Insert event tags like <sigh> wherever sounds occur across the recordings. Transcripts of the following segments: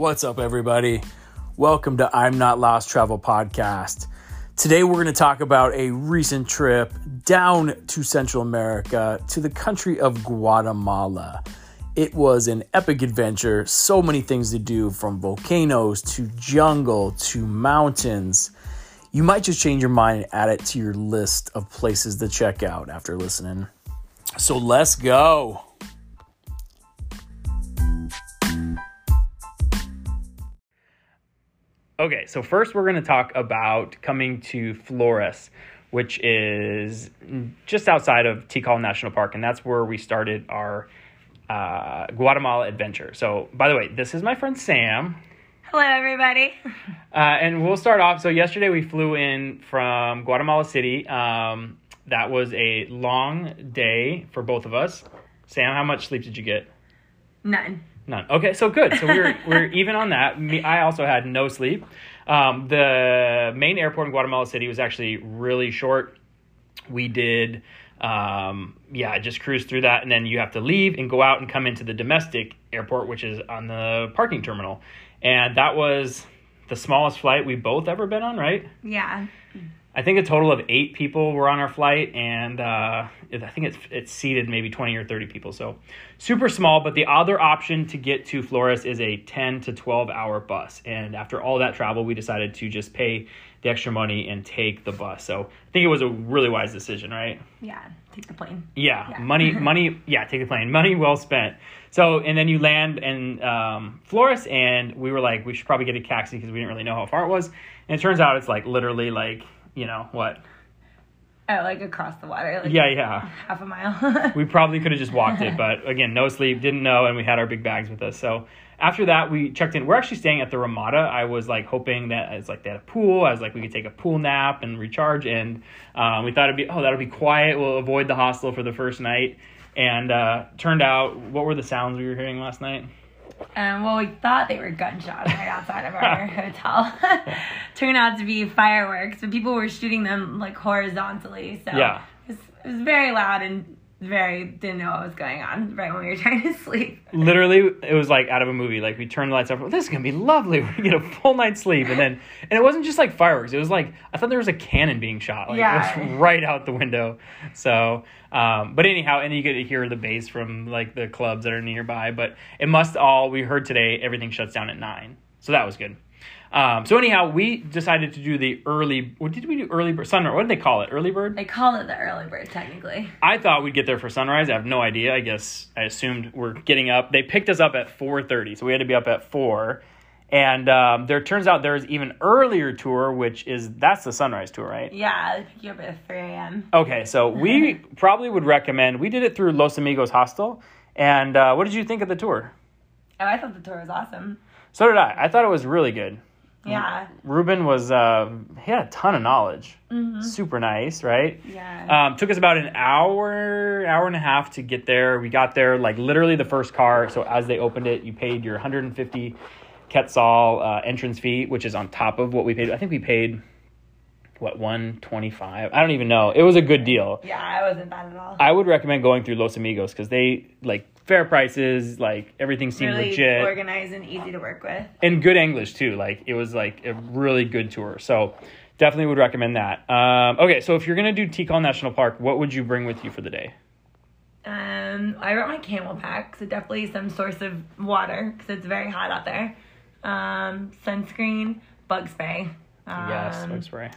What's up, everybody? Welcome to I'm Not Lost Travel Podcast. Today, we're going to talk about a recent trip down to Central America to the country of Guatemala. It was an epic adventure, so many things to do from volcanoes to jungle to mountains. You might just change your mind and add it to your list of places to check out after listening. So let's go. Okay, so first we're going to talk about coming to Flores, which is just outside of Tikal National Park, and that's where we started our uh, Guatemala adventure. So, by the way, this is my friend Sam. Hello, everybody. <laughs> Uh, and we'll start off. So, yesterday we flew in from Guatemala City. Um, that was a long day for both of us. Sam, how much sleep did you get? None. None. Okay, so good. So we're we're even on that. Me, I also had no sleep. Um, the main airport in Guatemala City was actually really short. We did, um, yeah, just cruise through that, and then you have to leave and go out and come into the domestic airport, which is on the parking terminal, and that was the smallest flight we've both ever been on, right? Yeah. I think a total of eight people were on our flight, and uh, I think it's it's seated maybe twenty or thirty people, so super small. But the other option to get to Flores is a ten to twelve hour bus, and after all that travel, we decided to just pay the extra money and take the bus. So I think it was a really wise decision, right? Yeah. Take the plane. Yeah, Yeah. money, <laughs> money. Yeah, take the plane. Money well spent. So, and then you land in um, Flores, and we were like, we should probably get a taxi because we didn't really know how far it was. And it turns out it's like literally like you know what? Oh, like across the water. Like Yeah, yeah. Half a mile. <laughs> We probably could have just walked it, but again, no sleep, didn't know, and we had our big bags with us. So after that, we checked in. We're actually staying at the Ramada. I was like hoping that it's like they had a pool. I was like we could take a pool nap and recharge, and um, we thought it'd be oh that'll be quiet. We'll avoid the hostel for the first night. And uh, turned out, what were the sounds we were hearing last night? Um, well, we thought they were gunshots right outside of our <laughs> hotel. <laughs> Turned out to be fireworks, but people were shooting them like horizontally. So Yeah. it was, it was very loud and very didn't know what was going on right when we were <laughs> trying to sleep. Literally, it was like out of a movie. Like we turned the lights off. This is gonna be lovely. We get a full night's sleep, and then <laughs> and it wasn't just like fireworks. It was like I thought there was a cannon being shot. Like Yeah. it was <laughs> right out the window. So, um, but anyhow, and you get to hear the bass from like the clubs that are nearby. But it must all we heard today. Everything shuts down at nine, so that was good. Um, so anyhow, we decided to do the early. What did we do? Early bird sunrise. What did they call it? Early bird. They call it the early bird technically. I thought we'd get there for sunrise. I have no idea. I guess I assumed we're getting up. They picked us up at four thirty, so we had to be up at four. And um, there turns out there's even earlier tour, which is that's the sunrise tour, right? Yeah, they pick you up at 3 a.m. Okay, so we <laughs> probably would recommend. We did it through Los Amigos Hostel. And uh, what did you think of the tour? Oh, I thought the tour was awesome. So did I. I thought it was really good. Yeah. Ruben was uh, he had a ton of knowledge. Super nice, right? Yeah. Um, took us about an hour, hour and a half to get there. We got there like literally the first car. So as they opened it, you paid your 150 Quetzal uh, entrance fee, which is on top of what we paid. I think we paid what 125. I don't even know. It was a good deal. yeah, it wasn't bad at all. I would recommend going through Los Amigos because they like fair prices, like everything seemed really legit organized and easy to work with. and good English too. Like it was like a really good tour. So definitely would recommend that. Um, okay, so if you're gonna do Tikal National Park, what would you bring with you for the day? Um, I brought my CamelBak, so definitely some source of water because it's very hot out there. Um, sunscreen, bug spray. Um, yes, bug spray.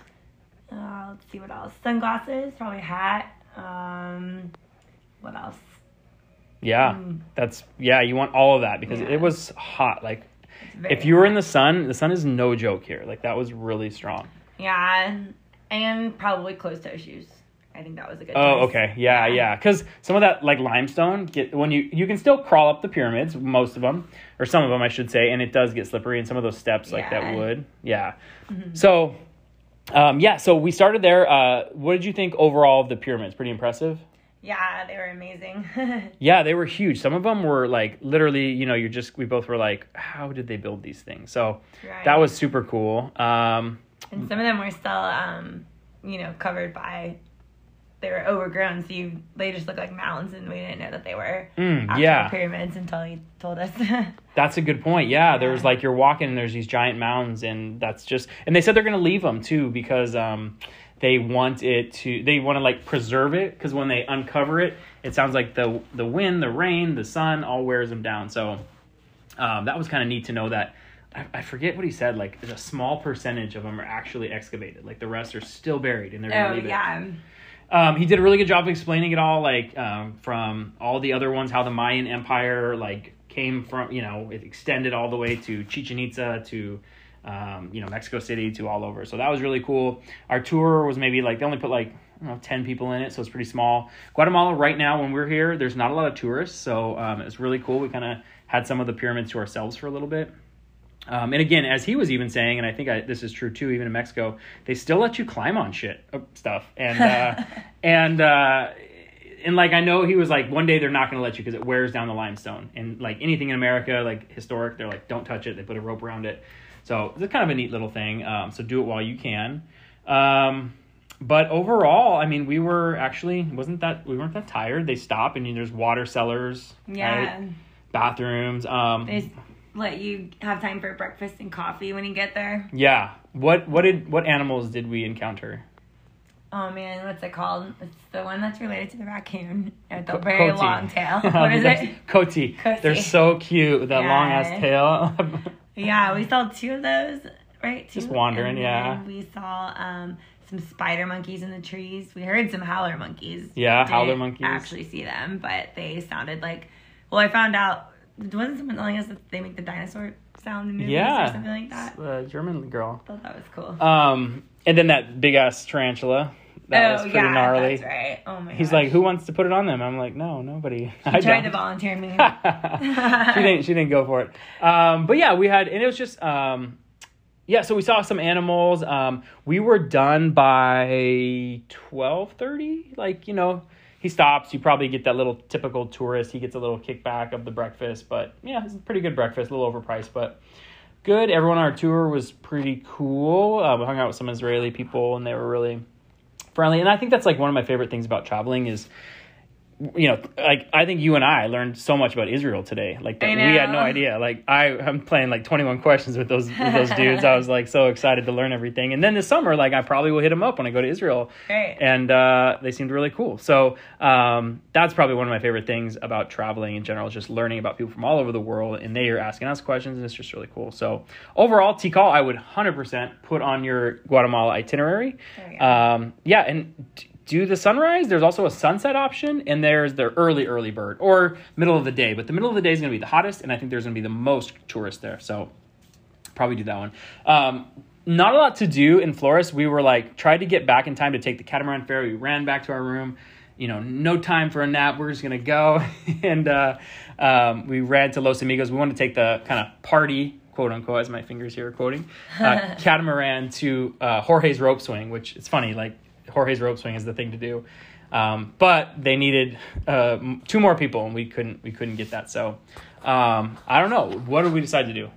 Uh, let's see what else. Sunglasses, probably hat. Um, what else? Yeah, that's yeah. You want all of that because Yeah. it was hot. Like if you were in the sun, the sun is no joke here. Like that was really strong. yeah, and probably closed toe shoes. I think that was a good. Oh, choice. okay. Yeah, yeah. Because some of that like limestone get when you you can still crawl up the pyramids, most of them or some of them, I should say, and it does get slippery. And some of those steps like that Yeah. would, yeah. So, um, yeah. So we started there. Uh, what did you think overall of the pyramids? Pretty impressive. Yeah, they were amazing. <laughs> Yeah, they were huge. Some of them were like literally, you know, you're just we both were like, how did they build these things? So Right. that was super cool. Um, and some of them were still, um, you know, covered by they were overgrown, so you they just look like mountains, and we didn't know that they were Mm, actual yeah. pyramids until he told us. <laughs> That's a good point. Yeah, there's Yeah. like you're walking and there's these giant mounds and that's just and they said they're going to leave them too because um they want it to they want to like preserve it because when they uncover it it sounds like the the wind, the rain, the sun all wears them down. So um that was kind of neat to know that I, I forget what he said like a small percentage of them are actually excavated. Like the rest are still buried and they're oh leave it. Um, he did a really good job of explaining it all, like um, from all the other ones, how the Mayan Empire like came from, you know, it extended all the way to Chichen Itza to, um, you know, Mexico City to all over. So that was really cool. Our tour was maybe like they only put like know ten people in it, so it's pretty small. Guatemala right now, when we're here, there's not a lot of tourists, so um, it's really cool. We kind of had some of the pyramids to ourselves for a little bit. Um, and again, as he was even saying, and I think I, this is true too, even in Mexico, they still let you climb on shit uh, stuff, and uh, <laughs> and uh, and like I know he was like, one day they're not going to let you because it wears down the limestone, and like anything in America, like historic, they're like, don't touch it. They put a rope around it, so it's kind of a neat little thing. Um, so do it while you can. Um, but overall, I mean, we were actually wasn't that we weren't that tired. They stop and you, there's water cellars, yeah. right? bathrooms. Um, They let you have time for breakfast and coffee when you get there. Yeah. What what did what animals did we encounter? Oh man, what's it called? It's the one that's related to the raccoon. With the Co- very coati. long tail. <laughs> What is it? Coati. They're so cute with that long ass tail. <laughs> Yeah, we saw two of those, right? Two. Just wandering, And yeah. We saw um, some spider monkeys in the trees. We heard some howler monkeys. Yeah, howler Didn't monkeys. Actually, see them, but they sounded like. Well, I found out. Wasn't someone telling us that they make the dinosaur sound in movies yeah. or something like that? Uh, German girl. I thought that was cool. Um, and then that big ass tarantula. That was pretty gnarly. Oh, that's right. Oh my. He's gosh. like, "Who wants to put it on them?" I'm like, "No, nobody." <laughs> I tried to don't. volunteer me. <laughs> <laughs> she didn't. She didn't go for it. Um, but yeah, we had, and it was just, um, yeah. So we saw some animals. Um, we were done by twelve thirty. Like you know, he stops. You probably get that little typical tourist. He gets a little kickback of the breakfast, but yeah, it's a pretty good breakfast. A little overpriced, but good. Everyone on our tour was pretty cool. Uh, we hung out with some Israeli people, and they were really friendly. And I think that's like one of my favorite things about traveling is you know, like I think you and I learned so much about Israel today. Like we had no idea. Like I, I'm playing like 21 questions with those with those dudes. I was like so excited to learn everything. And then this summer, like I probably will hit them up when I go to Israel. Great. And uh, they seemed really cool. So um, that's probably one of my favorite things about traveling in general is just learning about people from all over the world, and they are asking us questions, and it's just really cool. So overall, Tikal, I would 100% put on your Guatemala itinerary. Um, yeah, and d- do the sunrise. There's also a sunset option, and there's the early, early bird or middle of the day. But the middle of the day is going to be the hottest, and I think there's going to be the most tourists there. So probably do that one. Um, not a lot to do in Flores. We were like tried to get back in time to take the catamaran ferry. We ran back to our room. You know, no time for a nap. We're just gonna go, <laughs> and uh, um, we ran to Los Amigos. We wanted to take the kind of party, quote unquote, as my fingers here are quoting, uh, <laughs> catamaran to uh, Jorge's rope swing. Which it's funny, like Jorge's rope swing is the thing to do. Um, but they needed uh, two more people, and we couldn't we couldn't get that. So um, I don't know. What did we decide to do?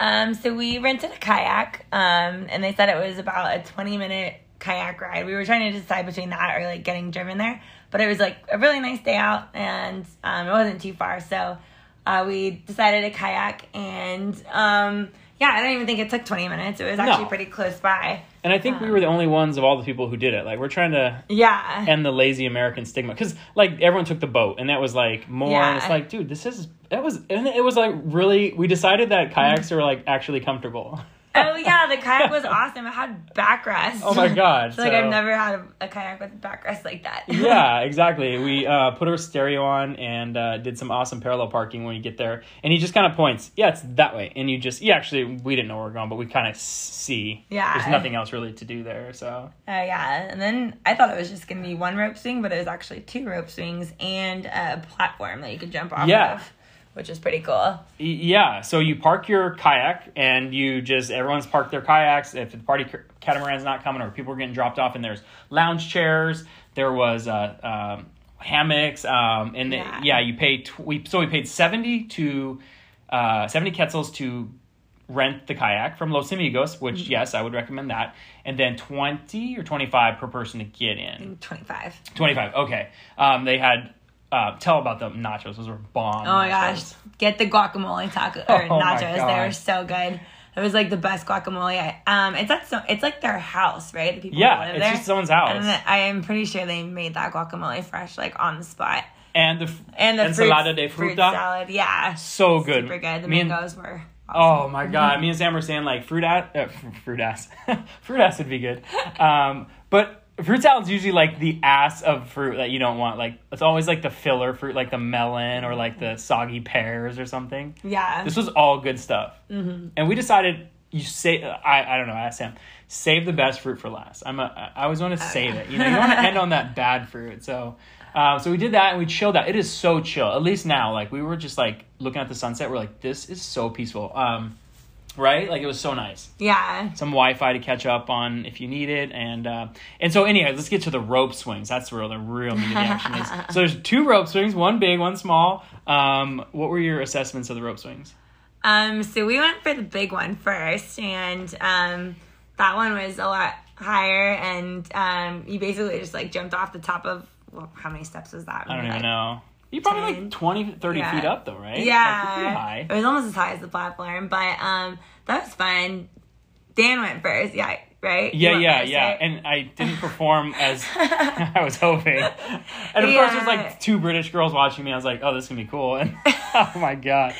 Um, so we rented a kayak, um, and they said it was about a 20 minute kayak ride. We were trying to decide between that or like getting driven there, but it was like a really nice day out and um, it wasn't too far. So uh, we decided to kayak, and um, yeah, I don't even think it took 20 minutes. It was actually No. pretty close by. And I think we um, were the only ones of all the people who did it. Like we're trying to Yeah. end the lazy American stigma because like everyone took the boat and that was like more. And it's like, dude, this is that was and it was like really. We decided that kayaks mm-hmm. are like actually comfortable. <laughs> oh yeah, the kayak was awesome. It had backrest. Oh my god! <laughs> So, like so- I've never had a, a kayak with backrest like that. <laughs> yeah, exactly. We uh, put our stereo on and uh, did some awesome parallel parking when you get there. And he just kind of points, yeah, it's that way. And you just, yeah, actually, we didn't know where we're going, but we kind of see. Yeah. There's nothing else really to do there. So, Uh, yeah, and then I thought it was just gonna be one rope swing, but it was actually two rope swings and a platform that you could jump off Yeah. of, which is pretty cool. Yeah. So you park your kayak and you just, everyone's parked their kayaks. If the party catamaran's not coming or people are getting dropped off, and there's lounge chairs, there was uh, um, hammocks. Um, and yeah. Yeah. you pay, tw- we, so we paid 70 to, uh, 70 quetzals to rent the kayak from Los Amigos, which Mm-hmm. yes, I would recommend that. And then twenty or twenty five per person to get in. 25. Twenty five. Okay. Um, they had. Uh, tell about the nachos. Those were bomb. Oh my gosh. Get the guacamole taco or <laughs> Oh nachos. They were so good. It was like the best guacamole. I, um, it's at so it's like their house, right? The people Yeah, live it's there. just someone's house. And I am pretty sure they made that guacamole fresh, like on the spot. And the And the ensalada fruit, de fruit salad, yeah, So good. super good. The Me and- mangoes were. Oh my god, <laughs> me and Sam were saying like fruit ass, uh, <laughs> fruit ass, fruit ass would be good. Um, but fruit salad's usually like the ass of fruit that you don't want. Like it's always like the filler fruit, like the melon or like the soggy pears or something. Yeah. This was all good stuff, mm-hmm. and we decided you say I I don't know. I asked Sam save the best fruit for last. I'm a I always want to save it. You know, you want to end on that <laughs> bad fruit. So. Um, so we did that and we chilled out. It is so chill. At least now, like we were just like looking at the sunset. We're like, this is so peaceful. Um, right? Like it was so nice. yeah. Some Wi-Fi to catch up on if you need it, and uh, and so anyway, let's get to the rope swings. That's where the real meat of the action is. <laughs> So there's two rope swings, one big, one small. Um, what were your assessments of the rope swings? Um, so we went for the big one first, and um, that one was a lot higher, and um, you basically just like jumped off the top of well, how many steps was that? I don't Maybe, even like, know. You probably like 10. 20, 30 Yeah. feet up though, right? Yeah, pretty high. it was almost as high as the platform, but um, that was fun. Dan went first, yeah, right? Yeah, yeah, yeah. right? And I didn't perform as <laughs> <laughs> I was hoping. And of course, there's like two British girls watching me. I was like, oh, this is gonna be cool. And <laughs> oh my god.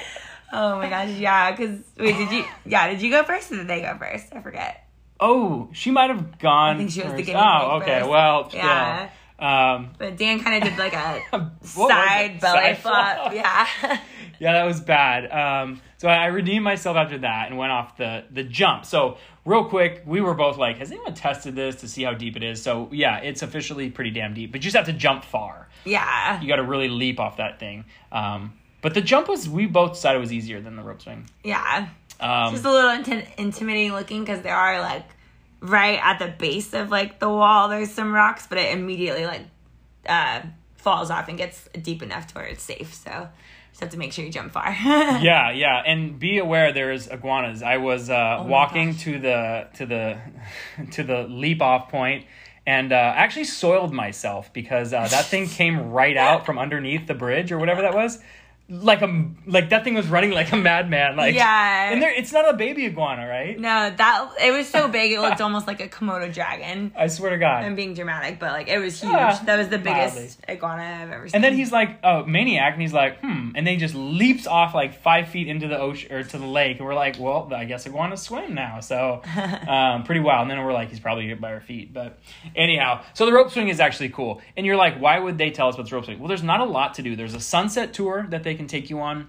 oh my gosh, yeah. Because wait, did you? <sighs> Yeah, did you go first or did they go first? I forget. Oh, she might have gone. I think she was the first. guinea Oh, okay. first. Well, Yeah. yeah. Um, But Dan kind of did like a <laughs> side belly Side flop. flop? Yeah. <laughs> yeah, that was bad. Um, so I redeemed myself after that and went off the the jump. So real quick, we were both like, "Has anyone tested this to see how deep it is?" So yeah, it's officially pretty damn deep. But you just have to jump far. yeah. You got to really leap off that thing. Um, but the jump was we both decided it was easier than the rope swing. Yeah. Um, Just a little inti- intimidating looking because there are like right at the base of like the wall. There's some rocks, but it immediately like uh, falls off and gets deep enough to where it's safe. So just have to make sure you jump far. <laughs> yeah, yeah, and be aware there's iguanas. I was uh, Oh walking gosh. to the to the <laughs> to the leap off point and uh, actually soiled myself because uh, that thing came right out from underneath the bridge or whatever that was. Like a like that thing was running like a madman. Like Yeah. and there it's not a baby iguana, right? No, that it was so big it <laughs> looked almost like a Komodo dragon. I swear to God. I'm being dramatic, but like it was huge. Yeah, that was the biggest mildly. iguana I've ever seen. And then he's like a maniac, and he's like, hmm, and then he just leaps off like five feet into the ocean or to the lake, and we're like, well, I guess iguanas swim now, so <laughs> um, pretty wild. And then we're like, he's probably hit by our feet, but anyhow, so the rope swing is actually cool. And you're like, why would they tell us about the rope swing? Well, there's not a lot to do. There's a sunset tour that they can take you on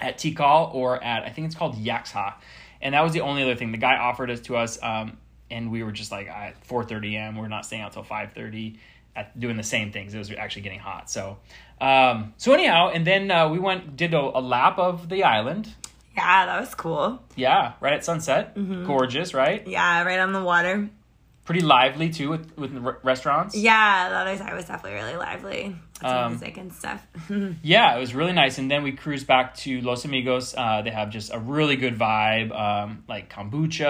at Tikal or at I think it's called Yaxha, and that was the only other thing the guy offered us to us. Um, and we were just like at 4:30 a.m. We're not staying out till 5:30 at doing the same things. It was actually getting hot. So, um, so anyhow, and then uh, we went did a, a lap of the island. yeah, that was cool. Yeah, right at sunset. Mm-hmm. Gorgeous, right? Yeah, right on the water. Pretty lively too with with restaurants. Yeah, the other side was definitely really lively. Um, music and stuff. <laughs> Yeah, it was really nice. And then we cruised back to Los Amigos. Uh, they have just a really good vibe, um, like kombucha,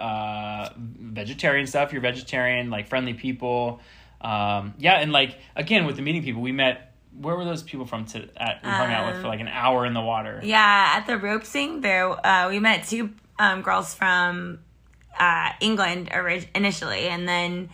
uh, vegetarian stuff. You're vegetarian, like friendly people. Um, yeah, and like again with the meeting people, we met. Where were those people from? To at we hung out with for like an hour in the water. Yeah, at the rope sing there, uh, we met two um, girls from uh, England orig- initially, and then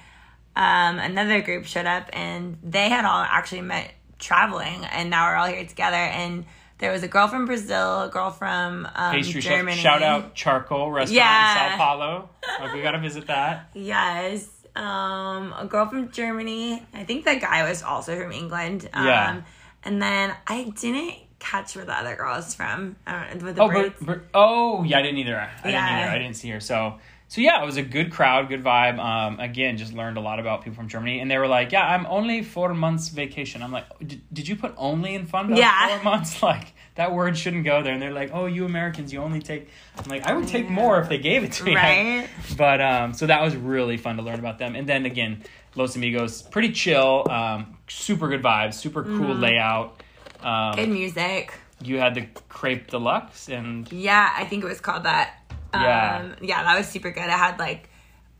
um, another group showed up, and they had all actually met traveling, and now we're all here together. And there was a girl from Brazil, a girl from um, Pastry chef. Germany. Shout out Charcoal Restaurant Yeah. in Sao Paulo. Like, we gotta visit that. Yes. Um, a girl from Germany. I think that guy was also from England. Um, Yeah. And then I didn't catch where the other girl was from. I don't know, with the Oh, braids. but, but oh yeah, I didn't either. I didn't either. I didn't see her. So so yeah, it was a good crowd, good vibe. Um, again, just learned a lot about people from Germany, and they were like, "Yeah, I'm only four months vacation." I'm like, "Did, did you put only in fun? Yeah. four months. <laughs> Like that word shouldn't go there." And they're like, "Oh, you Americans, you only take." I'm like, I would take more if they gave it to me. Right? <laughs> But um, so that was really fun to learn about them. And then again, Los Amigos, pretty chill, um, super good vibes, super cool layout. Um, Good music. you had the crepe deluxe and Yeah, I think it was called that. Yeah. Um, yeah, that was super good. It had like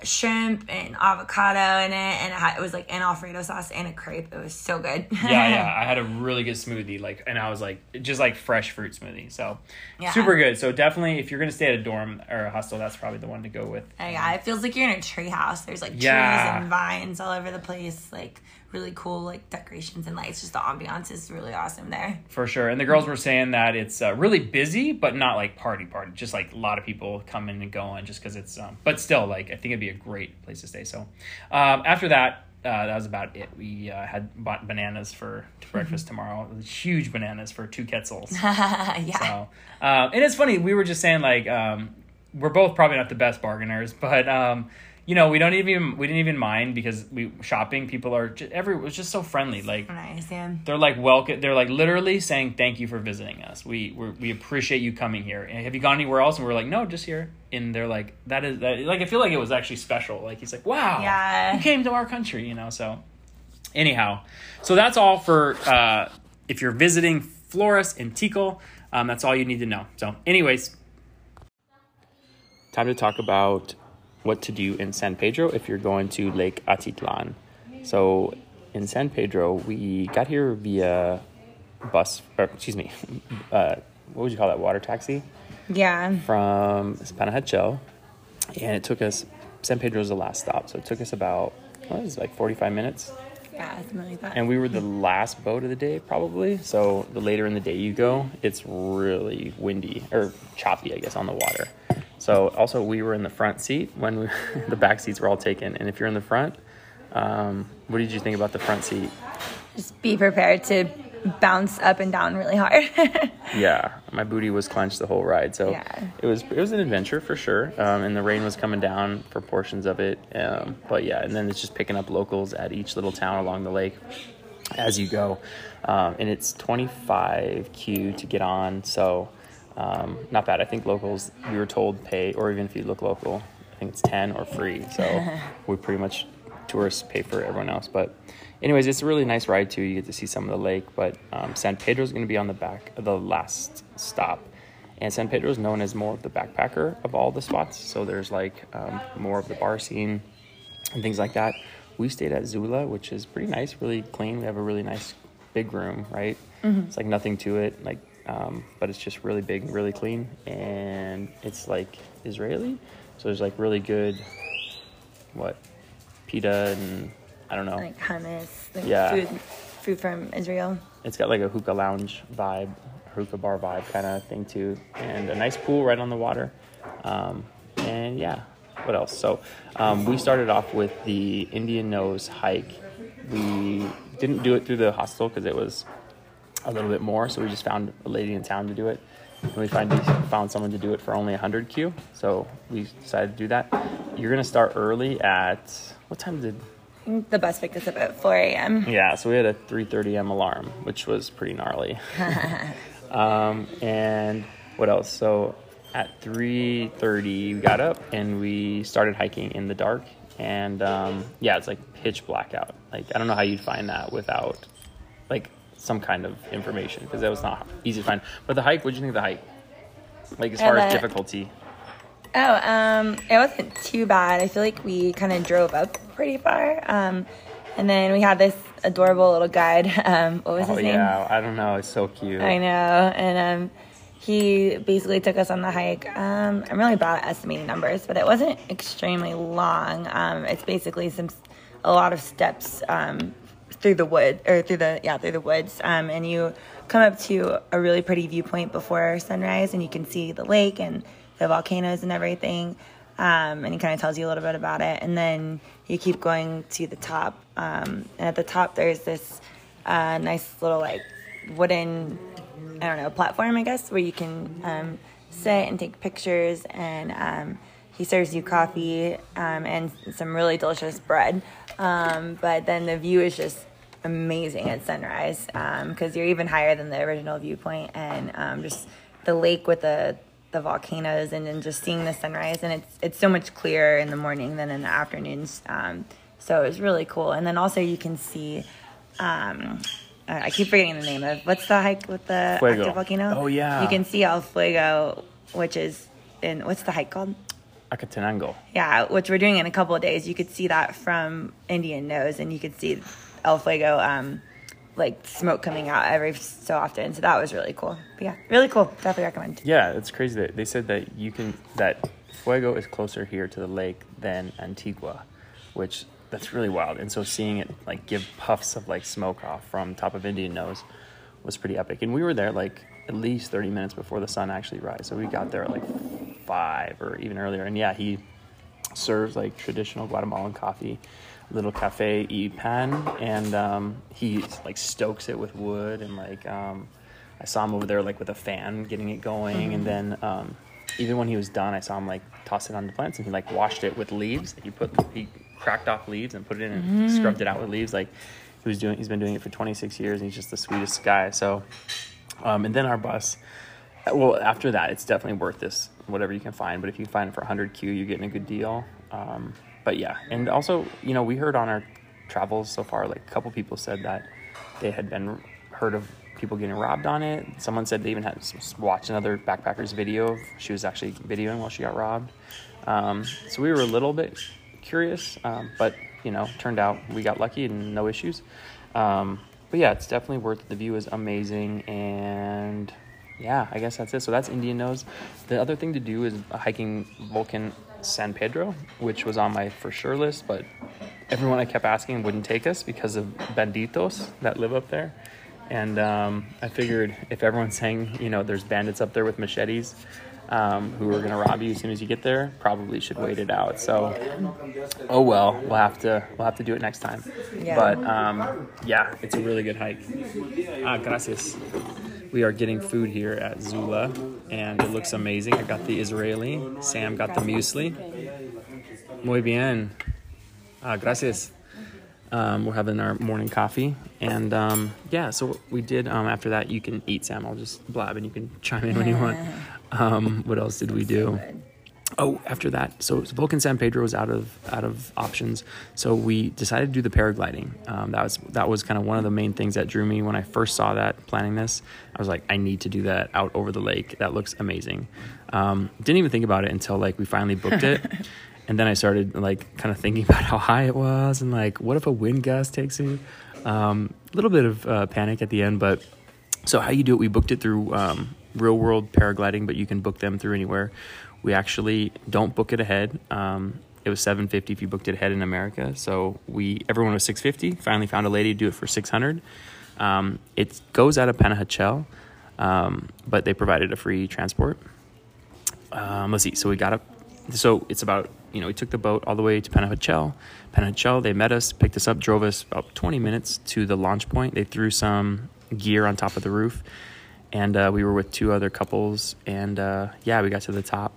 shrimp and avocado in it, and it, had, it was like an Alfredo sauce and a crepe. It was so good. yeah, yeah. <laughs> I had a really good smoothie, like, and I was like, just like fresh fruit smoothie. So Yeah. super good. So definitely, if you're gonna stay at a dorm or a hostel, that's probably the one to go with. Uh, yeah, it feels like you're in a tree house. There's like Yeah. trees and vines all over the place, like really cool like decorations and lights. Just the ambiance is really awesome there. For sure. And the girls were saying that it's uh, really busy, but not like party party. Just like a lot of people coming and going just because it's, um, but still, like, I think it'd be a great place to stay. So um, after that, uh, that was about it. We uh, had bought bananas for <laughs> breakfast tomorrow. Huge bananas for two quetzals. <laughs> yeah. So, uh, and it's funny. We were just saying like um, we're both probably not the best bargainers, but um, you know we don't even we didn't even mind because we shopping people are just, every it was just so friendly. Like Nice, yeah. they're like welcome. They're like literally saying thank you for visiting us. We we're, we appreciate you coming here. And have you gone anywhere else? And we're like no, just here. And they're like that is that like I feel like it was actually special. Like he's like wow, Yeah. you came to our country, you know. So anyhow, so that's all for uh, if you're visiting Flores and Tikal. Um, that's all you need to know. So, anyways, time to talk about what to do in San Pedro if you're going to Lake Atitlan. So, in San Pedro, we got here via bus, or excuse me, <laughs> uh, what would you call that? Water taxi Yeah. from Panajachel, and it took us. San Pedro was the last stop, so it took us about what was it, like 45 minutes Yeah, something like that. and we were the last boat of the day probably so the later in the day you go it's really windy or choppy i guess on the water so also we were in the front seat when we, <laughs> the back seats were all taken. And if you're in the front um, what did you think about the front seat? Just be prepared to bounce up and down really hard. <laughs> yeah my booty was clenched the whole ride. So Yeah. it was it was an adventure for sure. Um, and the rain was coming down for portions of it. Um, but yeah and then it's just picking up locals at each little town along the lake as you go. Um, and it's 25q to get on. So um, not bad. I think locals we were told pay or even if you look local i think it's 10 or free. So <laughs> we pretty much tourists pay for everyone else. But anyways it's a really nice ride too. You get to see some of the lake. But um, san pedro is going to be on the back the last stop. And san pedro is known as more of the backpacker of all the spots. So there's like um, more of the bar scene and things like that. We stayed at Zoola, which is pretty nice, really clean. We have a really nice big room, right? It's like nothing to it, like, um, but it's just really big and really clean, and it's like Israeli, so there's like really good, what, pita and I don't know. like hummus, like Yeah. food, food from Israel. It's got like a hookah lounge vibe, hookah bar vibe kind of thing too, and a nice pool right on the water. Um, and yeah, what else? So um, we started off with the Indian Nose hike. We didn't do it through the hostel because it was a little bit more, so we just found a lady in town to do it. And we find, found someone to do it for only 100 Q, so we decided to do that. You're gonna start early at what time did The bus picked us up at 4 a.m. yeah, so we had a 3:30 m alarm, which was pretty gnarly. <laughs> um, and what else? So at 3:30 we got up and we started hiking in the dark. And um, yeah, it's like pitch blackout. Like I don't know how you'd find that without like some kind of information because that was not easy to find. But the hike, what did you think of the hike? Like as far as difficulty. Oh, um, it wasn't too bad. I feel like we kind of drove up pretty far. Um, and then we had this adorable little guide. <laughs> Um, what was Oh his name? yeah, I don't know. It's so cute. I know. And um, he basically took us on the hike. Um, I'm really bad at estimating numbers, but it wasn't extremely long. Um, it's basically some a lot of steps um, through the wood or through the yeah through the woods, um, and you come up to a really pretty viewpoint before sunrise, and you can see the lake and the volcanoes and everything. Um, and he kind of tells you a little bit about it, and then you keep going to the top. Um, and at the top, there's this uh, nice little like wooden I don't know, platform, I guess, where you can um, sit and take pictures. And um, he serves you coffee um, and some really delicious bread. Um, but then the view is just amazing at sunrise because you're even higher than the original viewpoint, and um, just the lake with the the volcanoes, and then just seeing the sunrise. And it's it's so much clearer in the morning than in the afternoons. Um, so it was really cool. And then also you can see. Um, I keep forgetting the name of what's the hike with the Fuego. active volcano. Oh, yeah. you can see El Fuego, which is in what's the hike called? Acatenango. Yeah, which we're doing in a couple of days. You could see that from Indian Nose, and you could see El Fuego, um, like smoke coming out every so often. So that was really cool. But yeah, really cool. Definitely recommend. Yeah, it's crazy that they said that you can that Fuego is closer here to the lake than Antigua, which that's really wild. And so seeing it like give puffs of like smoke off from top of Indian Nose was pretty epic. And we were there like at least 30 minutes before the sun actually rise. So we got there at like five or even earlier. And yeah, he serves like traditional Guatemalan coffee, little cafe y pan, and um, he like stokes it with wood and like um, I saw him over there like with a fan getting it going, mm-hmm. and then um, even when he was done, I saw him like toss it on the plants and he like washed it with leaves. He put he cracked off leaves and put it in and mm-hmm. scrubbed it out with leaves. Like he was doing, he's been doing it for 26 years, and he's just the sweetest guy. So, um, and then our bus. Well, after that, it's definitely worth this, whatever you can find. But if you find it for 100Q, you're getting a good deal. But yeah, and also, you know, we heard on our travels so far, like a couple people said that they had been heard of people getting robbed on it. Someone said they even had watched another backpacker's video she was actually videoing while she got robbed. Um, so we were a little bit curious, um, but you know, turned out we got lucky and no issues. Um, but yeah, it's definitely worth it. The view is amazing, and yeah, I guess that's it. So that's Indian Nose. The other thing to do is hiking Volcan San Pedro, which was on my for sure list, but everyone I kept asking wouldn't take us because of banditos that live up there. And um, I figured if everyone's saying, you know, there's bandits up there with machetes, um, who are going to rob you as soon as you get there probably should wait it out. So, oh well, we'll have to we'll have to do it next time. Yeah. But um, yeah, it's a really good hike. Ah, gracias. We are getting food here at Zoola, and it looks amazing. I got the Israeli. Sam got the muesli. Muy bien. Ah, gracias. Um, we're having our morning coffee, and um, yeah. So what we did. Um, after that, you can eat, Sam. I'll just blab, and you can <laughs> chime in when you want. <laughs> Um, what else did we do? Oh, after that, so Volcan San Pedro was out of out of options, so we decided to do the paragliding. Um, that was that was kind of one of the main things that drew me when I first saw that planning this. I was like, I need to do that out over the lake. That looks amazing. Um, didn't even think about it until like we finally booked it, <laughs> and then I started like kind of thinking <laughs> about how high it was and like what if a wind gust takes you. A um, little bit of uh, panic at the end, but so how you do it? We booked it through um, real world paragliding, but you can book them through anywhere. We actually don't book it ahead. Um, it was 750 if you booked it ahead in America. So we everyone was 650. Finally found a lady to do it for 600. Um, it goes out of Panajachel, um, but they provided a free transport. Um, let's see. So we got up. So it's about you know we took the boat all the way to Panajachel. Panajachel they met us, picked us up, drove us about 20 minutes to the launch point. They threw some gear on top of the roof and uh, we were with two other couples, and uh, yeah, we got to the top,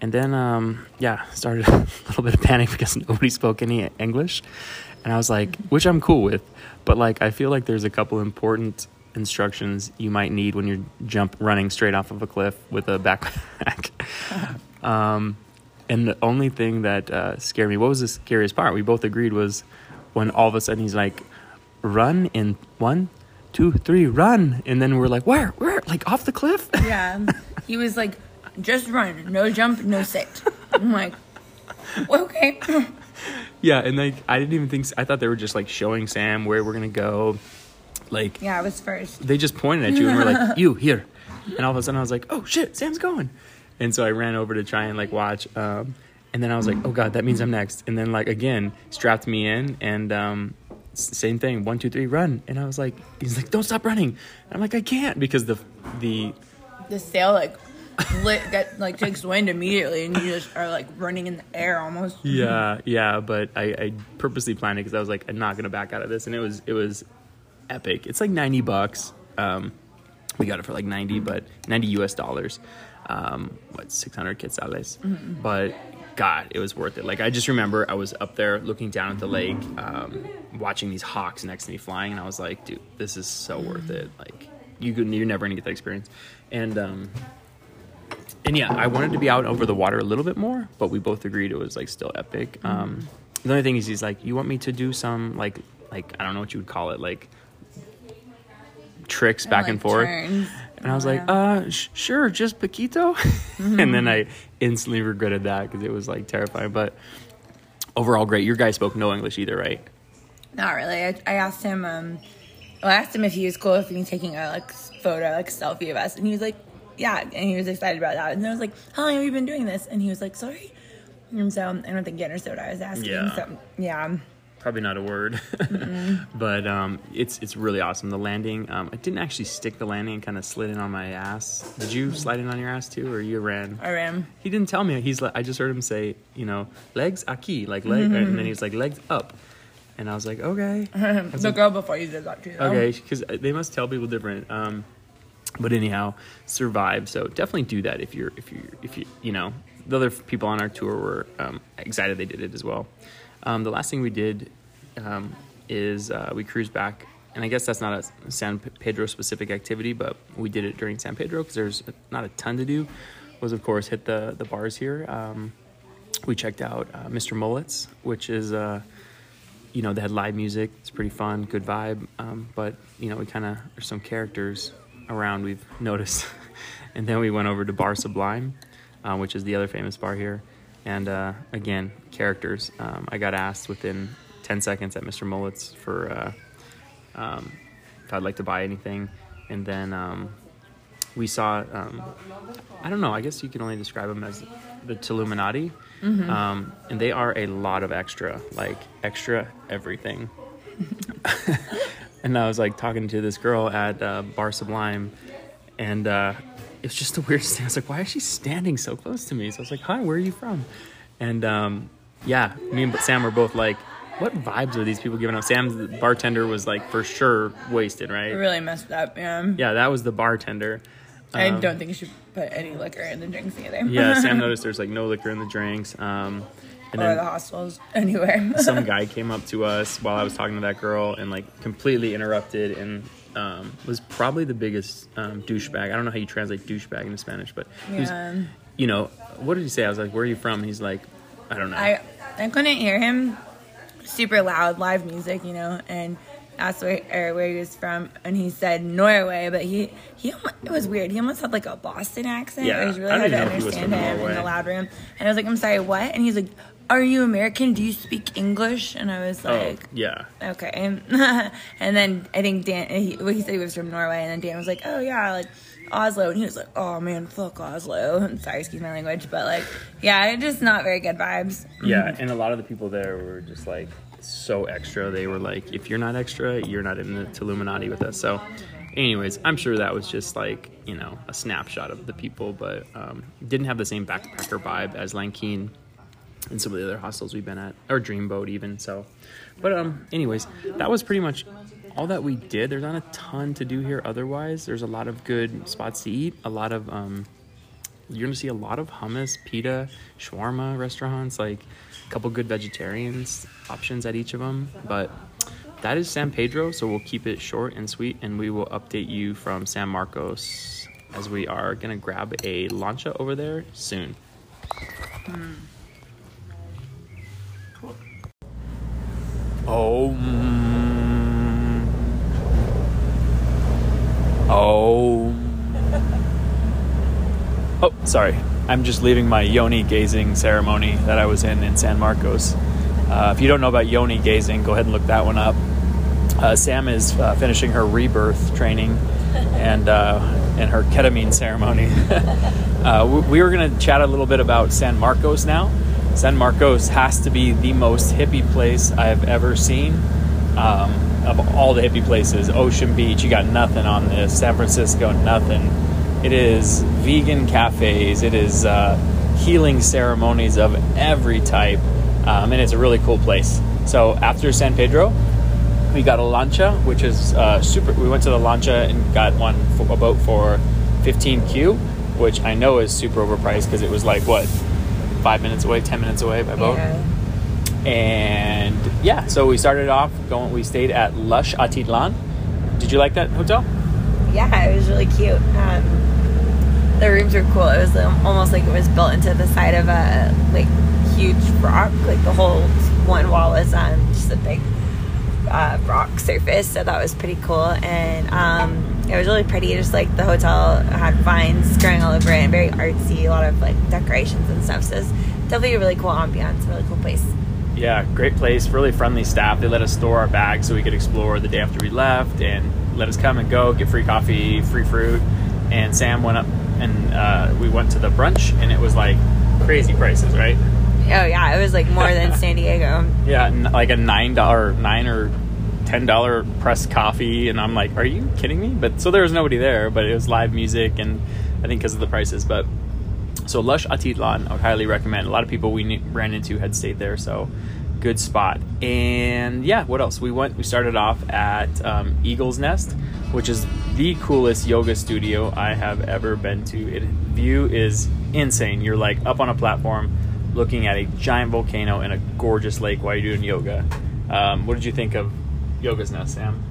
and then um, yeah, started <laughs> a little bit of panic because <laughs> nobody spoke any English, and I was like, which I'm cool with, but like I feel like there's a couple important instructions you might need when you're jump running straight off of a cliff with a backpack. <laughs> um, and the only thing that uh, scared me, what was the scariest part? We both agreed was when all of a sudden he's like, "Run in one, two, three, run. And then we're like, where, where? Like off the cliff? Yeah. He was like, just run. No jump, no sit. I'm like, okay. yeah. And like, I didn't even think, I thought they were just like showing Sam where we're to go. Like, yeah, I was first. They just pointed at you and were like, <laughs> you here. And all of a sudden I was like, oh shit, Sam's going. And so I ran over to try and like watch. Um, and then I was like, oh God, that means I'm next. And then like, again, strapped me in and, um, same thing one two three run and i was like he's like don't stop running and i'm like i can't because the the the sail like lit get like takes wind immediately and you just are like running in the air almost yeah yeah but i i purposely planned it because i was like i'm not gonna back out of this and it was it was epic it's like 90 bucks um we got it for like 90 but 90 us dollars um what 600 quetzales mm-hmm. but God, it was worth it. Like I just remember I was up there looking down at the lake, um, watching these hawks next to me flying, and I was like, dude, this is so worth it. Like you could, you're never gonna get that experience. And um, and yeah, I wanted to be out over the water a little bit more, but we both agreed it was like still epic. Um, the only thing is, he's like, you want me to do some like like I don't know what you would call it, like tricks back and, like and forth. Turns. And I was like, uh, sh- sure, just poquito. <laughs> and then I instantly regretted that because it was like terrifying. But overall, great. Your guy spoke no English either, right? Not really. I, I asked him. Um, well, I asked him if he was cool if he was taking a like photo, like a selfie of us, and he was like, "Yeah," and he was excited about that. And I was like, "How long have you been doing this?" And he was like, "Sorry." And so I don't think he understood what I was asking. Yeah. So yeah. Probably not a word, <laughs> but um, it's it's really awesome. The landing, um, I didn't actually stick the landing; and kind of slid in on my ass. Did you slide in on your ass too, or you ran? I ran. He didn't tell me. He's like, I just heard him say, you know, legs aquí, like leg, and then he's like legs up, and I was like, okay, <laughs> the girl before you did that too. though. okay, because they must tell people different. Um, but anyhow, survive. So definitely do that if you're if you if you you know the other people on our tour were um, excited they did it as well. Um, the last thing we did um, is uh, we cruised back, and I guess that's not a San Pedro specific activity, but we did it during San Pedro because there's not a ton to do. Was of course hit the the bars here. Um, we checked out uh, Mr. Mullets, which is uh, you know they had live music. It's pretty fun, good vibe. Um, but you know we kind of there's some characters around we've noticed, <laughs> and then we went over to Bar Sublime, uh, which is the other famous bar here. And uh, again, characters. Um, I got asked within 10 seconds at Mr. Mullets for uh, um, if I'd like to buy anything, and then um, we saw. Um, I don't know. I guess you can only describe them as the Tilluminati, um, and they are a lot of extra, like extra everything. <laughs> <laughs> and I was like talking to this girl at uh, Bar Sublime, and uh, was just the <laughs> weirdest thing. I was like, why is she standing so close to me? So I was like, hi, where are you from? And um, yeah, me and Sam were both like, what vibes are these people giving up? Sam's bartender was like for sure wasted, right? really messed up. Yeah. Yeah, that was the bartender. I Um, don't think you should put any liquor in the drinks either. Yeah, Sam <laughs> noticed there's like no liquor in the drinks. Um, and or the hostels <laughs> anywhere. some <laughs> guy came up to us while I was talking to that girl and like completely interrupted and um, was probably the biggest um, douchebag. I don't know how you translate douchebag into Spanish, but he was, Yeah. you know, what did he say? I was like, "Where are you from?" And he's like, "I don't know." I I couldn't hear him. Super loud live music, you know, and asked where or where he was from, and he said Norway, but he he it was weird. He almost had like a Boston accent. Yeah, it was really hard to even know if he was understand from him in the loud room. And I was like, I'm sorry, what? And he's like, Are you American? Do you speak English? And I was like, oh, like, yeah. okay. <laughs> and then I think Dan, he, well, he said he was from Norway, and then Dan was like, oh yeah, like Oslo, and he was like, oh man, fuck Oslo. I'm <laughs> sorry, excuse my language, but like, yeah, just not very good vibes. <laughs> Yeah, and a lot of the people there were just like so extra. They were like, if you're not extra, you're not in the Illuminati with us. So, anyways, I'm sure that was just like you know a snapshot of the people, but um, didn't have the same backpacker vibe as Lanquin and some of the other hostels we've been at, or Dreamboat even. So, but um, anyways, that was pretty much all that we did. There's not a ton to do here. Otherwise, there's a lot of good spots to eat. A lot of um, you're gonna see a lot of hummus, pita, shawarma restaurants, like a couple good vegetarians options at each of them. But that is San Pedro, so we'll keep it short and sweet, and we will update you from San Marcos as we are gonna grab a lancha over there soon. Mm. Oh. <laughs> Oh, sorry. I'm just leaving my yoni gazing ceremony that I was in in San Marcos. Uh, if you don't know about yoni gazing, go ahead and look that one up. Uh, Sam is uh, finishing her rebirth training <laughs> and uh, and her ketamine ceremony. <laughs> uh, we, we were going to chat a little bit about San Marcos now. San Marcos has to be the most hippie place I have ever seen. Um, of all the hippie places, Ocean Beach, you got nothing on this. San Francisco, nothing. It is vegan cafes. It is uh, healing ceremonies of every type, um, and it's a really cool place. So after San Pedro, we got a lancha, which is uh, super. We went to the lancha and got one for, a boat for 15q, which I know is super overpriced because it was like what five minutes away, ten minutes away by boat. Yeah. And yeah, so we started off going. We stayed at Lush Atitlan. Did you like that hotel? Yeah, it was really cute. Um, the rooms were cool. It was um, almost like it was built into the side of a like huge rock. Like the whole one wall was um, just a big uh, rock surface, so that was pretty cool. And um, it was really pretty. Just like the hotel had vines growing all over it, and very artsy. A lot of like decorations and stuff. So it's definitely a really cool ambiance, really cool place. Yeah, great place. Really friendly staff. They let us store our bags so we could explore the day after we left, and let us come and go, get free coffee, free fruit. And Sam went up and uh, we went to the brunch, and it was like crazy prices, right? Oh yeah, it was like more than <laughs> San Diego. Yeah, like a nine dollar, nine or ten dollar pressed coffee, and I'm like, are you kidding me? But so there was nobody there, but it was live music, and I think because of the prices. But so Lush Atitlan, I would highly recommend. A lot of people we knew, ran into had stayed there, so good spot. And yeah, what else? We went. We started off at um, Eagle's Nest, which is the coolest yoga studio I have ever been to. It view is insane. You're like up on a platform, looking at a giant volcano and a gorgeous lake while you're doing yoga. Um, what did you think of Yoga's Nest, Sam?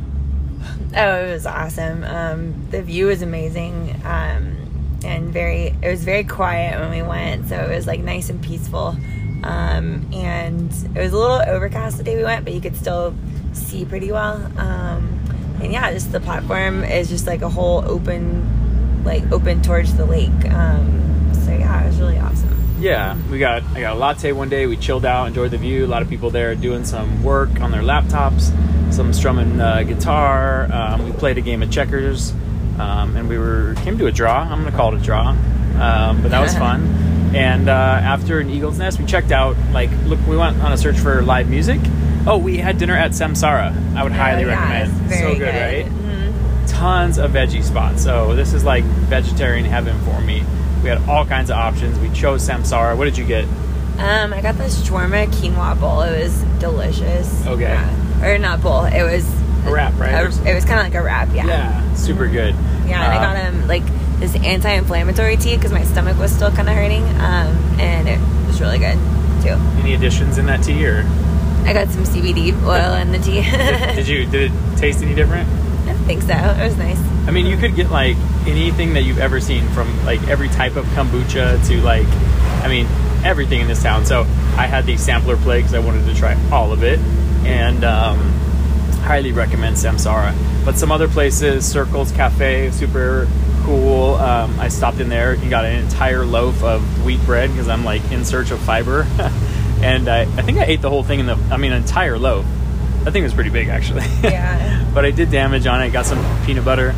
Oh, it was awesome. Um, the view was amazing, um, and very. It was very quiet when we went, so it was like nice and peaceful. Um, and it was a little overcast the day we went, but you could still see pretty well. Um, and yeah, just the platform is just like a whole open, like open towards the lake. Um, so yeah, it was really awesome. Yeah, we got I got a latte one day. We chilled out, enjoyed the view. A lot of people there doing some work on their laptops, some strumming uh, guitar. Um, we played a game of checkers, um, and we were came to a draw. I'm gonna call it a draw, um, but that was fun. And uh, after an Eagle's Nest, we checked out. Like, look, we went on a search for live music. Oh, we had dinner at Samsara. I would highly Oh, yeah, it's recommend. So good, right? Mhm. tons of veggie spots. So this is like vegetarian heaven for me. We had all kinds of options. We chose Samsara. What did you get? Um, I got this shawarma quinoa bowl. It was delicious. Okay. Yeah. Or not bowl. It was A wrap, right? a- it was kind of like a wrap. Yeah. Yeah, super good. Yeah, and I Uh, got him like this anti-inflammatory tea because my stomach was still kind of hurting, um, and it was really good too. Any additions in that tea, or I got some CBD oil in the tea. did, did you did it taste any different? <laughs> I think so. It was nice. I mean, you could get like anything that you've ever seen from like every type of kombucha to like, I mean, everything in this town. So I had the sampler plate because I wanted to try all of it, and um, highly recommend Samsara. But some other places, Circles Cafe, super cool. Um, I stopped in there and got an entire loaf of wheat bread because I'm like in search of fiber, <laughs> and I, I think I ate the whole thing in the, I mean, entire loaf. I think it was pretty big actually. <laughs> Yeah. but I did damage on it. Got some peanut butter.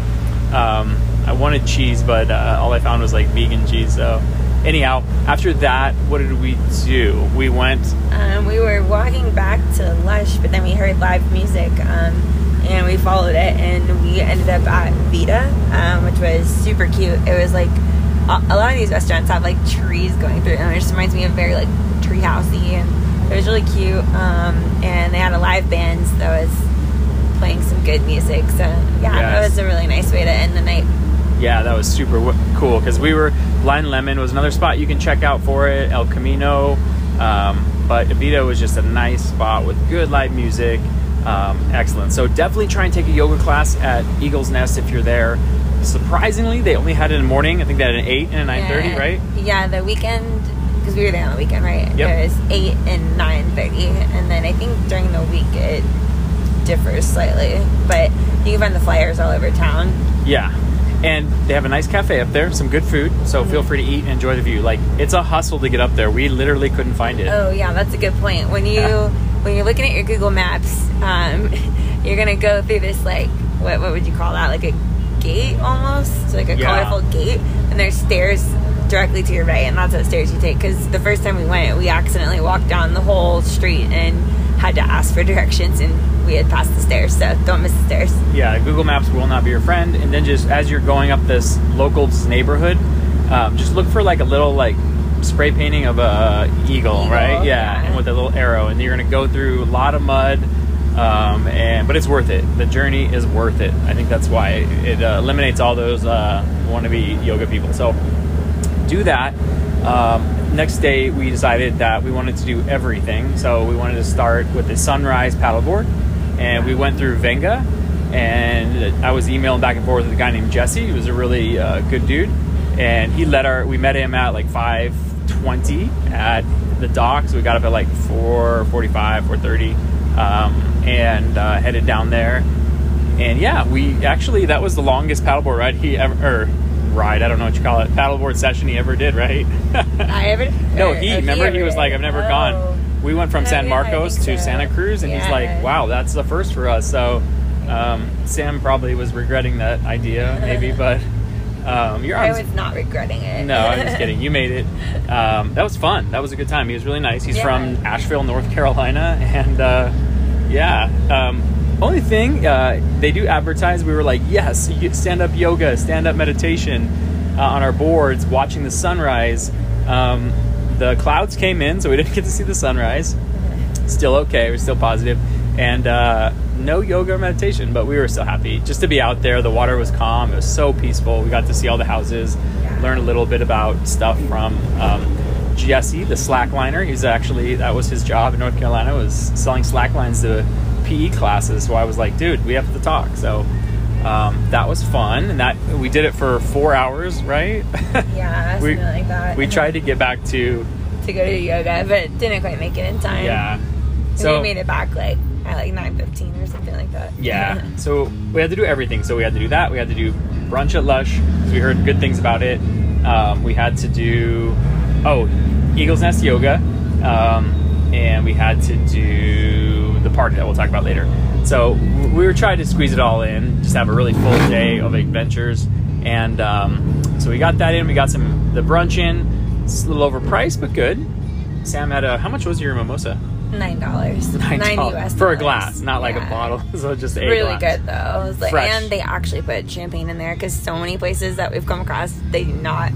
Um, I wanted cheese, but uh, all I found was like vegan cheese. So, anyhow, after that, what did we do? We went. Um, we were walking back to Lush, but then we heard live music, um, and we followed it, and we ended up at Vita, um, which was super cute. It was like a, lot of these restaurants have like trees going through, and it just reminds me of very like treehousey, and it was really cute. Um, and they had a live band that was playing some good music, so yeah, Yes. it was a really nice way to end the night. Yeah, that was super w- cool because we were. Blind Lemon was another spot you can check out for it. El Camino, um, but Evita was just a nice spot with good live music. Um, excellent. So definitely try and take a yoga class at Eagle's Nest if you're there. Surprisingly, they only had it in the morning. I think they had an eight and a nine thirty, Yeah. right? Yeah, the weekend because we were there on the weekend, right? Yep. It was eight and nine thirty, and then I think during the week it differs slightly, but you can find the flyers all over town. Yeah. And they have a nice cafe up there, some good food. So feel free to eat and enjoy the view. Like it's a hustle to get up there. We literally couldn't find it. Oh yeah, that's a good point. When you when you're looking at your Google Maps, um, <laughs> you're gonna go through this like what what would you call that? Like a gate almost, like a Yeah. colorful gate, and there's stairs directly to your right, and that's what stairs you take. Because the first time we went, we accidentally walked down the whole street and had to ask for directions, and we had passed the stairs. So don't miss the stairs. yeah, Google Maps will not be your friend. And then just as you're going up this local neighborhood, um, just look for like a little like spray painting of a eagle, Eagle, right? Yeah, yeah. and with a little arrow, and you're gonna go through a lot of mud. Um, and but it's worth it. The journey is worth it. I think that's why it uh, eliminates all those uh, wannabe yoga people. So do that. Um, next day, we decided that we wanted to do everything. So we wanted to start with the sunrise paddleboard, and we went through Venga. And I was emailing back and forth with a guy named Jesse. He was a really uh, good dude, and he let our. We met him at like five twenty at the dock. So we got up at like four forty five, four thirty. Um, and uh, headed down there. And yeah, we actually that was the longest paddleboard ride he ever ride. I don't know what you call it. Paddleboard session he ever did, right? <laughs> I ever. <laughs> no, he remember he ever was did. like, I've never Oh. gone. We went from Oh, San Marcos to so. Santa Cruz, and he's like, "Wow, that's the first for us." So um, Sam probably was regretting that idea, maybe, <laughs> but um, your I was not regretting it. No, I'm just kidding. You made it. Um, that was fun. That was a good time. He was really nice. He's Yeah. from Asheville, North Carolina, and uh, yeah. Um, only thing uh, they do advertise. We were like, yes, stand up yoga, stand up meditation uh, on our boards, watching the sunrise. Um, the clouds came in, so we <laughs> didn't get to see the sunrise. Still okay. We're still positive, and uh, no yoga or meditation, but we were still happy just to be out there. The water was calm. It was so peaceful. We got to see all the houses, learn a little bit about stuff from um, Jesse, the slackliner. He's actually that was his job in North Carolina was selling slacklines to PE classes. So I was like, dude, we have to talk. So um, that was fun, and that we did it for four hours, right? <laughs> Yeah, we something like that. we tried to get back to to go to yoga, but didn't quite make it in time. yeah. And So we made it back like at like nine fifteen or something like that. Yeah. <laughs> So we had to do everything. So we had to do that. We had to do brunch at Lush because we heard good things about it. Um, we had to do oh Eagles Nest Yoga, um, and we had to do party that we'll talk about later. So we were trying to squeeze it all in, just have a really full day of adventures, and um, so we got that in. We got some the brunch in. It's a little overpriced, but good. Sam had a how much was your mimosa? Nine dollars. <laughs> Nine, dollars. US for a glass, not like a bottle. <laughs> So just a really glass. good though. Like, Fresh. and they actually put champagne in there because so many places that we've come across they do not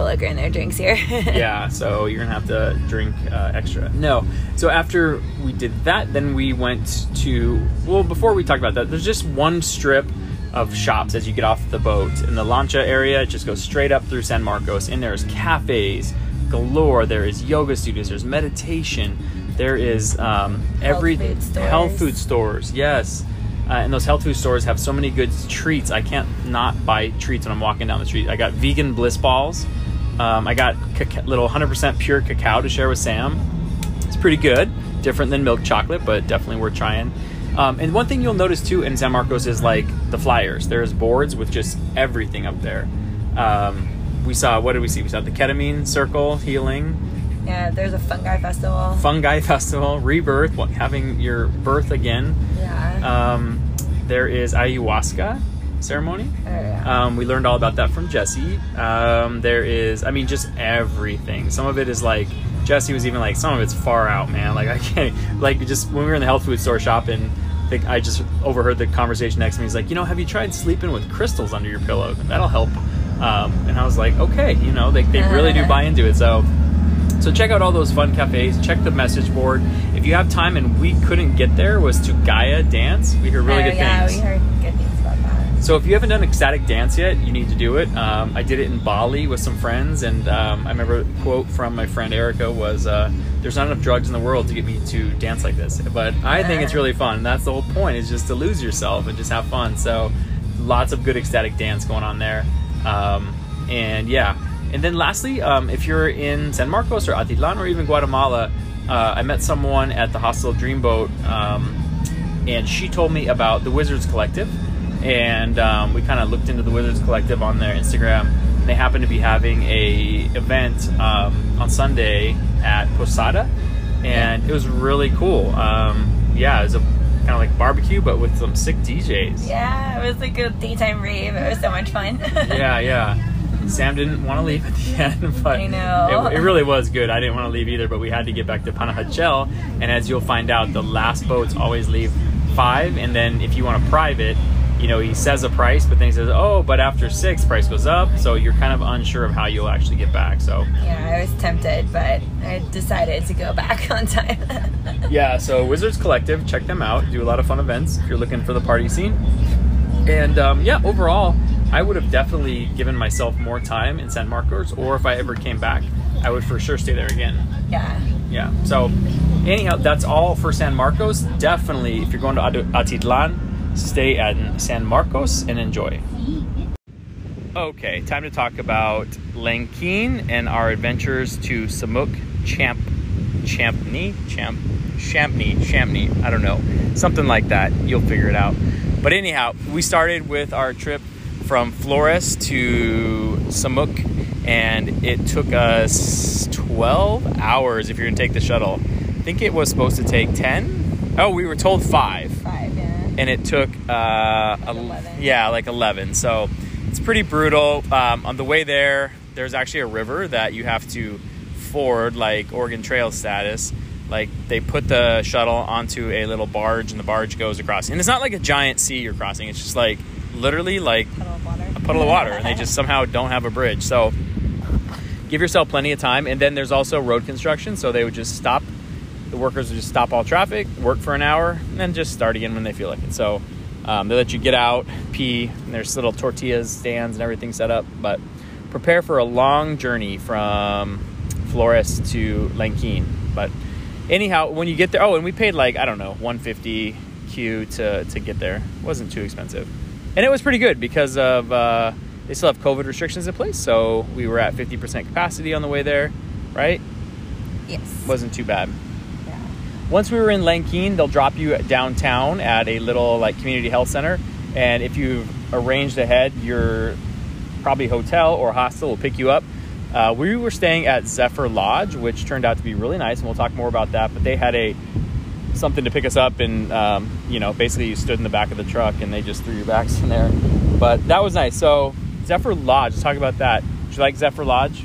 put liquor in their drinks here. <laughs> yeah, so you're gonna have to drink uh, extra. No, so after we did that, then we went to well. Before we talk about that, there's just one strip of shops as you get off the boat in the Lancha area. It just goes straight up through San Marcos, and there's cafes galore. There is yoga studios. There's meditation. There is um, every food stores. health food stores. Yes. Uh, and those health food stores have so many good treats. I can't not buy treats when I'm walking down the street. I got vegan bliss balls. Um, I got caca- little 100% pure cacao to share with Sam. It's pretty good. Different than milk chocolate, but definitely worth trying. Um, and one thing you'll notice too in San Marcos is like the flyers. There's boards with just everything up there. Um, we saw, what did we see? We saw the ketamine circle healing, yeah, there's a fungi festival. fungi festival, rebirth, what, having your birth again. yeah. Um, there is ayahuasca ceremony. Oh, yeah. Um, we learned all about that from Jesse. Um, there is, I mean, just everything. Some of it is like Jesse was even like, some of it's far out, man. Like I can't, like just when we were in the health food store shopping, like, I just overheard the conversation next to me. He's like, you know, have you tried sleeping with crystals under your pillow? That'll help. Um, and I was like, okay, you know, they, they really do <laughs> buy into it. So so check out all those fun cafes. Check the message board. If you have time and we couldn't get there, was to Gaia Dance. We heard really oh, good yeah, things. we heard good things about that. So if you haven't done ecstatic dance yet, you need to do it. Um, I did it in Bali with some friends, and um, I remember a quote from my friend Erica was, uh, "There's not enough drugs in the world to get me to dance like this." But I think it's really fun. That's the whole point is just to lose yourself and just have fun. So lots of good ecstatic dance going on there, um, and yeah. And then lastly, um, if you're in San Marcos or Atitlan or even Guatemala, uh, I met someone at the Hostel Dreamboat. Um, and she told me about the Wizards Collective, and um, we kind of looked into the Wizards Collective on their Instagram. They happen to be having a event um, on Sunday at Posada, and it was really cool. Um, yeah, it was a kind of like barbecue, but with some sick DJs. Yeah, it was like a daytime rave. It was so much fun. <laughs> yeah, yeah. Sam didn't want to leave at the end, <laughs> but I know. It, it really was good. I didn't want to leave either, but we had to get back to Panajachel. And as you'll find out, the last boats always leave five, and then if you want a private, you know, he says a price, but then he says, "Oh, but after six, price goes up." So you're kind of unsure of how you'll actually get back. So yeah, I was tempted, but I decided to go back <laughs> on time. <laughs> yeah, so Wizards Collective, check them out. Do a lot of fun events if you're looking for the party scene. And um, yeah, overall, I would have definitely given myself more time in San Marcos, or if I ever came back, I would for sure stay there again. yeah. Yeah. So, anyhow, that's all for San Marcos. Definitely, if you're going to Atitlan, stay at San Marcos and enjoy. Okay, time to talk about Lanquin and our adventures to Semuc Champ Champney Champ Champney, Champney, I don't know, something like that. You'll figure it out. But anyhow, we started with our trip from Flores to Semuc, and it took us 12 hours if you're gonna take the shuttle. I think it was supposed to take 10. Oh, we were told five. Five. And it took, uh, Like el- 11. yeah, like 11. So it's pretty brutal. Um, on the way there, there's actually a river that you have to ford, like Oregon Trail status. Like they put the shuttle onto a little barge, and the barge goes across. And it's not like a giant sea you're crossing. It's just like literally like Puddle a puddle of water, and they just <laughs> somehow don't have a bridge. So give yourself plenty of time. And then there's also road construction, so they would just stop. The workers would just stop all traffic, work for an hour, and then just start again when they feel like it. So um, they let you get out, pee, and there's little tortillas stands and everything set up. But prepare for a long journey from Flores to Lanquin. But anyhow, when you get there, oh, and we paid like I don't know, 150 Q to to get there. It wasn't too expensive, and it was pretty good because of uh, they still have COVID restrictions in place. So we were at 50% capacity on the way there, right? Yes. Wasn't too bad. Once we were in Lanquin, they'll drop you downtown at a little like community health center, and if you've arranged ahead, your probably hotel or hostel will pick you up. Uh, we were staying at Zephyr Lodge, which turned out to be really nice, and we'll talk more about that. But they had a something to pick us up, and um, you know, basically you stood in the back of the truck, and they just threw your bags in there. But that was nice. So Zephyr Lodge, let's talk about that. Did you like Zephyr Lodge?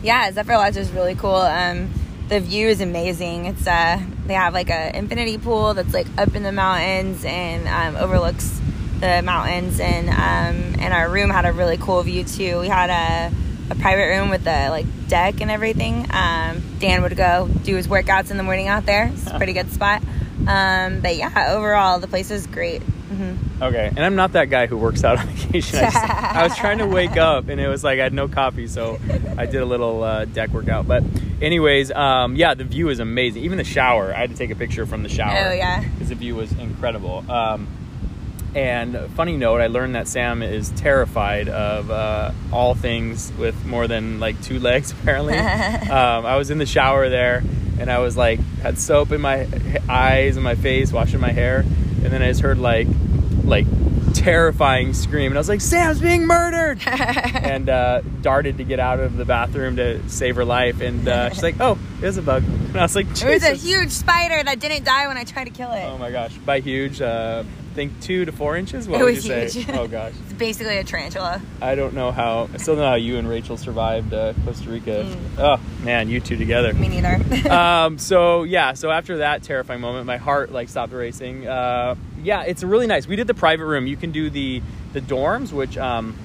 Yeah, Zephyr Lodge is really cool. Um, the view is amazing. It's uh, they have like a infinity pool that's like up in the mountains and um, overlooks the mountains. And um, and our room had a really cool view too. We had a, a private room with a like deck and everything. Um, Dan would go do his workouts in the morning out there. It's a pretty good spot. Um, but yeah, overall the place was great. Hmm Okay, and I'm not that guy who works out on vacation. I, just, I was trying to wake up, and it was like I had no coffee, so I did a little uh, deck workout. But, anyways, um, yeah, the view is amazing. Even the shower, I had to take a picture from the shower. Oh, yeah. because the view was incredible. Um, and funny note, I learned that Sam is terrified of uh, all things with more than like two legs. <laughs> Apparently, <laughs> um, I was in the shower there, and I was like had soap in my eyes and my face, washing my hair, and then I just heard like like terrifying scream, and I was like, "Sam's being murdered!" <laughs> and uh, darted to get out of the bathroom to save her life. And uh, she's like, "Oh, it was a bug," <laughs> and I was like, There was a huge spider that didn't die when I tried to kill it. Oh my gosh! By huge, uh, think two to four inches. What It would was you say? Oh gosh, <laughs> It's basically a tarantula. I don't know how. I still don't know how you and Rachel survived uh, Costa Rica. Mm. Oh man, you two together. Me neither. <laughs> <laughs> um, so yeah, so after that terrifying moment, my heart like stopped racing. Uh, yeah, it's really nice. We did the private room. You can do the the dorms, which um,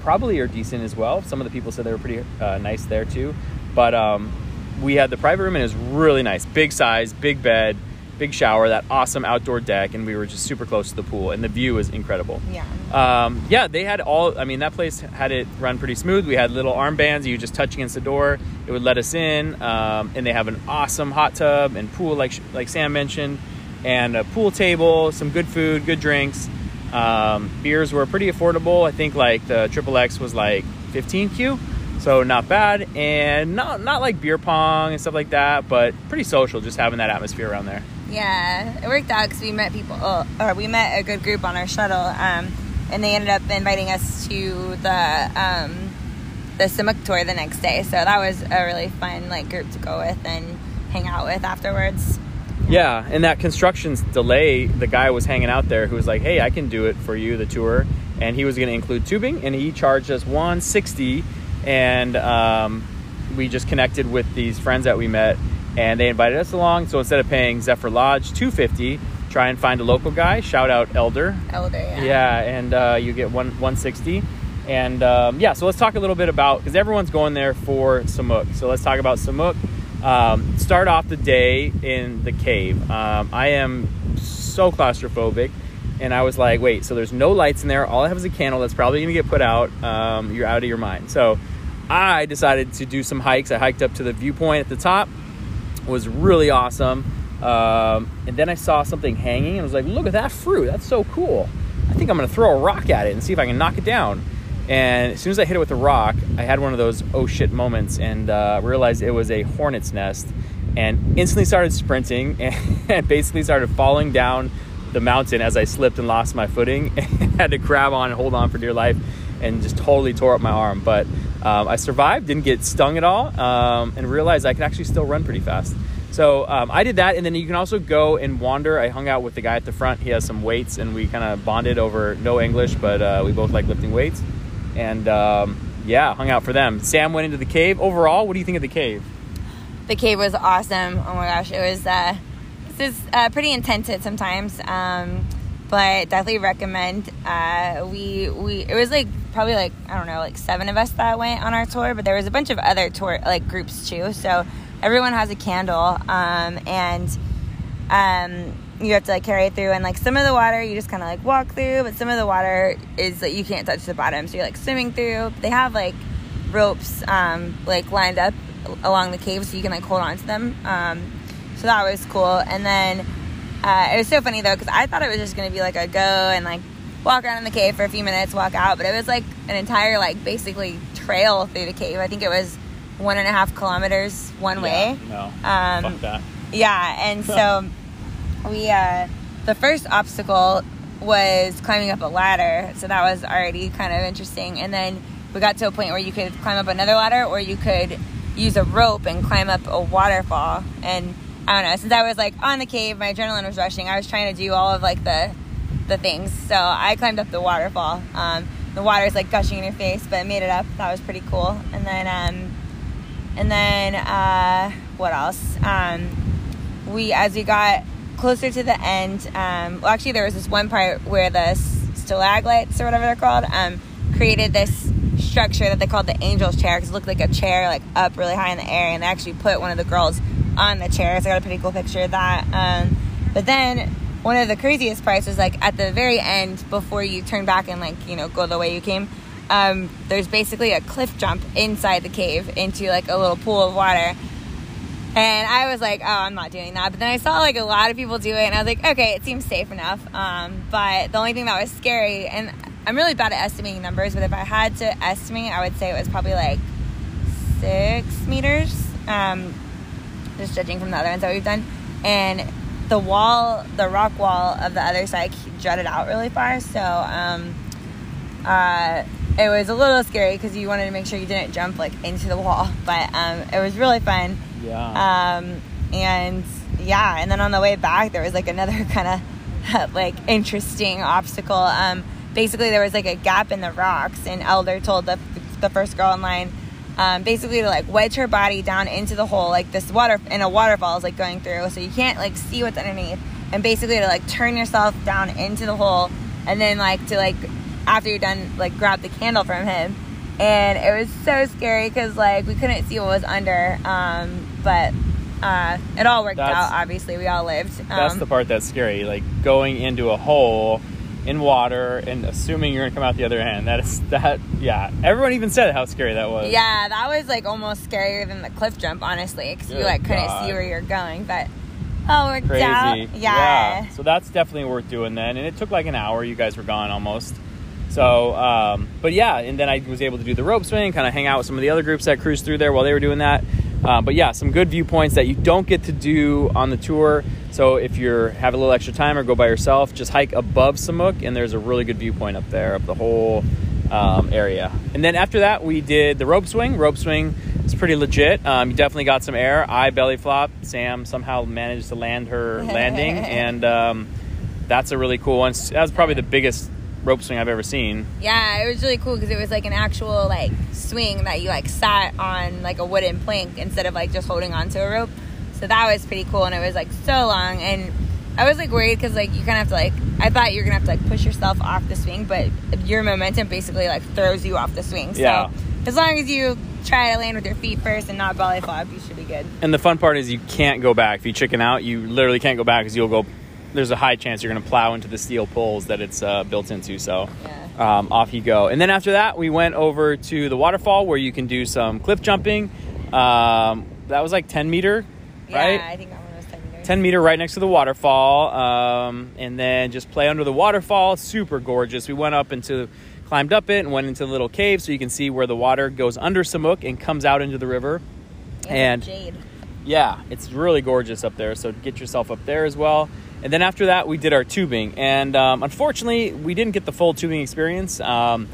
probably are decent as well. Some of the people said they were pretty uh, nice there too. But um, we had the private room and it was really nice. Big size, big bed, big shower, that awesome outdoor deck, and we were just super close to the pool, and the view was incredible. yeah. Um, yeah, they had all. I mean, that place had it run pretty smooth. We had little armbands you just touch against the door; it would let us in. Um, and they have an awesome hot tub and pool, like like Sam mentioned, and a pool table, some good food, good drinks. Um, beers were pretty affordable. I think like the triple X was like 15 Q, so not bad, and not not like beer pong and stuff like that, but pretty social. Just having that atmosphere around there. Yeah, it worked out because we met people, uh, or we met a good group on our shuttle, um, and they ended up inviting us to the um, the Semuc tour the next day. So that was a really fun like group to go with and hang out with afterwards. Yeah, and that construction's delay, the guy was hanging out there who was like, "Hey, I can do it for you, the tour," and he was going to include tubing, and he charged us one sixty, and um, we just connected with these friends that we met, and they invited us along. So instead of paying Zephyr Lodge two fifty, try and find a local guy. Shout out Elder, Elder, yeah. yeah, and uh, you get one 160. And um, yeah, so let's talk a little bit about because everyone's going there for Semuc. So let's talk about Semuc. Um, start off the day in the cave. Um, I am so claustrophobic, and I was like, wait, so there's no lights in there. All I have is a candle that's probably going to get put out. Um, you're out of your mind. So I decided to do some hikes. I hiked up to the viewpoint at the top. Was really awesome. Um, and then I saw something hanging and I was like, look at that fruit. That's so cool. I think I'm going to throw a rock at it and see if I can knock it down. And as soon as I hit it with a rock, I had one of those oh shit moments and uh, realized it was a hornet's nest. and instantly started sprinting <laughs> and basically started falling down the mountain as I slipped and lost my footing <laughs> and had to grab on and hold on for dear life and just totally tore up my arm. But um, I survived, didn't get stung at all, um, and realized I could actually still run pretty fast. So um, I did that, and then you can also go and wander. I hung out with the guy at the front. He has some weights, and we kind of bonded over no English, but uh, we both like lifting weights. And um, yeah, hung out for them. Sam went into the cave. Overall, what do you think of the cave? The cave was awesome. Oh my gosh, it was. Uh, is uh, pretty intense sometimes, um, but definitely recommend. Uh, we we it was like probably like I don't know like seven of us that went on our tour, but there was a bunch of other tour like groups too. So everyone has a candle um, and um, you have to like carry it through and like some of the water you just kind of like walk through but some of the water is like you can't touch the bottom so you're like swimming through they have like ropes um, like lined up along the cave so you can like hold on to them um, so that was cool and then uh, it was so funny though because i thought it was just going to be like a go and like walk around in the cave for a few minutes walk out but it was like an entire like basically trail through the cave i think it was one and a half kilometers one way. No, um, fuck that. Yeah, and so we uh, the first obstacle was climbing up a ladder, so that was already kind of interesting. And then we got to a point where you could climb up another ladder, or you could use a rope and climb up a waterfall. And I don't know, since I was like on the cave, my adrenaline was rushing. I was trying to do all of like the the things, so I climbed up the waterfall. Um, the water's like gushing in your face, but I made it up. That was pretty cool. And then um, and then uh, what else? Um, we as we got closer to the end, um, well, actually there was this one part where the stalagmites or whatever they're called um, created this structure that they called the angel's chair because it looked like a chair like up really high in the air, and they actually put one of the girls on the chair. So I got a pretty cool picture of that. Um, but then one of the craziest parts was like at the very end before you turn back and like you know go the way you came um, there's basically a cliff jump inside the cave into like a little pool of water. And I was like, oh, I'm not doing that. But then I saw like a lot of people do it, and I was like, okay, it seems safe enough. Um, but the only thing that was scary, and I'm really bad at estimating numbers, but if I had to estimate, I would say it was probably like six meters, um, just judging from the other ones that we've done. And the wall, the rock wall of the other side jutted out really far. So, um, uh, it was a little scary because you wanted to make sure you didn't jump like into the wall, <laughs> but um, it was really fun. Yeah. Um, and yeah, and then on the way back, there was like another <laughs> kind of <laughs> like interesting obstacle. Um, basically, there was like a gap in the rocks, and Elder told the the first girl in line. Um, basically to like wedge her body down into the hole like this water in a waterfall is like going through so you can't like see what's underneath and basically to like turn yourself down into the hole and then like to like after you're done, like grab the candle from him. And it was so scary because like we couldn't see what was under. Um, but uh, it all worked that's, out. Obviously, we all lived. Um, that's the part that's scary. Like going into a hole in water and assuming you're gonna come out the other end. That is that. Yeah, everyone even said how scary that was. Yeah, that was like almost scarier than the cliff jump, honestly, because you like couldn't God. see where you're going. But oh, worked Crazy. out. Yeah. yeah. So that's definitely worth doing then. And it took like an hour. You guys were gone almost. So, um, but yeah, and then I was able to do the rope swing, kind of hang out with some of the other groups that cruised through there while they were doing that. Uh, but yeah, some good viewpoints that you don't get to do on the tour. So if you have a little extra time or go by yourself, just hike above Semuc, and there's a really good viewpoint up there of the whole um, area. And then after that, we did the rope swing. Rope swing is pretty legit. Um, you definitely got some air. I belly flop. Sam somehow managed to land her <laughs> landing, and um, that's a really cool one. That was probably the biggest rope swing I've ever seen. Yeah, it was really cool because it was like an actual like swing that you like sat on like a wooden plank instead of like just holding onto a rope. So that was pretty cool, and it was like so long. And I was like worried because like you kind of have to like I thought you're gonna have to like push yourself off the swing, but your momentum basically like throws you off the swing. So yeah. as long as you try to land with your feet first and not belly flop, you should be good. And the fun part is you can't go back. If you chicken out, you literally can't go back because you'll go there's a high chance you're going to plow into the steel poles that it's uh, built into. So yeah. um, off you go. And then after that, we went over to the waterfall where you can do some cliff jumping. Um, that was like 10 meter, right? Yeah, I think that one was 10 meters. 10 meter right next to the waterfall. Um, and then just play under the waterfall. Super gorgeous. We went up into, climbed up it and went into the little cave so you can see where the water goes under Semuc and comes out into the river. Yeah, and jade. yeah, it's really gorgeous up there. So get yourself up there as well. And then after that, we did our tubing, and um, unfortunately, we didn't get the full tubing experience. Um,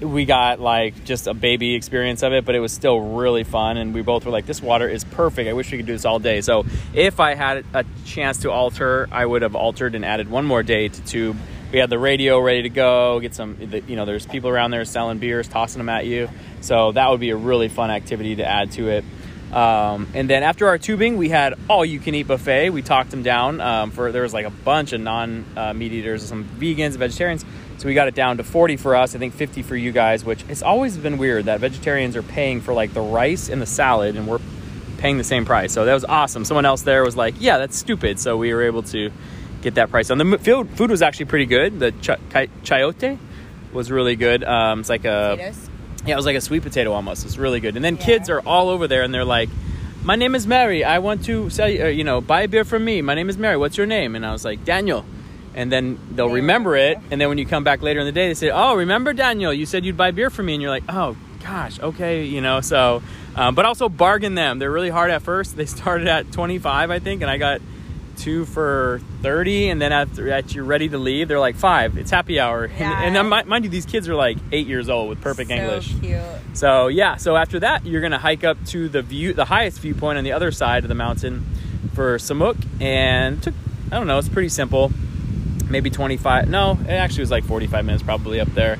we got like just a baby experience of it, but it was still really fun. And we both were like, "This water is perfect. I wish we could do this all day." So if I had a chance to alter, I would have altered and added one more day to tube. We had the radio ready to go. Get some, you know, there's people around there selling beers, tossing them at you. So that would be a really fun activity to add to it. Um, and then after our tubing, we had all you can eat buffet. We talked them down um, for there was like a bunch of non uh, meat eaters, some vegans, and vegetarians. So we got it down to 40 for us. I think 50 for you guys, which it's always been weird that vegetarians are paying for like the rice and the salad, and we're paying the same price. So that was awesome. Someone else there was like, "Yeah, that's stupid." So we were able to get that price on. The food food was actually pretty good. The ch- chayote was really good. Um, it's like a Potatoes yeah, it was like a sweet potato almost. It's really good. And then yeah. kids are all over there, and they're like, "My name is Mary. I want to sell you, uh, you know, buy a beer from me. My name is Mary. What's your name?" And I was like, "Daniel." And then they'll remember it, and then when you come back later in the day, they say, "Oh, remember Daniel? You said you'd buy beer for me." And you're like, "Oh gosh, okay, you know." So, um, but also bargain them. They're really hard at first. They <laughs> started at 25, I think, and I got two for 30 and then after that you're ready to leave they're like five it's happy hour yeah. and, and mind you these kids are like eight years old with perfect so english cute. so yeah so after that you're gonna hike up to the view the highest viewpoint on the other side of the mountain for Semuc and took i don't know it's pretty simple maybe 25 no it actually was like 45 minutes probably up there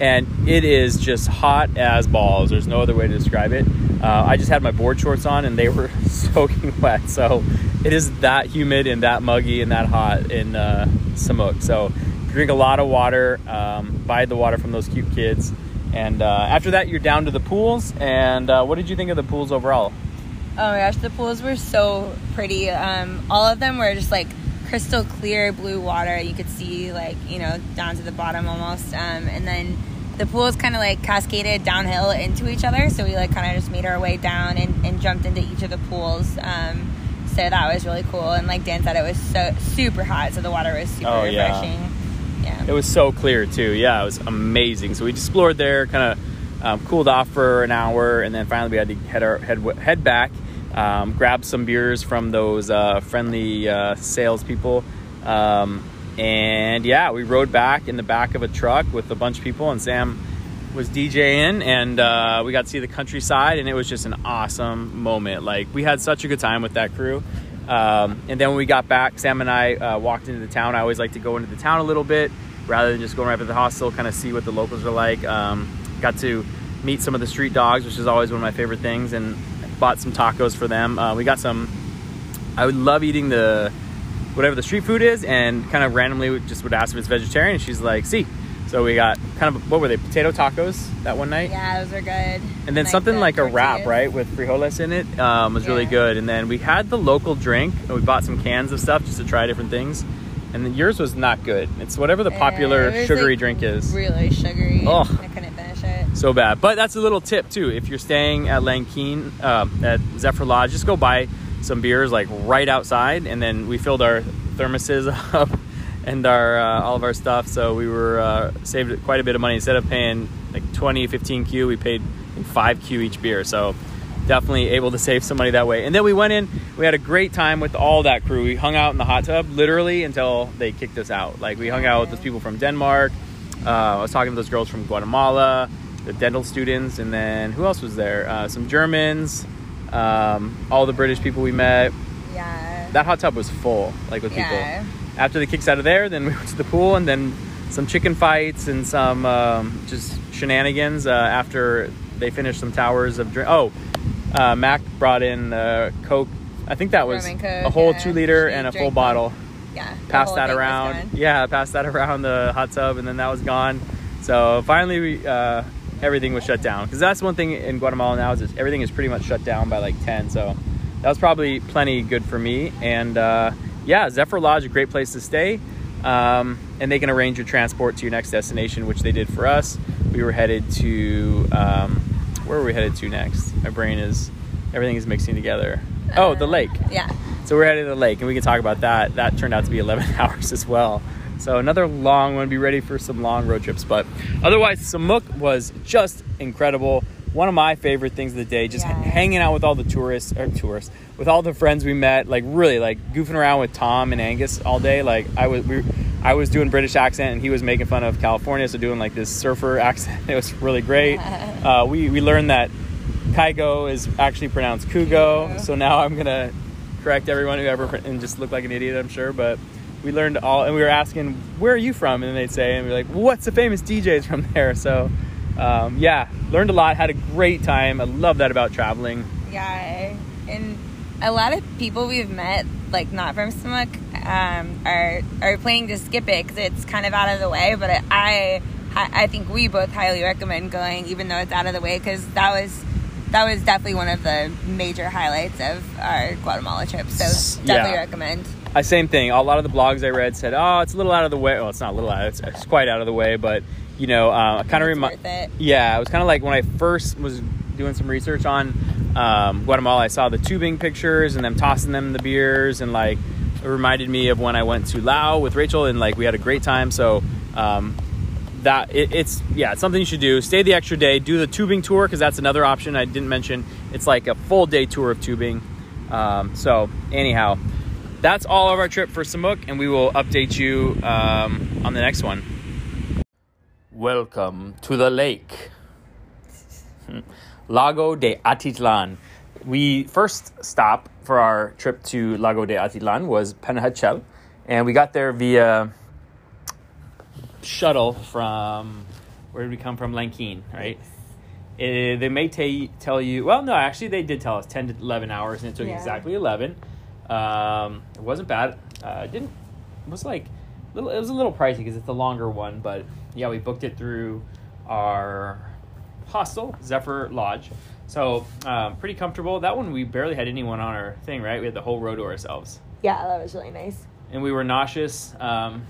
and it is just hot as balls there's no other way to describe it uh, i just had my board shorts on and they were <laughs> soaking wet so it is that humid and that muggy and that hot in uh. So drink a lot of water, um, buy the water from those cute kids. And uh, after that, you're down to the pools. And uh, what did you think of the pools overall? Oh my gosh, the pools were so pretty. Um, all of them were just like crystal clear blue water. You could see like you know down to the bottom almost. Um, and then the pools kind of like cascaded downhill into each other. So we like kind of just made our way down and, and jumped into each of the pools. Um, so that was really cool. And like Dan said, it was so super hot, so the water was super oh, refreshing. Yeah. yeah. It was so clear too. Yeah, it was amazing. So we explored there, kind of um, cooled off for an hour, and then finally we had to head our head head back, um, grab some beers from those uh, friendly uh, salespeople. Um, and yeah, we rode back in the back of a truck with a bunch of people, and Sam was DJing and uh, we got to see the countryside and it was just an awesome moment. Like we had such a good time with that crew. Um, and then when we got back, Sam and I uh, walked into the town. I always like to go into the town a little bit rather than just going right to the hostel, kind of see what the locals are like. Um, got to meet some of the street dogs, which is always one of my favorite things, and bought some tacos for them. Uh, we got some. I would love eating the whatever the street food is, and kind of randomly just would ask if it's vegetarian. And she's like, "See." So we got kind of what were they? Potato tacos that one night. Yeah, those are good. And then like something like tortillas. a wrap, right, with frijoles in it, um, was yeah. really good. And then we had the local drink. And we bought some cans of stuff just to try different things. And then yours was not good. It's whatever the popular yeah, sugary like drink is. Really sugary. Oh, I couldn't finish it. So bad. But that's a little tip too. If you're staying at Lanquin uh, at Zephyr Lodge, just go buy some beers like right outside. And then we filled our thermoses <laughs> up and our uh, all of our stuff. So we were uh, saved quite a bit of money. Instead of paying like 20, 15 Q, we paid 5 Q each beer. So definitely able to save some money that way. And then we went in, we had a great time with all that crew. We hung out in the hot tub literally until they kicked us out. Like we hung out with those people from Denmark. Uh, I was talking to those girls from Guatemala, the dental students, and then who else was there? Uh, some Germans, um, all the British people we met. Yeah. That hot tub was full, like with yeah. people after the kicks out of there, then we <laughs> went to the pool and then some chicken fights and some um, just shenanigans uh, after they finished some towers of drink. Oh, uh, Mac brought in uh, Coke. I think that was Coke, a whole yeah. two liter and a full bottle. Yeah. Passed that around. Yeah, passed that around the hot tub and then that was gone. So finally, we, uh, everything was shut down because that's one thing in Guatemala now is everything is pretty much shut down by like 10. So that was probably plenty good for me. And uh, yeah, Zephyr Lodge, a great place to stay. Um, and they can arrange your transport to your next destination, which they did for us. We were headed to, um, where were we headed to next? My brain is, everything is mixing together. Uh, oh, the lake. Yeah. So we're headed to the lake, and we can talk about that. That turned out to be 11 <laughs> hours as well. So another long one. Be ready for some long road trips. But otherwise, Semuc was just incredible. One of my favorite things of the day. Just Yeah. hanging out with all the tourists or tourists with all the friends we met. Like really, like goofing around with Tom and Angus all day. Like I was we. I was doing British accent and he was making fun of California, so doing like this surfer <laughs> accent. It was really great. <laughs> Uh, we we learned that Kygo is actually pronounced Kugo, Kugo. so now I'm gonna correct everyone who ever and just look like an idiot. I'm sure, but we learned all, and we were asking, "Where are you from?" And they'd say, and we're like, "What's the famous DJs from there?" So, um, yeah, learned a lot, had a great time. I love that about traveling. Yeah, and a lot of people we've met, like not from Semuc, um, are are planning to skip it because it's kind of out of the way. But I, I, I think we both highly recommend going, even though it's out of the way, because that was that was definitely one of the major highlights of our Guatemala trip. So Yeah. definitely recommend. Uh, same thing. A lot of the blogs I read said, "Oh, it's a little out of the way." Well, it's not a little out; it's, it's quite out of the way. But you know, uh, kind of remind. Yeah, it was kind of like when I first was doing some research on um, Guatemala. I saw the tubing pictures and them tossing them the beers, and like it reminded me of when I went to Lao with Rachel, and like we had a great time. So um, that it, it's yeah, it's something you should do. Stay the extra day, do the tubing tour because that's another option I didn't mention. It's like a full day tour of tubing. Um, so anyhow, that's all of our trip for Semuc, and we will update you um, on the next one. Welcome to the lake. <laughs> Lago de Atitlan. We first stop for our trip to Lago de Atitlan was Panajachel, and we got there via shuttle from where did we come from? Lanquin, right? Eh, they may ta- tell you. Well, no, actually, they did tell us ten to eleven hours, and it took Yeah. exactly eleven. Um, it wasn't bad. Uh, it didn't. It was like little. It was a little pricey because it's the longer one, but yeah, we booked it through our hostel, Zephyr Lodge. So um, pretty comfortable. That one we barely had anyone on our thing, right? We had the whole row to ourselves, Yeah, that was really nice. and we were nauseous um,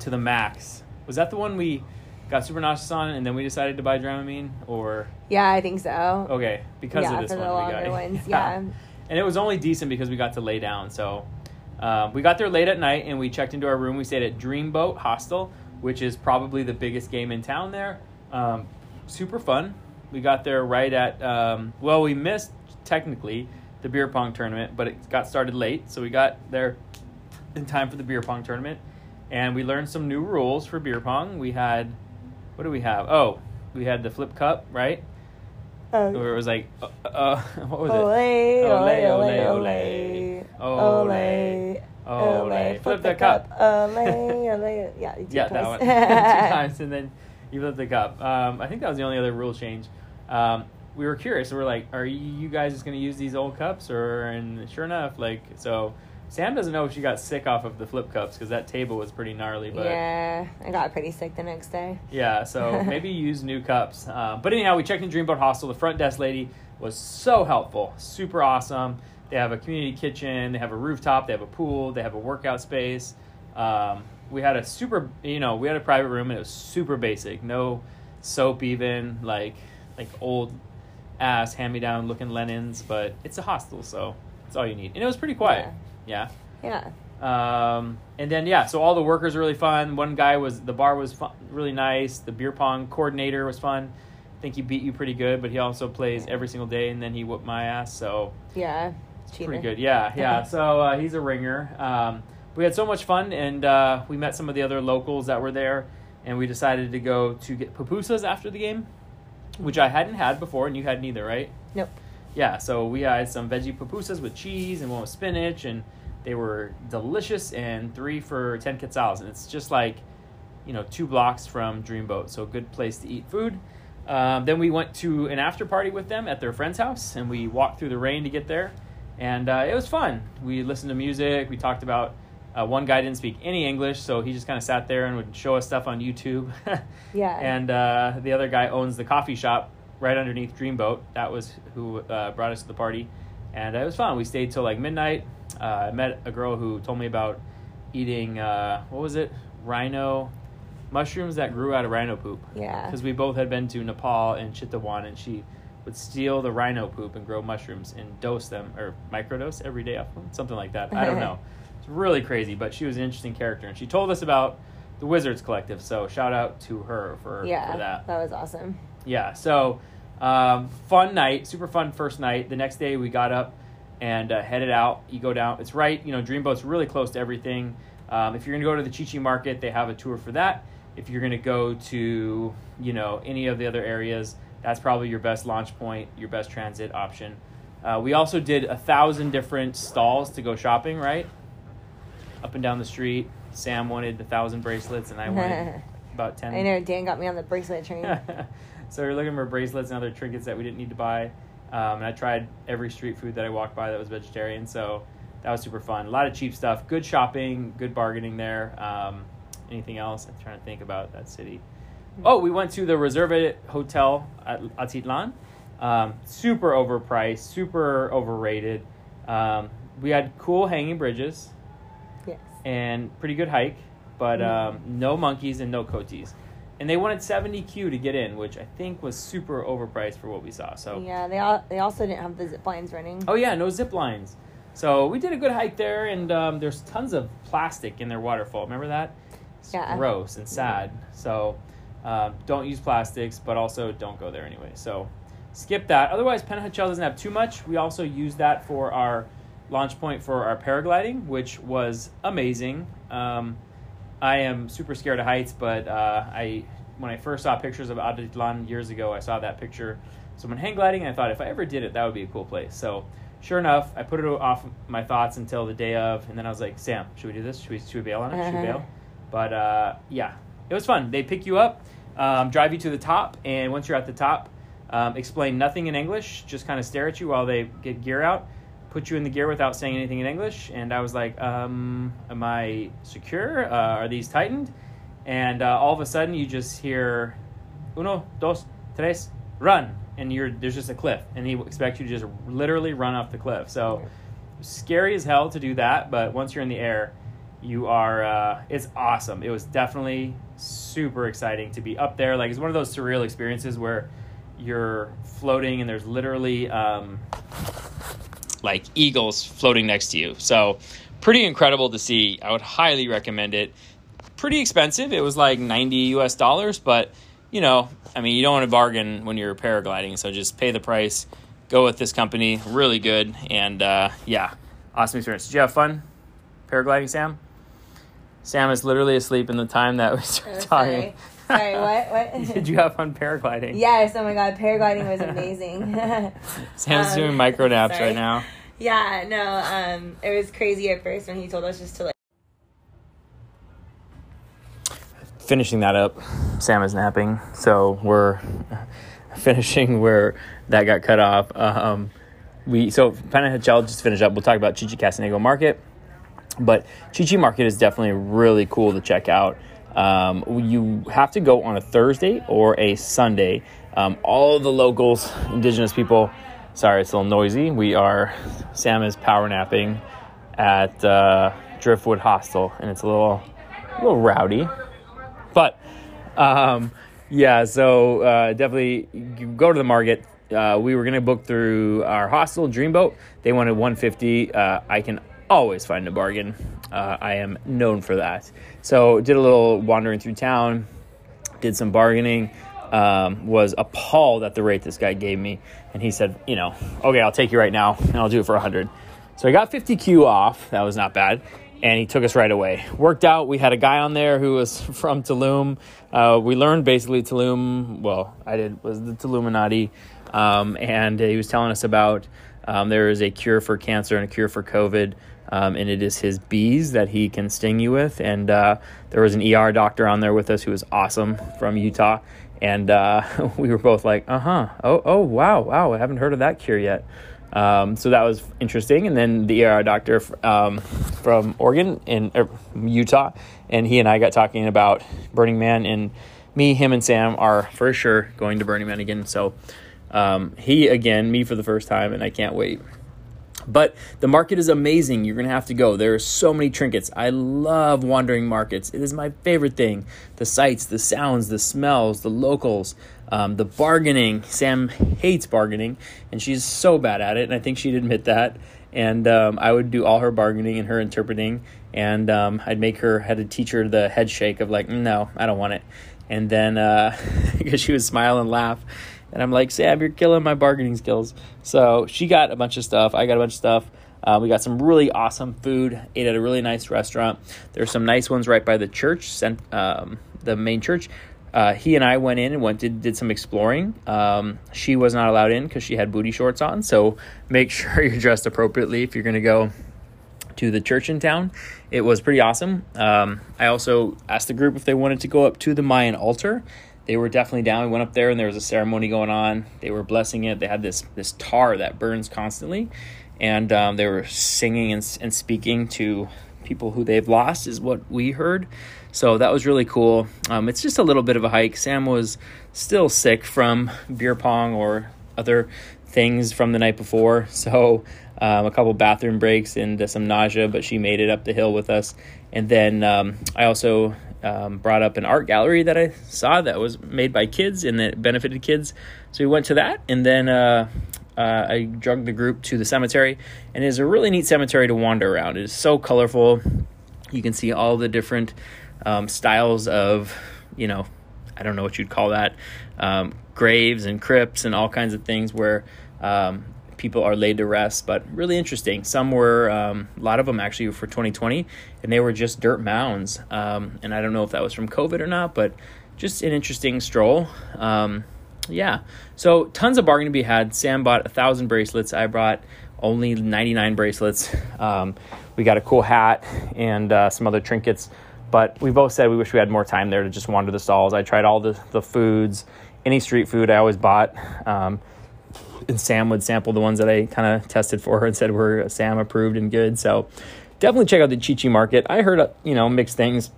to the max. Was that the one we got super nauseous on, and then we decided to buy Dramamine, or Yeah, I think so. okay because yeah, of this for one the we longer got ones. <laughs> Yeah. and it was only decent because we got to lay down. So um, we got there late at night and we checked into our room. We stayed at Dreamboat Hostel, which is probably the biggest game in town there. Um, super fun. We got there right at um, well, we missed technically the beer pong tournament, but it got started late, so we got there in time for the beer pong tournament. And we learned some new rules for beer pong. We had what do we have? Oh, we had the flip cup, right? Oh. Where it was like, uh, uh, <laughs> what was it? Ole, ole, Ole, ole, ole, ole, ole. ole, Ole, ole, flip the cup. Ole, yeah, you Yeah, twice. that one. <laughs> Two <laughs> times, and then you flip the cup. Um, I think that was the only other rule change. Um, we were curious. We were like, "Are you guys just going to use these old cups?" Or and sure enough, like so. Sam doesn't know if she got sick off of the flip cups because that table was pretty gnarly. But yeah, I got pretty sick the next day. Yeah, so <laughs> maybe use new cups. Uh, but anyhow, we checked in Dreamboat Hostel. The front desk lady was so helpful, super awesome. They have a community kitchen, they have a rooftop, they have a pool, they have a workout space. Um, we had a super, you know, we had a private room and it was super basic, no soap even, like like old ass hand me down looking linens. But it's a hostel, so it's all you need, and it was pretty quiet. Yeah. Yeah. Um, and then yeah, so all the workers were really fun. One guy was the bar was fun, really nice. The beer pong coordinator was fun. I think he beat you pretty good, but he also plays every single day, and then he whooped my ass. So Yeah. Cheater. pretty good. Yeah, yeah. <laughs> so uh, he's a ringer. Um, we had so much fun, and uh, we met some of the other locals that were there, and we decided to go to get pupusas after the game, which I hadn't had before, and you hadn't either, right? Nope. Yeah, so we had some veggie pupusas with cheese and one with spinach, and they were delicious. And three for ten quetzals, and it's just like, you know, two blocks from Dreamboat, so a good place to eat food. Um, then we went to an after party with them at their friend's house, and we walked through the rain to get there, and uh, it was fun. We listened to music. We talked about. Uh, one guy didn't speak any English, so he just kind of sat there and would show us stuff on YouTube. <laughs> Yeah. And uh, the other guy owns the coffee shop right underneath Dreamboat. That was who uh, brought us to the party, and it was fun. We stayed till like midnight. Uh, I met a girl who told me about eating uh, what was it, rhino mushrooms that grew out of rhino poop. Yeah. Because we both had been to Nepal and Chitwan, and she would steal the rhino poop and grow mushrooms and dose them or microdose every day off them, something like that. I don't know. It's really crazy, but she was an interesting character, and she told us about the Wizards Collective. So shout out to her for that. Yeah. for that. was awesome. Yeah. So Um, fun night, super fun first night. The next day we got up and uh, headed out. You go down. It's right. You know, Dreamboat's really close to everything. Um, if you're gonna go to the Chi Chi Market, they have a tour for that. If you're gonna go to you know any of the other areas, that's probably your best launch point, your best transit option. Uh, we also did a thousand different stalls to go shopping, right? Up and down the street. Sam wanted a thousand bracelets, and I wanted <laughs> about ten. I know Dan got me on the bracelet train. <laughs> so we are looking for bracelets and other trinkets that we didn't need to buy. Um, and I tried every street food that I walked by that was vegetarian. So that was super fun. A lot of cheap stuff. Good shopping. Good bargaining there. Um, anything else? I'm trying to think about that city. Oh, we went to the Reserve Hotel at Atitlan. Um, super overpriced, super overrated. Um, we had cool hanging bridges. Yes. And pretty good hike, but Mm-hmm. um, no monkeys and no coatis. And they wanted 70Q to get in, which I think was super overpriced for what we saw. So, Yeah, they all they also didn't have the zip lines running. oh yeah, no zip lines. So we did a good hike there, and um, there's tons of plastic in their waterfall. Remember that? It's Yeah. gross and sad. So um, don't use plastics, but also don't go there anyway. So skip that. Otherwise, Panajachel doesn't have too much. We also used that for our launch point for our paragliding, which was amazing. Um, I am super scared of heights, but uh, I when I first saw pictures of Atitlan years ago, I saw that picture. Someone hang gliding, and I thought if I ever did it, that would be a cool place. So sure enough, I put it off my thoughts until the day of, and then I was like, Sam, should we do this? Should we should we bail on it? Should we <laughs> bail? But uh, yeah, it was fun. They pick you up, um, drive you to the top, and once you're at the top, um, explain nothing in English, just kind of stare at you while they get gear out, put you in the gear without saying anything in English. And I was like, um, Am I secure? Uh, are these tightened? And uh, all of a sudden, you just hear uno, dos, tres, run. And you're there's just a cliff, and he expects you to just literally run off the cliff. So scary as hell to do that, but once you're in the air, you are uh, it's awesome. It was definitely super exciting to be up there. Like it's one of those surreal experiences where you're floating and there's literally um, like eagles floating next to you. So pretty incredible to see. I would highly recommend it. Pretty expensive. It was like 90 US dollars, but you know, I mean, you don't want to bargain when you're paragliding, so just pay the price. Go with this company, really good, and uh, yeah, awesome experience. Did you have fun paragliding, Sam? Sam is literally asleep in the time that we started Oh, talking. sorry. Sorry, what? What? <laughs> Did you have fun paragliding? yes, oh my god, paragliding was amazing. <laughs> Sam's Um, doing micro naps sorry. right now. yeah, no, um, it was crazy at first when he told us just to like. finishing that up, Sam is napping, so we're <laughs> finishing where that got cut off. Um, we so Panajachel just finished up. We'll talk about Chichi Market, but Chichi Market is definitely really cool to check out. Um, you have to go on a Thursday or a Sunday. Um, all the locals, indigenous people. Sorry, it's a little noisy. We are Sam is power napping at uh, Driftwood Hostel, and it's a little, a little rowdy. But um, yeah, so uh, definitely go to the market. Uh, we were gonna book through our hostel Dreamboat. They wanted 150. Uh, I can always find a bargain. Uh, I am known for that. So did a little wandering through town, did some bargaining. Um, was appalled at the rate this guy gave me, and he said, you know, okay, I'll take you right now, and I'll do it for 100. So I got 50Q off. That was not bad. And he took us right away. Worked out. We had a guy on there who was <laughs> from Tulum. Uh, we learned basically Tulum. Well, I did was the Tuluminati, um, and he was telling us about um, there is a cure for cancer and a cure for COVID, um, and it is his bees that he can sting you with. And uh, there was an ER doctor on there with us who was awesome from Utah, and uh, <laughs> we were both like, uh huh, oh oh wow wow, I haven't heard of that cure yet. Um, so that was interesting. And then the ER doctor um, from Oregon in er, Utah, and he and I got talking about Burning Man. And me, him, and Sam are for sure going to Burning Man again. So um, he again, me for the first time, and I can't wait. But the market is amazing. You're going to have to go. There are so many trinkets. I love wandering markets. It is my favorite thing. The sights, the sounds, the smells, the locals, um, the bargaining. Sam hates bargaining, and she's so bad at it. And I think she'd admit that. And um, I would do all her bargaining and her interpreting. And um, I'd make her, had to teach her the head shake of like, "Mm, no, I don't want it. And then, uh, <laughs> because she would smile and laugh. And I'm like, Sam, you're killing my bargaining skills. So she got a bunch of stuff. I got a bunch of stuff. Uh, we got some really awesome food. Ate at a really nice restaurant. There's some nice ones right by the church, um, the main church. Uh, he and I went in and went did, did some exploring. Um, she was not allowed in because she had booty shorts on. So make <laughs> sure you're dressed appropriately if you're going to go to the church in town. It was pretty awesome. Um, I also asked the group if they wanted to go up to the Mayan altar. They were definitely down. We went up there and there was a ceremony going on. They were blessing it. They had this this tar that burns constantly, and um, they were singing and, and speaking to people who they've lost, is what we heard. So that was really cool. Um, it's just a little bit of a hike. Sam was still sick from beer pong or other things from the night before. <laughs> So um, a couple bathroom breaks and some nausea, but she made it up the hill with us. And then um, I also um, brought up an art gallery that I saw that was made by kids and that benefited kids. So we went to that, and then uh, uh, I drugged the group to the cemetery. And it is a really neat cemetery to wander around. It is so colorful. You can see all the different um, styles of, you know, I don't know what you'd call that, um, graves and crypts and all kinds of things where um, people are laid to rest, but really interesting. Some were, um, a lot of them actually were for 2020, and they were just dirt mounds. Um, and I don't know if that was from COVID or not, but just an interesting stroll. Um, yeah, so tons of bargain to be had. Sam bought a thousand bracelets. I brought only 99 bracelets. Um, we got a cool hat and uh, some other trinkets. But we both said we wish we had more time there to just wander the stalls. I tried all the, the foods, any street food I always bought. And Sam would sample the ones that I kind of tested for her and said were Sam approved and good. So definitely check out the Chi Chi Market. I heard, uh, you know, mixed things.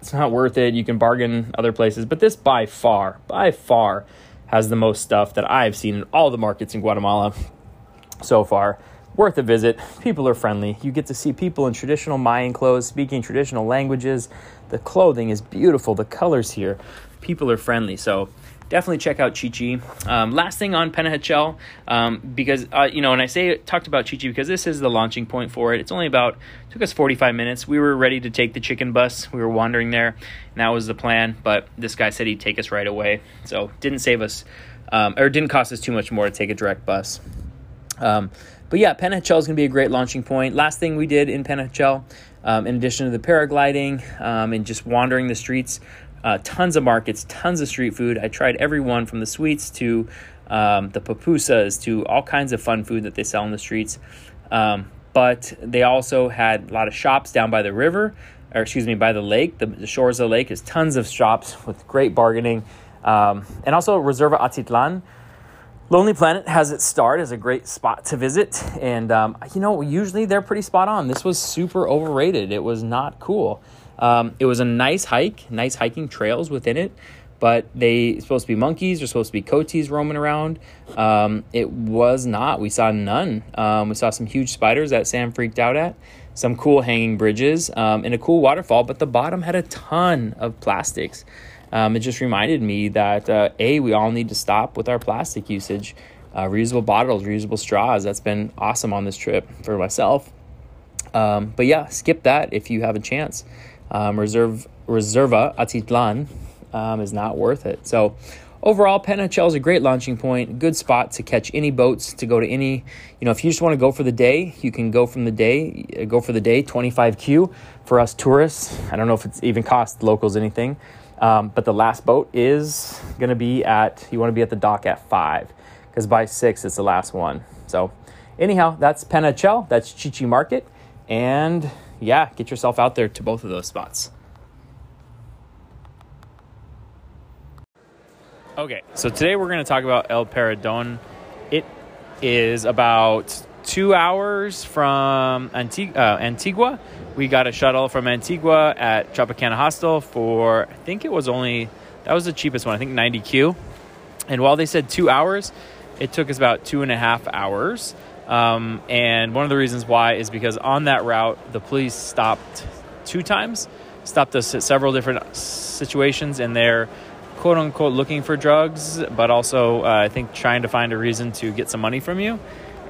It's not worth it. You can bargain other places, but this by far, by far, has the most stuff that I've seen in all the markets in Guatemala so far worth a visit. People are friendly. You get to see people in traditional Mayan clothes speaking traditional languages. The clothing is beautiful. The colors here, people are friendly. So definitely check out Chi Chi. Um, last thing on Panajachel, um, because uh, you know, and I say talked about Chi Chi because this is the launching point for it. It's only about took us 45 minutes. We were ready to take the chicken bus. We were wandering there, and that was the plan. But this guy said he'd take us right away, so didn't save us, um, or didn't cost us too much more to take a direct bus. Um, but yeah, Panajachel is going to be a great launching point. Last thing we did in Panajachel, um, in addition to the paragliding um, and just wandering the streets, uh, tons of markets, tons of street food. I tried every one from the sweets to um, the pupusas to all kinds of fun food that they sell in the streets. Um, but they also had a lot of shops down by the river, or excuse me, by the lake. The, the shores of the lake is tons of shops with great bargaining. Um, and also Reserva Atitlan, Lonely Planet has its start as a great spot to visit, and um, you know, usually they're pretty spot on. This was super overrated. It was not cool. Um, it was a nice hike, nice hiking trails within it, but they supposed to be monkeys. There's supposed to be coatis roaming around. Um, it was not. We saw none. Um, we saw some huge spiders that Sam freaked out at. Some cool hanging bridges um, and a cool waterfall, but the bottom had a ton of plastics um, it just reminded me that uh, a we all need to stop with our plastic usage uh, reusable bottles reusable straws that's been awesome on this trip for myself um, but yeah skip that if you have a chance um, reserve reserva atitlan um, is not worth it so overall Panajachel is a great launching point good spot to catch any boats to go to any you know if you just want to go for the day you can go from the day uh, go for the day 25q for us tourists i don't know if it's even cost locals anything um, but the last boat is going to be at, you want to be at the dock at 5 because by 6 it's the last one. So, anyhow, that's Panajachel, that's Chi Chi Market. And yeah, get yourself out there to both of those spots. Okay, so today we're going to talk about El Paredon. It is about two hours from uh, Antigua we got a shuttle from Antigua at Tropicana Hostel for I think it was only that was the cheapest one. I think 90Q. And while they said two hours, it took us about two and a half hours. Um, and one of the reasons why is because on that route, the police stopped two times, stopped us at several different situations, and they're quote unquote looking for drugs, but also uh, I think trying to find a reason to get some money from you.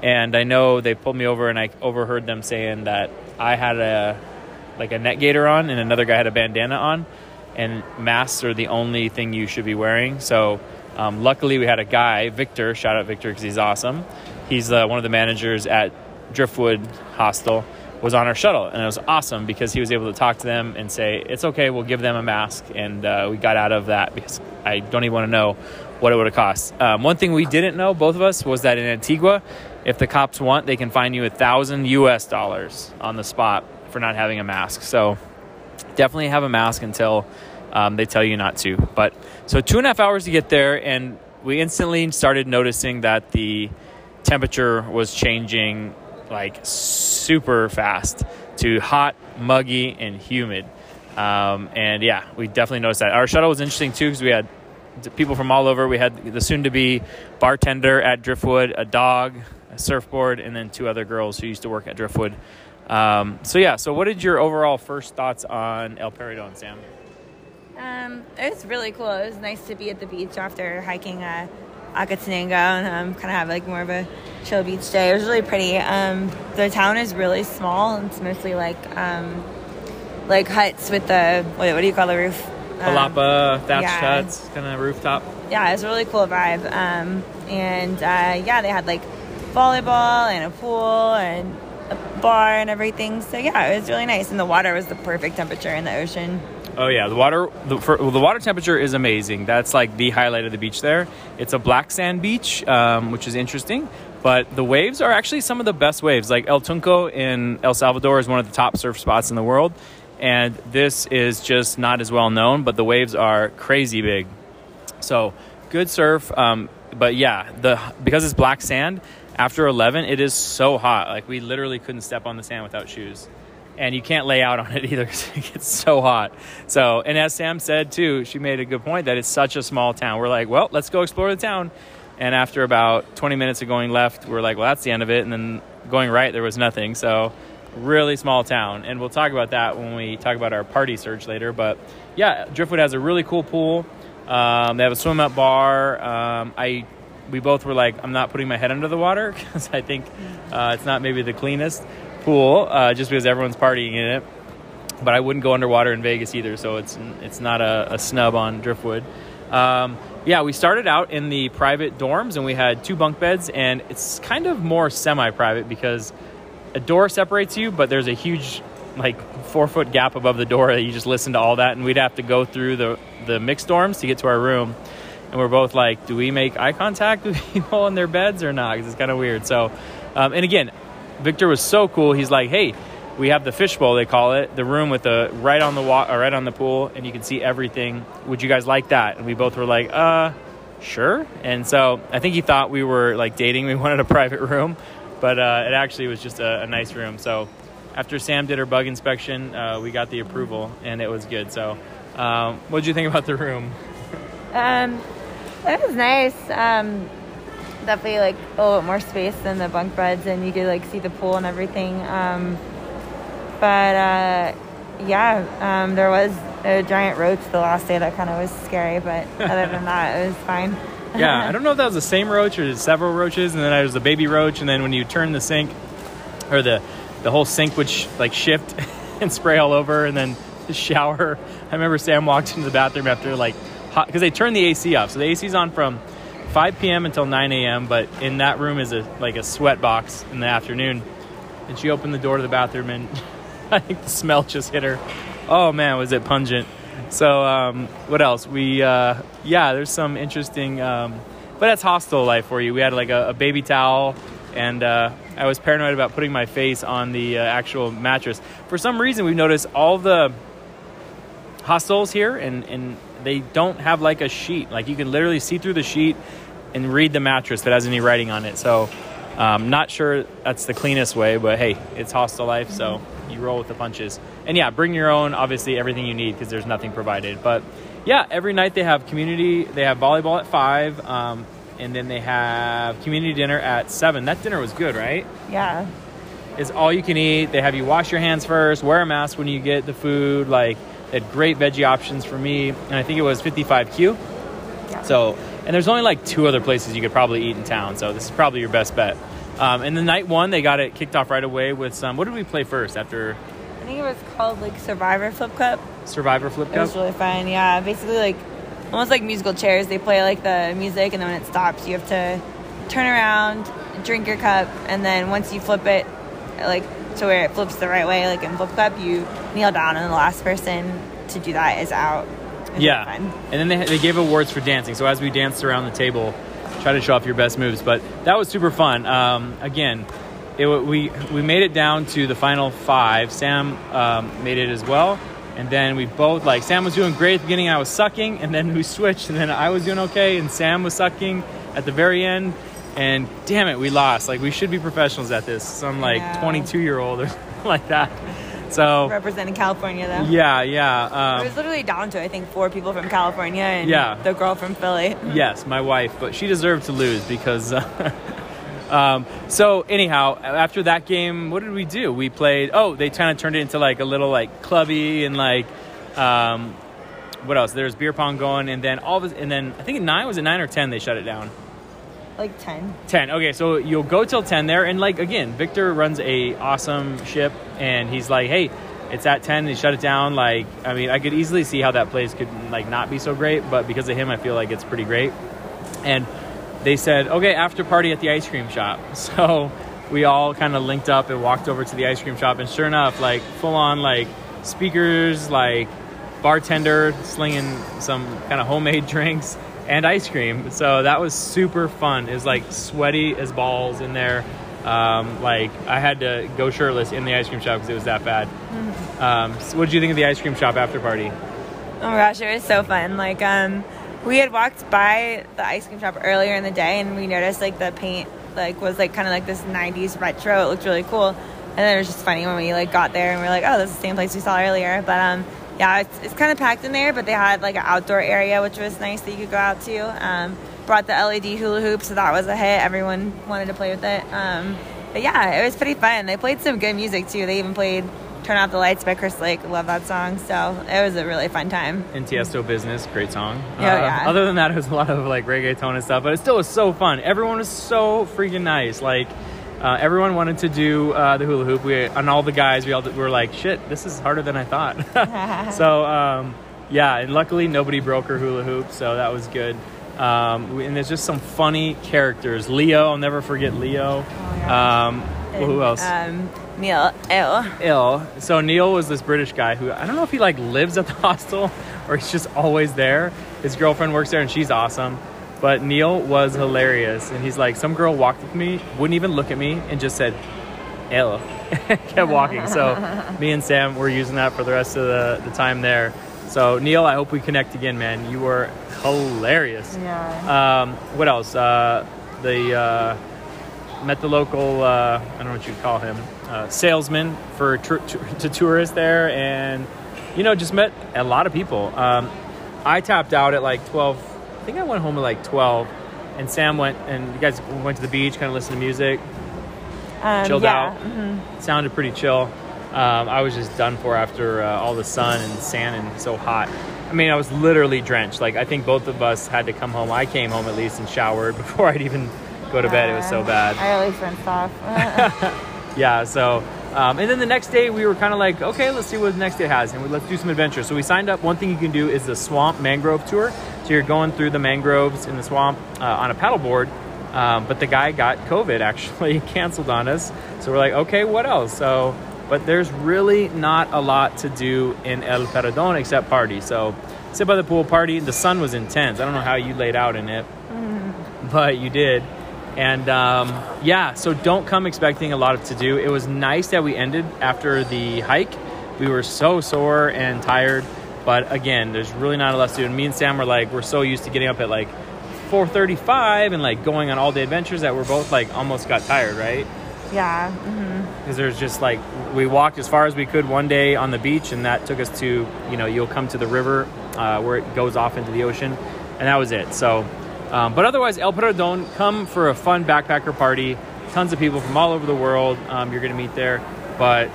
And I know they pulled me over, and I overheard them saying that I had a like a net gaiter on, and another guy had a bandana on, and masks are the only thing you should be wearing. So Um, luckily, we had a guy, Victor. Shout out Victor because he's awesome. He's uh, one of the managers at Driftwood Hostel. Was on our shuttle, and it was awesome because he was able to talk to them and say, "It's okay, we'll give them a mask." And uh, we got out of that because I don't even want to know what it would have cost. Um, one thing we didn't know, both of us, was that in Antigua, if the cops want, they can fine you a thousand U.S. dollars on the spot for not having a mask. So definitely have a mask until um, they tell you not to. But so two and a half hours to get there, and we instantly started noticing that the temperature was changing like super fast to hot, muggy, and humid. Um, and yeah, we definitely noticed that. Our shuttle was interesting too because we had people from all over. We had the soon to be bartender at Driftwood, a dog, a surfboard, and then two other girls who used to work at Driftwood. Um, so yeah, so what did your overall first thoughts on El Paredon, Sam? Um, it was really cool. It was nice to be at the beach after hiking uh, Acatenango and um, kind of have like more of a chill beach day. It was really pretty. Um, the town is really small. It's mostly like um, like huts with the what, what do you call the roof? Um, Palapa, thatched yeah. huts, kind of rooftop. yeah, it was a really cool vibe. Um, and uh, yeah, they had like volleyball and a pool and a bar and everything. So yeah, it was really nice. And the water was the perfect temperature in the ocean. Oh yeah, the water the, for, well, the water temperature is amazing. That's like the highlight of the beach there. It's a black sand beach, um, which is interesting. But the waves are actually some of the best waves. Like El Tunco in El Salvador is one of the top surf spots in the world, and this is just not as well known. But the waves are crazy big. So good surf. Um, but yeah, the because it's black sand. After 11, it is so hot. Like we literally couldn't step on the sand without shoes and you can't lay out on it <laughs> either because it gets so hot. So, and as Sam said too, she made a good point that it's such a small town. We're like, well, let's go explore the town. And after about 20 minutes of going left, we're like, well, that's the end of it. And then going right, there was nothing. So, really small town. And we'll talk about that when we talk about our party search later. But yeah, Driftwood has a really cool pool. Um, they have a swim up bar. Um, I we both were like, I'm not putting my head under the water <laughs> because I think uh, it's not maybe the cleanest pool, uh, just because everyone's partying in it. But I wouldn't go underwater in Vegas either, so it's it's not a, a snub on Driftwood. Um, yeah, we started out in the private dorms, and we had two bunk beds, and it's kind of more semi-private because a door separates you, but there's a huge like four foot gap above the door that you just listen to all that, and we'd have to go through the the mixed dorms to get to our room. And we're both like, do we make eye contact with <laughs> people in their beds or not? Because it's kind of weird. So, um, and again, Victor was so cool. He's like, hey, we have the fishbowl they call it, the room with the right on the wa- or right on the pool, and you can see everything. Would you guys like that? And we both were like, uh, sure. And so I think he thought we were like dating. We <laughs> wanted a private room, but uh, it actually was just a, a nice room. So after Sam did her bug inspection, uh, we got the approval, and it was good. So, um, what did you think about the room? Um, it was nice. Um, definitely like a little more space than the bunk beds, and you could like see the pool and everything. Um, but uh, yeah, um, there was a giant roach the last day that kind of was scary, but other than that, it was fine. <laughs> yeah, I <laughs> don't know if that was the same roach or several roaches, and then there was the baby roach, and then when you turn the sink or the the whole sink would sh- like shift <laughs> and spray all over, and then the shower. I remember Sam walked into the bathroom after like because they turned the AC off, so the AC's on from 5 p.m. until 9 a.m. But in that room is a like a sweat box in the afternoon, and she opened the door to the bathroom, and <laughs> I think the smell just hit her. Oh man, was it pungent? So um, what else? We uh, yeah, there's some interesting, um, but that's hostel life for you. We had like a, a baby towel, and uh, I was paranoid about putting my face on the uh, actual mattress. For some reason, we've noticed all the hostels here, and and they don't have like a sheet. Like you can literally see through the sheet and read the mattress that has any writing on it. So, um, not sure that's the cleanest way, but hey, it's hostel life, so you roll with the punches. And yeah, bring your own, obviously, everything you need because there's nothing provided. But yeah, every night they have community, they have volleyball at five, um, and then they have community dinner at seven. That dinner was good, right? Yeah. It's all you can eat. They have you wash your hands first, wear a mask when you get the food. Like, they had great veggie options for me, and I think it was 55Q. Yeah. So, and there's only like two other places you could probably eat in town. So this is probably your best bet. Um, and the night one, they got it kicked off right away with some. What did we play first after I think it was called like Survivor Flip Cup. Survivor Flip Cup. It was really fun. Yeah, basically like almost like musical chairs. They play like the music, and then when it stops, you have to turn around, drink your cup, and then once you flip it, like to where it flips the right way, like in flip cup, you kneel down, and the last person to do that is out. It's yeah. And then they, they gave awards for dancing. So as we danced around the table, try to show off your best moves. But that was super fun. Um, again, it, we we made it down to the final five. Sam um, made it as well. And then we both like Sam was doing great at the beginning. I was sucking, and then we <laughs> switched, and then I was doing okay, and Sam was sucking at the very end. And damn it, we lost. Like we should be professionals at this. Some like 22 year old or something <laughs> like that. So Representing California though. yeah, yeah. Um, It was literally down to I think four people from California and Yeah. the girl from Philly. <laughs> Yes, my wife, but she deserved to lose because. Uh, <laughs> um, so anyhow, after that game, what did we do? We played. Oh, they kind of turned it into like a little like clubby and like. Um, what else? There's beer pong going, and then all of and then I think at nine was it nine or ten? They shut it down. Like ten. 10 okay so you'll go till 10 there and like again victor runs a awesome ship and he's like hey it's at 10 they shut it down. Like i mean i could easily see how that place could like not be so great but because of him i feel like it's pretty great. And they said okay after party at the ice cream shop. <laughs> So we all kind of linked up and walked over to the ice cream shop and sure enough like full on like speakers like bartender slinging some kind of homemade <laughs> drinks and ice cream. So that was super fun. It was like sweaty as balls in there. Um, like i had to go shirtless in the ice cream shop because it was that bad. Um, so what did you think of the ice cream shop after party? Oh my gosh, it was so fun. Like, um, we had walked by the ice cream shop earlier in the day, and we noticed like the paint like was like kind of like this '90s retro. It looked really cool, and then it was just funny when we like got there and we are like, oh, this is the same place we saw earlier. But um, yeah, it's, it's kind of packed in there, but they had like an outdoor area which was nice that you could go out to. Um, brought the LED hula hoop, so that was a hit. Everyone wanted to play with it. Um, but yeah, it was pretty fun. They played some good music too. They even played "Turn Off the Lights" by Chris Lake. Love that song. So it was a really fun time. in Tiesto Business, great song. Uh, Oh, yeah. Other than that, it was a lot of like reggaeton and stuff, but it still was so fun. Everyone was so freaking nice. Like, uh, everyone wanted to do uh, the hula hoop. We and all the guys, we all we were like, shit, this is harder than I thought. <laughs> so um, yeah, and luckily nobody broke her hula hoop, so that was good. Um, we- and there's just some funny characters. Leo, I'll never forget Leo. Um, well, who else? Um, Neil. Ew. ill. So Neil was this British guy who I don't know if he like lives at the <laughs> hostel or he's just always there. His girlfriend works there and she's awesome. But Neil was hilarious and he's like some girl walked with me, wouldn't even look at me and just said ill. <laughs> Kept walking. So me and Sam were using that for the rest of the, the time there. So Neil, I hope we connect again, man. You were hilarious. Yeah. Um, what else? Uh, the uh, met the local uh, I don't know what you'd call him uh, salesman for tr- t- to tourists there, and you know just met a lot of people. Um, I tapped out at like twelve. I think I went home at like twelve, and Sam went and you guys went to the beach, kind of listened to music, Um, chilled yeah. Mm-hmm. out. Sounded pretty chill. Um, I was just done for after uh, all the sun and sand and so hot. I mean, I was literally drenched. Like I think both of us had to come home. I came home at least and showered <laughs> before I'd even go to bed. It was so bad. I at least rinsed off. <laughs> Yeah. So, um, and then the next day we were kind of like, okay, let's see what the next day has, and we, let's do some adventures. So we signed up. One thing you can do is the swamp mangrove tour. So you're going through the mangroves in the swamp uh, on a paddleboard. Um, but the guy got COVID actually <laughs> canceled on us. So we're like, okay, what else? So, but there's really not a lot to do in El Paredon except party. So sit by the pool, party. The sun was intense. I don't know how you laid out in it, but you did. And um, yeah, so don't come expecting a lot of to do. It was nice that we ended after the hike. We were so sore and tired, but again, there's really not a lot to do. And me and Sam were like, we're so used to getting up at like 4:35 and like going on all day adventures that we're both like almost got tired, right? yeah. hmm because there's just like we walked as far as we could one day on the beach and that took us to you know you'll come to the river uh, where it goes off into the ocean and that was it so um, but otherwise el Paredon, come for a fun backpacker party tons of people from all over the world um, you're going to meet there but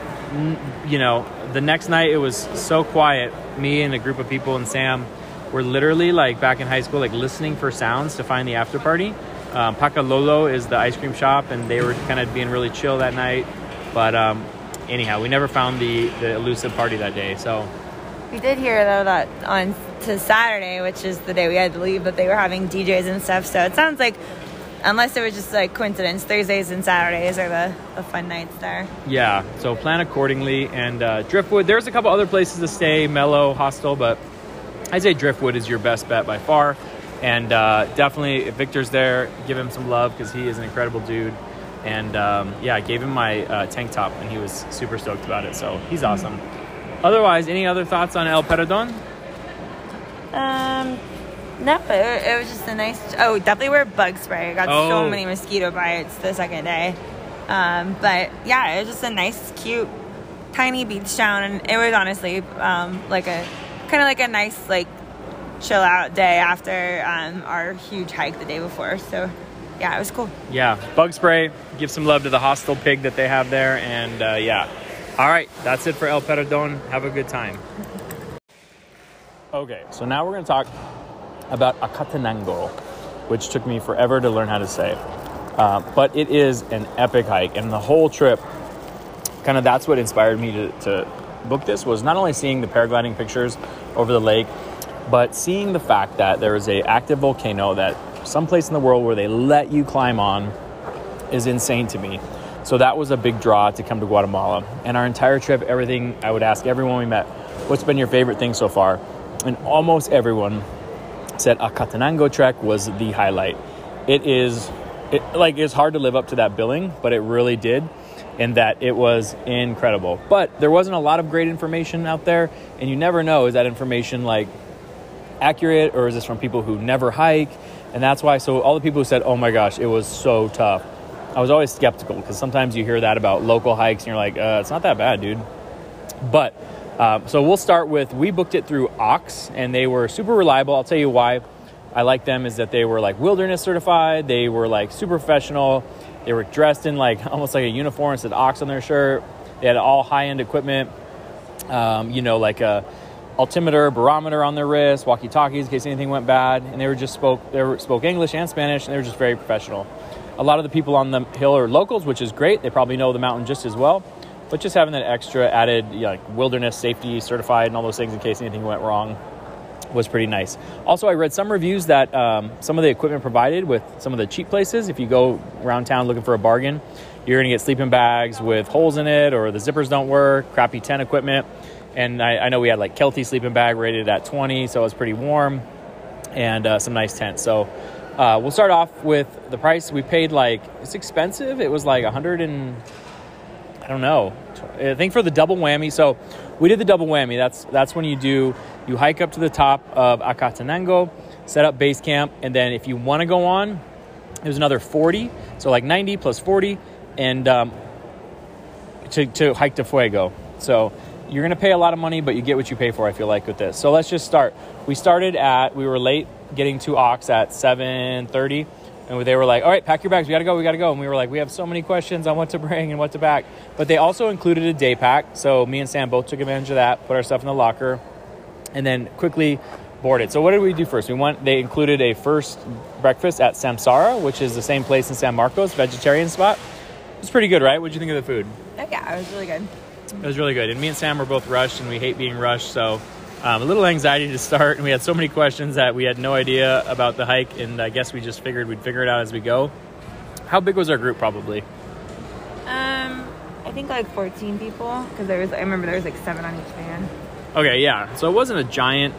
you know the next night it was so quiet me and a group of people and sam were literally like back in high school like listening for sounds to find the after party um, Pacalolo is the ice cream shop, and they were kind of being really chill that night. But um, anyhow, we never found the, the elusive party that day. So We did hear though that on to Saturday, which is the day we had to leave, but they were having DJs and stuff. So it sounds like, unless it was just like coincidence, Thursdays and Saturdays are the, the fun nights there. Yeah, so plan accordingly. And uh, Driftwood, there's a couple other places to stay, Mellow, Hostel, but I'd say Driftwood is your best bet by far. And uh, definitely, if Victor's there, give him some love because he is an incredible dude. And um, yeah, I gave him my uh, tank top, and he was super stoked about it. So he's awesome. Otherwise, any other thoughts on El Paredon? Um, no, it, it was just a nice. Oh, definitely wear bug spray. I got Oh. so many mosquito bites the second day. Um, but yeah, it was just a nice, cute, tiny beach town, and it was honestly um, like a kind of like a nice like chill out day after um, our huge hike the day before. So yeah, it was cool. Yeah, bug spray. Give some love to the hostel pig that they have there, and uh, yeah. All right, that's it for El Paredon. Have a good time. Okay, so now we're going to talk about Acatenango, which took me forever to learn how to say. Uh, but it is an epic hike, and the whole trip, kind of that's what inspired me to, to book this was not only seeing the paragliding pictures over the lake, but seeing the fact that there is a active volcano that someplace in the world where they let you climb on is insane to me. So that was a big draw to come to Guatemala. And our entire trip, everything I would ask everyone we met, what's been your favorite thing so far? And almost everyone said Acatenango trek was the highlight. It is it, like it's hard to live up to that billing, but it really did. And that it was incredible. But there wasn't a lot of great information out there, and you never know is that information like accurate or is this from people who never hike? And that's why, so all the people who said, oh my gosh, it was so tough, I was always skeptical because sometimes you hear that about local hikes and you're like, uh, it's not that bad, dude. But um, so we'll start with we booked it through Ox and they were super reliable. I'll tell you why I like them is that they were like wilderness certified, they were like super professional, they were dressed in like <laughs> almost like a uniform, It said Ox on their shirt, they had all high end equipment, um, you know, like a altimeter, barometer on their wrist, walkie talkies in case anything went bad, and they were just spoke they were, spoke English and Spanish, and they were just very professional. A lot of the people on the hill are locals, which is great. They probably know the mountain just as well, but just having that extra added you know, like wilderness safety certified and all those things in case anything went wrong was pretty nice. Also, I read some reviews that um, some of the equipment provided with some of the cheap places, if you go around town looking for a bargain, you're going to get sleeping bags with holes in it or the zippers don't work, crappy tent equipment. And I, I know we had like Kelty sleeping bag rated at 20, so it was pretty warm and uh, some nice tents. So uh, we'll start off with the price. We paid like, it's expensive. It was like 100 and I don't know. I think for the double whammy. So we did the double whammy. That's that's when you do you hike up to the top of Acatenango, set up base camp, and then if you want to go on, there's another 40. So like 90 plus 40, and um, to to hike to Fuego. So you're gonna pay a lot of money, but you get what you pay for. I feel like with this. So let's just start. We started at we were late getting to Ox at 7:30 and they were like, "All right, pack your bags. We gotta go. We gotta go." And we were like, "We have so many questions on what to bring and what to pack." But they also included a day pack, so me and Sam both took advantage of that. Put our stuff in the locker, and then quickly boarded. So what did we do first? We went. They included a first breakfast at Samsara, which is the same place in San Marcos, vegetarian spot. It was pretty good, right? What did you think of the food? Yeah, it was really good. It was really good. And me and Sam were both rushed, and we hate being rushed. So um, a little anxiety to start, and we had so many questions that we had no idea about the hike, and I guess we just figured we'd figure it out as we go. How big was our group? Probably. Um, I think like 14 people because there was. I remember there was like seven on each van. Okay, yeah. So it wasn't a giant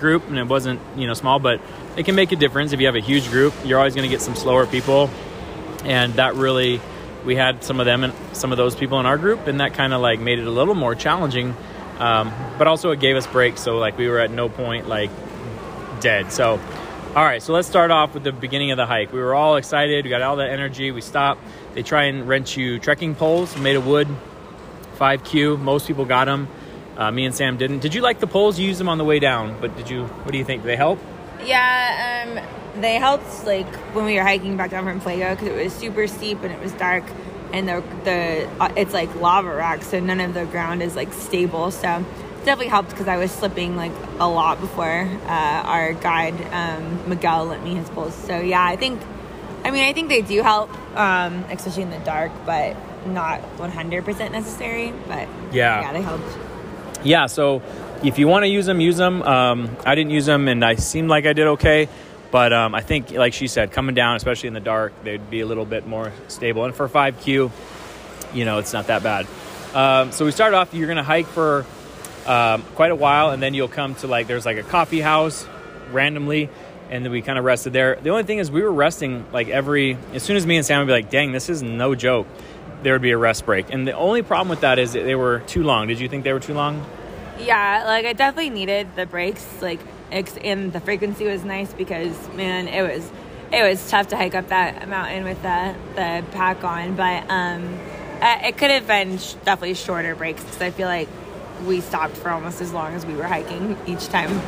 group, and it wasn't you know small, but it can make a difference if you have a huge group. You're always going to get some slower people, and that really we had some of them and some of those people in our group, and that kind of like made it a little more challenging. Um, but also it gave us breaks, so like we were at no point like dead. So, all right, so let's start off with the beginning of the hike. We were all excited. We got all that energy. We stopped. They try and rent you trekking poles made of wood, 5Q. Most people got them. Uh, me and Sam didn't. Did you like the poles? You used them on the way down, but did you? What do you think? Did they help? Yeah, um, they helped like when we were hiking back down from Fuego because it was super steep and it was dark, and the the uh, it's like lava rock, so none of the ground is like stable. So it definitely helped because I was slipping like a lot before uh, our guide um, Miguel lent me his poles. So yeah, I think, I mean, I think they do help, um, especially in the dark, but not 100% necessary. But Yeah. yeah, they helped. Yeah, so if you want to use them, use them. Um, I didn't use them, and I seemed like I did okay. But um, I think, like she said, coming down, especially in the dark, they'd be a little bit more stable. And for 5Q, you know, it's not that bad. Um, so we start off, you're going to hike for um, quite a while, and then you'll come to like, there's like a coffee house randomly, and then we kind of rested there. The only thing is, we were resting like every, as soon as me and Sam would be like, dang, this is no joke, there would be a rest break. And the only problem with that is that they were too long. Did you think they were too long? Yeah, like I definitely needed the breaks. Like, and the frequency was nice because man, it was it was tough to hike up that mountain with the the pack on. But um, it could have been definitely shorter breaks because I feel like we stopped for almost as long as we were hiking each time.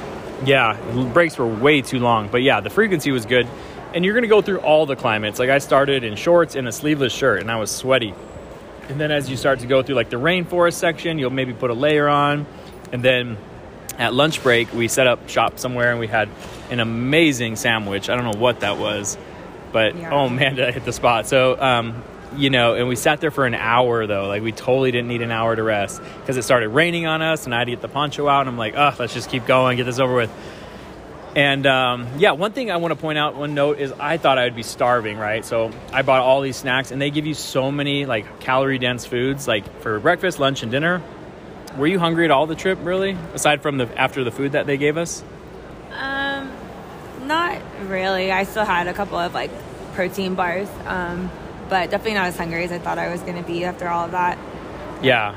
Yeah, breaks were way too long. But yeah, the frequency was good. And you're to go through all the climates. Like I started in shorts and a sleeveless shirt, and I was sweaty. And then as you start to go through like the rainforest section, you'll maybe put a layer on and then at lunch break, we set up shop somewhere and we had an amazing sandwich. I don't know what that was, but yeah. oh man, did I hit the spot. So, um, you know, and we sat there for an hour though. Like we totally didn't need an hour to rest because it started raining on us and I had to get the poncho out and I'm like, oh, let's just keep going, get this over with. And um, yeah, one thing I want to point out, one note is I thought I would be starving, right? So I bought all these snacks and they give you so many like calorie dense foods, like for breakfast, lunch, and dinner were you hungry at all the trip, really? Aside from the after the food that they gave us? Um, not really. I still had a couple of like protein bars, um, but definitely not as hungry as I thought I was going to be after all of that. Yeah,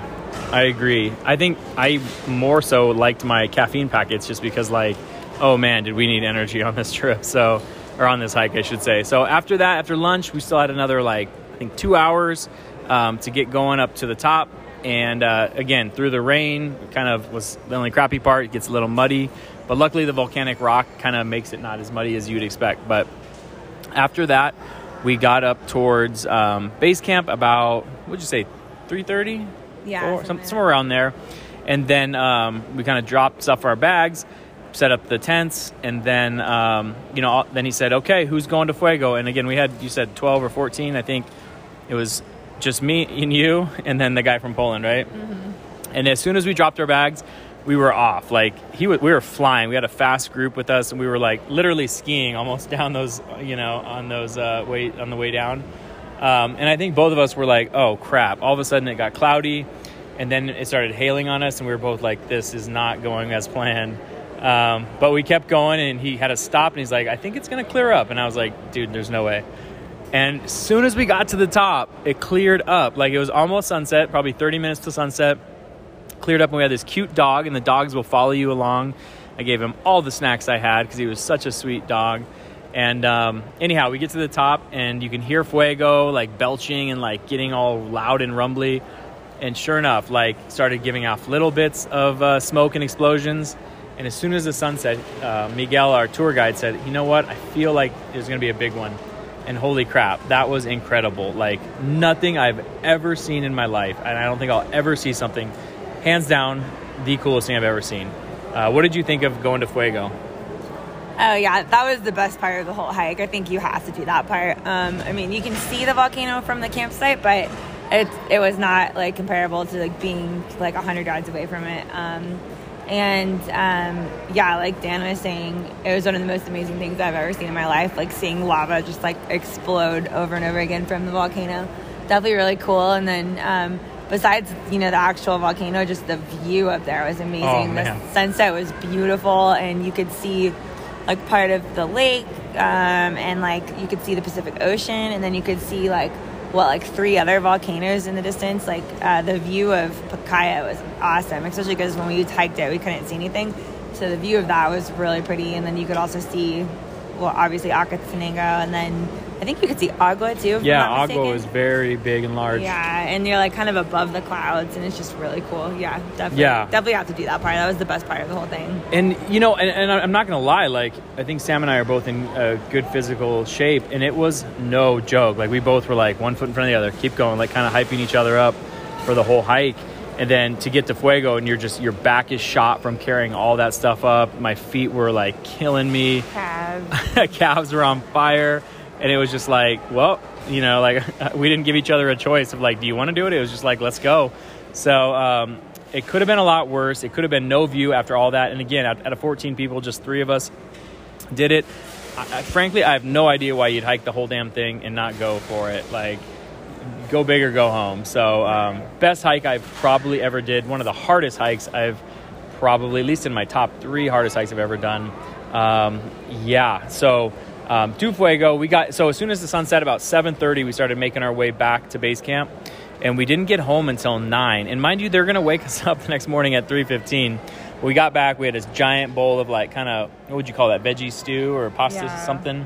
I agree. I think I more so liked my caffeine packets just because, like, oh man, did we need energy on this <laughs> trip? So, or on this hike, I should say. So after that, after lunch, we still had another like I think two hours um, to get going up to the top and uh, again, through the rain, kind of was the only crappy part. It gets a little muddy, but luckily the volcanic rock kind of makes it not as muddy as you'd expect. But after that, we got up towards um, base camp about what'd you say, three thirty? Yeah, some, somewhere around there. And then um, we kind of dropped stuff our bags, set up the tents, and then um, you know, then he said, "Okay, who's going to Fuego?" And again, we had you said twelve or fourteen, I think. It was just me and you, and then the guy from Poland, right? Mm-hmm. And as soon as we dropped our bags, we were off. Like he, w- we were flying. We had a fast group with us, and we were like literally skiing almost <laughs> down those, you know, on those uh, way on the way down. Um, and I think both of us were like, "Oh crap!" All of a sudden, it got cloudy, and then it started hailing on us, and we were both like, "This is not going as planned." Um, but we kept going, and he had to stop, and he's like, "I think it's gonna clear up," and I was like, "Dude, there's no way." And as soon as we got to the top, it cleared up. Like it was almost sunset, probably 30 minutes to sunset. Cleared up, and we had this cute dog, and the dogs will follow you along. I gave him all the snacks I had because he was such a sweet dog. And um, anyhow, we get to the top, and you can hear Fuego like belching and like getting all loud and rumbly. And sure enough, like started giving off little bits of uh, smoke and explosions. And as soon as the sun set, uh, Miguel, our tour guide, said, "You know what? I feel like there's going to be a big one." And holy crap, that was incredible. Like nothing I've ever seen in my life, and I don't think I'll ever see something, hands down, the coolest thing I've ever seen. Uh, what did you think of going to Fuego? Oh yeah, that was the best part of the whole hike. I think you have to do that part. Um, I mean, you can see the volcano from the campsite, but it it was not like comparable to like being like hundred yards away from it. Um, and um, yeah, like Dan was saying, it was one of the most amazing things I've ever seen in my life. Like seeing lava just like explode over and over again from the volcano. Definitely really cool. And then um, besides, you know, the actual volcano, just the view up there was amazing. Oh, the sunset was beautiful, and you could see like part of the lake, um, and like you could see the Pacific Ocean, and then you could see like what like three other volcanoes in the distance. Like uh, the view of Pacaya was awesome, especially because when we hiked it, we couldn't see anything. So the view of that was really pretty, and then you could also see, well, obviously Acatenango, and then I think you could see Agua too. yeah, Agua is very big and large. Yeah, and you're like kind of above the clouds, and it's just really cool. Yeah, definitely. Yeah, definitely have to do that part. That was the best part of the whole thing. And you know, and, and I'm not gonna lie, like I think Sam and I are both in a good physical shape, and it was no joke. Like we both were like one foot in front of the other, keep going, like kind of hyping each other up for the whole hike. And then to get to Fuego, and you're just your back is shot from carrying all that stuff up. My feet were like killing me. Calves. <laughs> Calves were on fire and it was just like, well, you know, like <laughs> we didn't give each other a choice of like, do you want to do it? It was just like, let's go. So um, it could have been a lot worse. It could have been no view after all that. And again, out, of 14 people, just three of us did it. I, I, frankly, I have no idea why you'd hike the whole damn thing and not go for it. Like, go big or go home. So, um, best hike I've probably ever did. One of the hardest hikes I've probably, at least in my top three hardest hikes I've ever done. Um, yeah. So, um, Tu Fuego, we got so as soon as the sun set about 7:30, we started making our way back to base camp, and we didn't get home until nine. And mind you, they're gonna wake <laughs> us up the next morning at 3:15. We got back, we had this giant bowl of like kind of what would you call that veggie stew or pasta Yeah. something,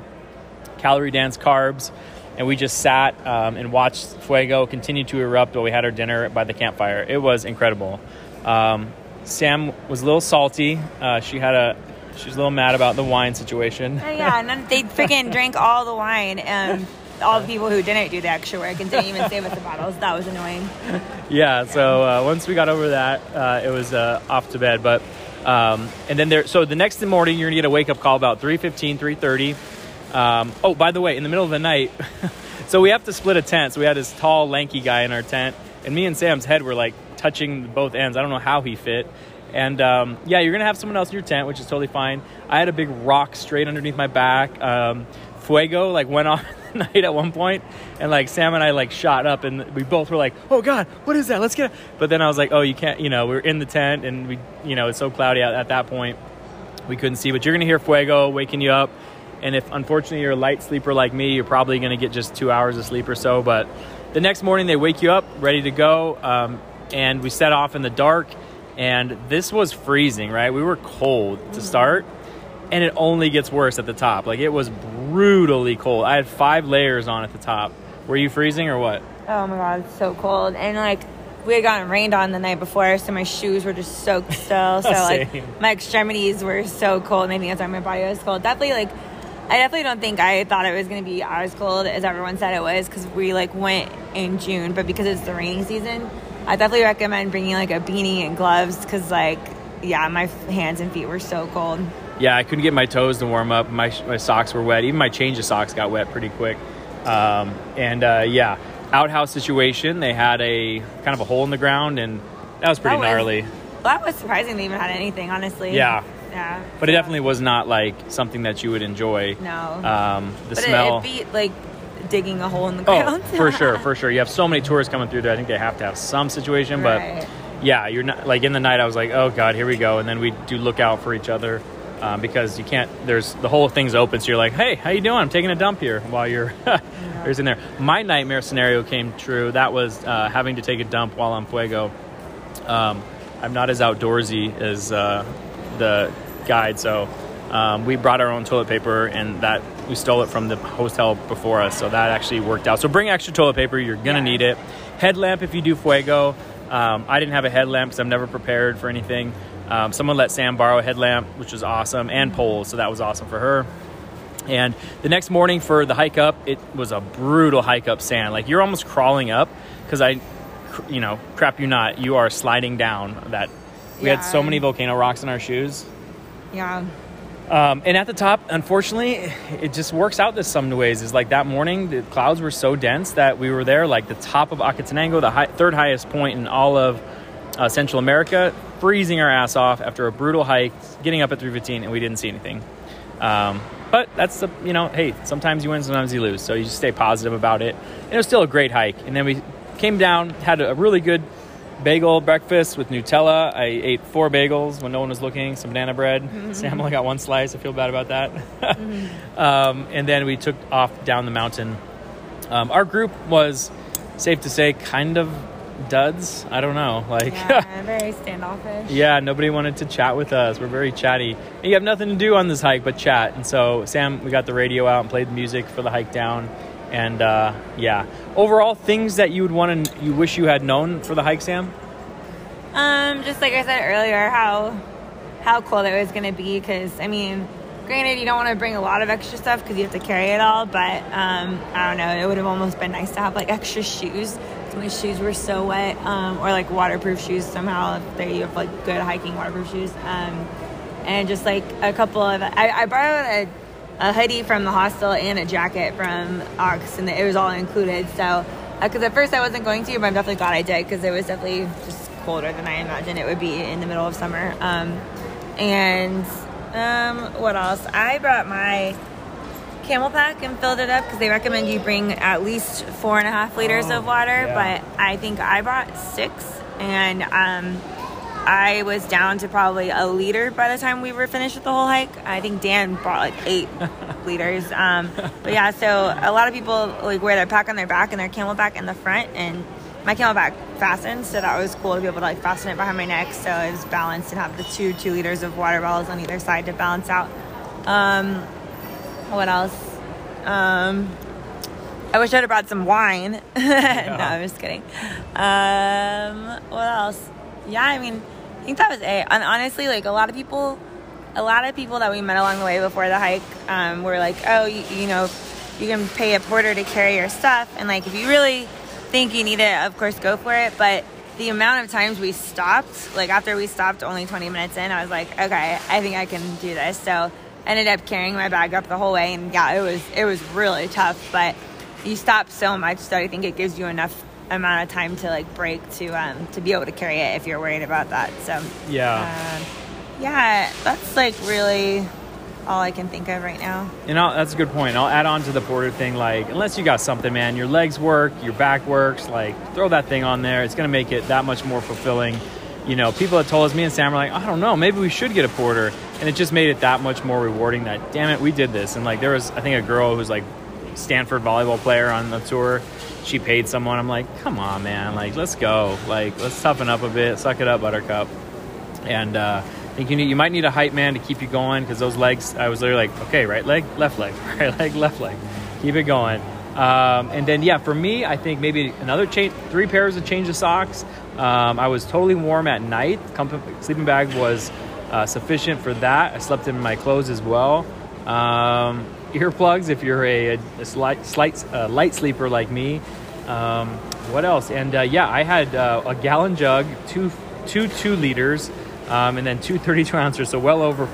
calorie dense carbs, and we just sat um, and watched Fuego continue to erupt while we had our dinner by the campfire. It was incredible. Um, Sam was a little salty. Uh, she had a she was a little mad about the wine situation. Oh, yeah, and then they freaking <laughs> drank all the wine. And all the people who didn't do the extra work and didn't even save us the bottles. That was annoying. yeah so uh, once we got over that uh, it was uh, off to bed but um, and then there so the next morning you're gonna get a wake-up call about 3.15 3.30 um, oh by the way in the middle of the night <laughs> so we have to split a tent so we had this tall lanky guy in our tent and me and sam's head were like touching both ends i don't know how he fit and um, yeah you're gonna have someone else in your tent which is totally fine. I had a big rock straight underneath my back. Um, fuego like went <laughs> off the night at one point and like sam and i like shot up and we both were like oh god what is that? Let's get it. but then i was like oh you can't you know we are in the tent and we you know it's so cloudy at, at that point. We couldn't see. But you're gonna hear fuego waking you up and if unfortunately you're a light sleeper like me you're probably gonna get just two hours of sleep or so. But the next morning they wake you up ready to go um, and we set off in the dark and this was freezing right we were cold to mm-hmm. start and it only gets worse at the top. Like it was brutally cold. I had five layers on at the top. Were you freezing or what? Oh my god, it's so cold. And like we had gotten rained on the night before, so my shoes were just soaked still. <laughs> So like my extremities were so cold. Maybe that's why my body was cold. Definitely like I definitely don't think I thought it was gonna be as cold as everyone said it was because we like went in June, but because it's the rainy season, I definitely recommend bringing like a beanie and gloves because like yeah, my hands and feet were so cold. Yeah, I couldn't get my toes to warm up. My, my socks were wet. Even my change of socks got wet pretty quick. Um, and uh, yeah, outhouse situation. They had a kind of a hole in the ground, and that was pretty That was- gnarly. That was surprising they even had anything, honestly. Yeah. Yeah. But it definitely was not like something that you would enjoy. No. Um, the but smell. It, it beat like digging a hole in the Oh, ground. for sure, for <laughs> sure. You have so many tourists coming through there. I think they have to have some situation, but yeah, you're not like in the night. I was like, oh god, here we go, and then we do look out for each other um, because you can't. There's the whole thing's open, so you're like, hey, how you doing? I'm taking a dump here while you're. <laughs> There's in there. My nightmare scenario came true. That was uh, having to take a dump while on Fuego. Um, I'm not as outdoorsy as uh, the guide, so um, we brought our own toilet paper, and that we stole it from the hotel before us, so that actually worked out. So bring extra toilet paper; you're gonna Yeah. need it. Headlamp if you do Fuego. Um, I didn't have a headlamp because I'm never prepared for anything. Um, someone let Sam borrow a headlamp, which was awesome, and poles, so that was awesome for her. And the next morning for the hike up, it was a brutal hike up sand. Like you're almost crawling up because I, you know, crap you not, you are sliding down that. We had so many volcano rocks in our shoes. Yeah. Um, and at the top, unfortunately, it just works out this some ways. Is like that morning, the clouds were so dense that we were there, like the top of Acatenango, the high, third highest point in all of uh, Central America, freezing our ass off after a brutal hike, getting up at 3:15, and we didn't see anything. Um, but that's the you know, hey, sometimes you win, sometimes you lose. So you just stay positive about it. And it was still a great hike. And then we came down, had a really good bagel breakfast with Nutella. I ate four bagels when no one was looking, some banana bread. Sam only got one slice. I feel bad about that. <laughs> um, and then we took off down the mountain. Um, our group was, safe to say, kind of duds. I don't know. Like, Yeah. <laughs> very standoffish. yeah, nobody wanted to chat with us. We're very chatty. And you have nothing to do on this hike but chat. And so, Sam, we got the radio out and played the music for the hike down. And uh, yeah, overall, things that you would want to, you wish you had known for the hike, Sam? Um, just like I said earlier, how how cold it was gonna be. Because I mean, granted, you don't want to bring a lot of extra stuff because you have to carry it all. But um, I don't know. It would have almost been nice to have like extra shoes. My shoes were so wet, um, or like waterproof shoes somehow. If they have like good hiking waterproof shoes, um, and just like a couple of. I, I borrowed a, a hoodie from the hostel and a jacket from Ox, and it was all included. So, because at first I wasn't going to, but I'm definitely glad I did because it was definitely just colder than I imagined it would be in the middle of summer. Um, and um, what else? I brought my CamelBak and filled it up because they recommend you bring at least four and a half liters Oh, of water. yeah. But I think I brought six, and um, I was down to probably a liter by the time we were finished with the whole hike. I think Dan brought like eight <laughs> liters. Um, but yeah, so a lot of people like wear their pack on their back and their CamelBak in the front, and my CamelBak fastened, so that was cool to be able to like fasten it behind my neck, so it was balanced and have the two two liters of water bottles on either side to balance out. Um, what else? Um, I wish I'd have brought some wine. <laughs> no, I'm just kidding. Um, what else? Yeah, I mean, I think that was it. And honestly, like a lot of people, a lot of people that we met along the way before the hike um, were like, oh, you, you know, you can pay a porter to carry your stuff. And like, if you really think you need it, of course, go for it. But the amount of times we stopped, like after we stopped only 20 minutes in, I was like, okay, I think I can do this. So ended up carrying my bag up the whole way. And yeah, it was, it was really tough. But you stop so much that I think it gives you enough amount of time to like break to um to be able to carry it if you're worried about that so Yeah. um, yeah that's like really all I can think of right now And I'll, that's a good point. I'll add on to the porter thing. Like, unless you got something, man, your legs work, your back works. Like, throw that thing on there. It's gonna make it that much more fulfilling. You know, people have told us, me and Sam were like, I don't know, maybe we should get a porter, and it just made it that much more rewarding. That damn it, we did this. And like, there was, I think, a girl who's like Stanford volleyball player on the tour. She paid someone. I'm like, come on, man. Like, let's go. Like, let's toughen up a bit. Suck it up, Buttercup. And uh, I think you need, you might need a hype man to keep you going because those legs. I was literally like, okay, right leg, left leg, <laughs> right leg, left leg, keep it going. Um, and then yeah, for me, I think maybe another change, three pairs of change of socks. Um, I was totally warm at night. Comfort, sleeping bag was uh, sufficient for that. I slept in my clothes as well. Um, earplugs if you're a, a slight, slight uh, light sleeper like me. Um, what else? And uh, yeah, I had uh, a gallon jug, two two two liters, um, and then two 32 ounces, so well over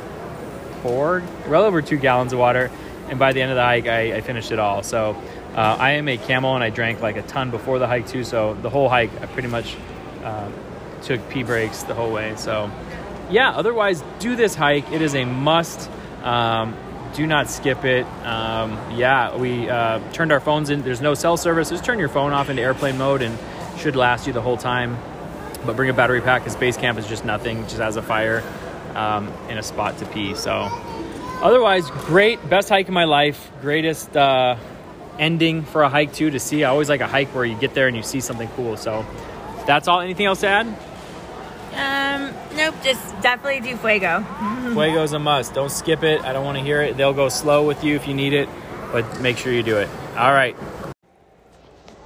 four, well over two gallons of water. And by the end of the hike, I, I finished it all. So uh, I am a camel, and I drank like a ton before the hike too. So the whole hike, I pretty much uh, took pee breaks the whole way. So yeah, otherwise, do this hike. It is a must. Um, do not skip it. Um, yeah, we uh, turned our phones in. There's no cell service. Just turn your phone off into airplane mode and should last you the whole time. But bring a battery pack because base camp is just nothing, just has a fire um, and a spot to pee. So, otherwise, great. Best hike of my life. Greatest uh, ending for a hike, too, to see. I always like a hike where you get there and you see something cool. So, that's all. Anything else to add? Um nope just definitely do fuego <laughs> Fuego's a must. Don't skip it. I don't want to hear it. They'll go slow with you if you need it, but make sure you do it. All right.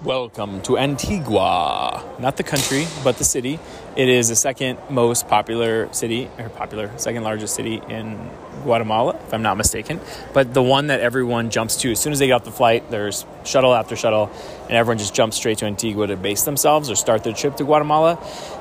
Welcome to Antigua. Not the country, but the city. It is the second most popular city, or popular, second largest city in Guatemala, if I'm not mistaken. But the one that everyone jumps to as soon as they get off the flight, there's shuttle after shuttle, and everyone just jumps straight to Antigua to base themselves or start their trip to Guatemala.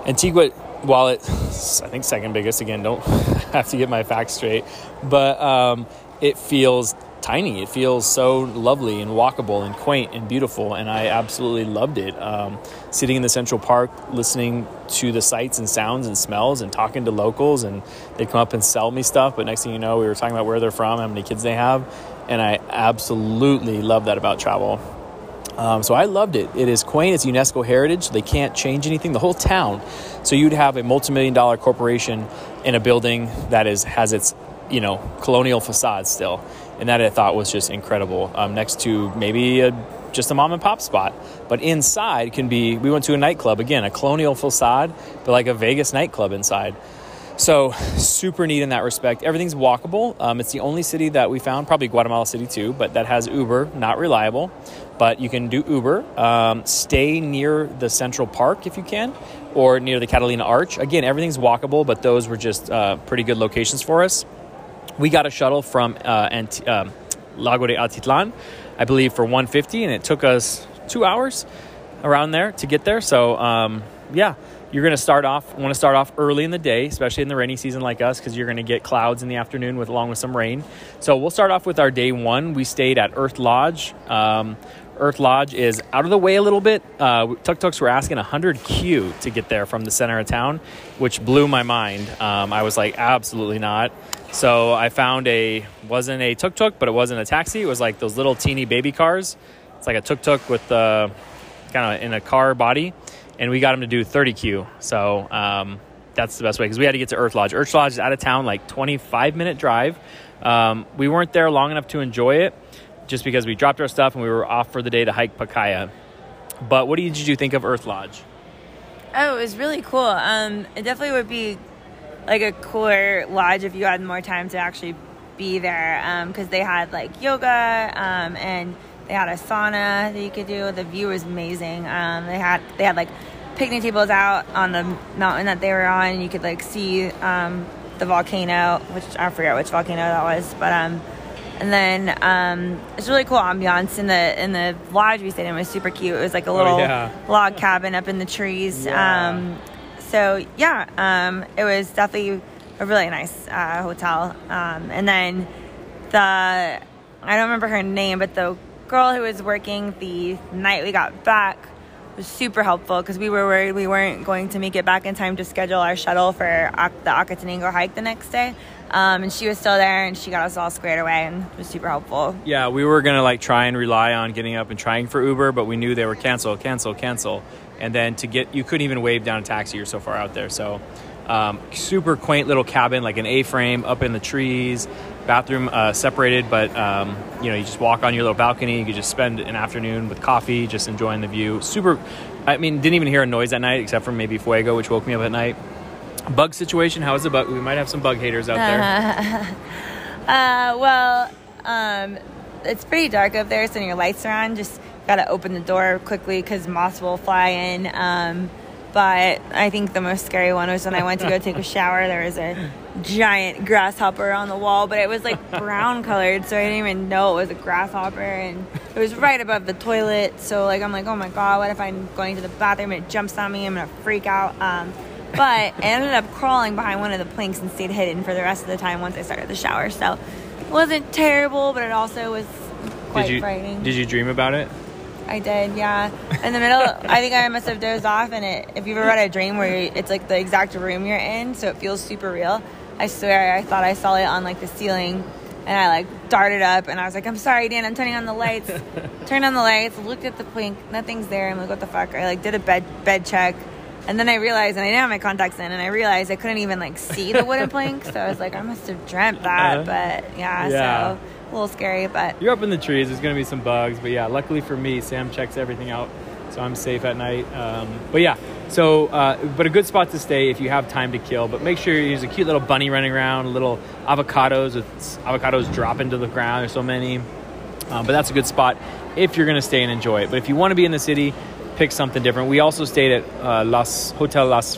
Antigua, while it's, I think, second biggest, again, don't <laughs> have to get my facts straight, but um, it feels tiny. It feels so lovely and walkable and quaint and beautiful, and I absolutely loved it. Um, sitting in the Central Park, listening to the sights and sounds and smells, and talking to locals, and they'd come up and sell me stuff. But next thing you know, we were talking about where they're from, how many kids they have, and I absolutely love that about travel. Um, so I loved it. It is quaint. It's UNESCO heritage. So they can't change anything. The whole town. So you'd have a multi-million dollar corporation in a building that is has its you know colonial facade still, and that I thought was just incredible. Um, next to maybe a, just a mom and pop spot, but inside can be. We went to a nightclub again, a colonial facade, but like a Vegas nightclub inside. So super neat in that respect. Everything's walkable. Um, it's the only city that we found, probably Guatemala City too, but that has Uber. Not reliable, but you can do Uber. Um, stay near the Central Park if you can, or near the Catalina Arch. Again, everything's walkable, but those were just uh, pretty good locations for us. We got a shuttle from uh, Ant- um Lago de Atitlan, I believe, for 150, and it took us two hours around there to get there. So um, yeah, you're going to start off want to start off early in the day, especially in the rainy season like us, because you're going to get clouds in the afternoon with along with some rain. So we'll start off with our day one. We stayed at Earth Lodge. Um, Earth Lodge is out of the way a little bit. Uh, Tuk Tuks were asking 100 Q to get there from the center of town, which blew my mind. Um, I was like, absolutely not. So I found a wasn't a tuk tuk, but it wasn't a taxi. It was like those little teeny baby cars. It's like a tuk tuk with uh, kind of in a car body, and we got him to do 30 Q. So um, that's the best way because we had to get to Earth Lodge. Earth Lodge is out of town, like 25 minute drive. Um, we weren't there long enough to enjoy it, just because we dropped our stuff and we were off for the day to hike Pacaya. But what did you think of Earth Lodge? Oh, it was really cool. Um, it definitely would be like a cooler lodge if you had more time to actually be there because um, they had like yoga um, and they had a sauna that you could do. The view was amazing. Um, they had they had like picnic tables out on the mountain that they were on. You could like see um, the volcano, which I forget which volcano that was, but um, and then um, it's really cool ambiance in the in the lodge we stayed in was super cute. It was like a little oh, yeah. log cabin up in the trees. Yeah. Um, so yeah, um, it was definitely a really nice uh, hotel. Um, and then the I don't remember her name, but the girl who was working the night we got back was super helpful because we were worried we weren't going to make it back in time to schedule our shuttle for the Acatenango hike the next day. Um, and she was still there and she got us all squared away and was super helpful. Yeah, we were gonna like try and rely on getting up and trying for Uber, but we knew they were cancel, cancel, cancel. And then to get you couldn't even wave down a taxi you're so far out there. So um, super quaint little cabin like an a-frame up in the trees bathroom uh, separated but um, you know you just walk on your little balcony you could just spend an afternoon with coffee just enjoying the view. Super i mean didn't even hear a noise at night except for maybe fuego which woke me up at night bug situation how is the bug we might have some bug haters out there <laughs> uh, well um, it's pretty dark up there so your lights are on just got to open the door quickly because moths will fly in. Um, but I think the most scary one was when I went to go take a shower. There was a giant grasshopper on the wall, but it was like <laughs> brown colored, so I didn't even know it was a grasshopper, and it was right above the toilet. So like I'm like, oh my god, what if I'm going to the bathroom and it jumps on me? I'm gonna freak out. Um, but I ended up crawling behind one of the planks and stayed hidden for the rest of the time once I started the shower. So it wasn't terrible, but it also was quite did you, frightening. Did you dream about it? I did, yeah. In the middle, I think I must have dozed off. And it, if you've ever had a dream where it's like the exact room you're in, so it feels super real. I swear, I thought I saw it on like the ceiling, and I like darted up, and I was like, "I'm sorry, Dan. I'm turning on the lights." <laughs> Turned on the lights, looked at the plank, nothing's there. I'm like, "What the fuck?" I like did a bed bed check, and then I realized, and I didn't have my contacts in, and I realized I couldn't even like see the wooden <laughs> plank. So I was like, I must have dreamt that, uh-huh. but yeah, yeah. so a little scary, but you're up in the trees. There's going to be some bugs, but yeah, luckily for me, Sam checks everything out, so I'm safe at night. Um, but yeah, so uh, but a good spot to stay if you have time to kill. But make sure there's a cute little bunny running around, little avocados with avocados drop into the ground. There's so many, um, but that's a good spot if you're going to stay and enjoy it. But if you want to be in the city, pick something different. We also stayed at uh, Las Hotel Las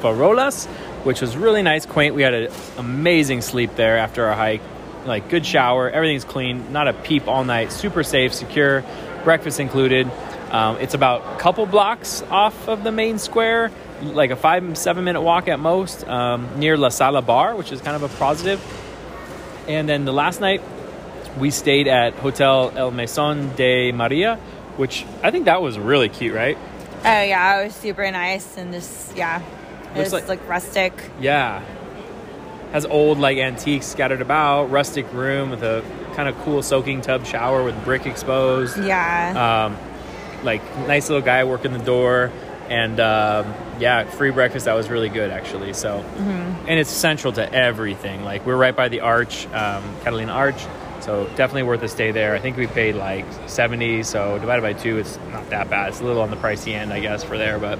Farolas, which was really nice, quaint. We had an amazing sleep there after our hike like good shower, everything's clean, not a peep all night, super safe, secure, breakfast included. Um, it's about a couple blocks off of the main square, like a five, seven minute walk at most, um, near La Sala Bar, which is kind of a positive. And then the last night, we stayed at Hotel El Mesón de Maria, which I think that was really cute, right? Oh yeah, it was super nice and just yeah, it Looks was like, like rustic. Yeah, has old like antiques scattered about, rustic room with a kind of cool soaking tub shower with brick exposed. Yeah. Um, like nice little guy working the door, and um, yeah, free breakfast. That was really good actually. So, mm-hmm. and it's central to everything. Like we're right by the Arch, um, Catalina Arch. So definitely worth a stay there. I think we paid like 70, so divided by two, it's not that bad. It's a little on the pricey end, I guess, for there. But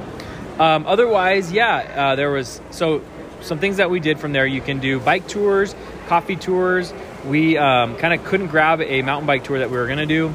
um, otherwise, yeah, uh, there was so some things that we did from there. You can do bike tours, coffee tours. We um, kind of couldn't grab a mountain bike tour that we were to do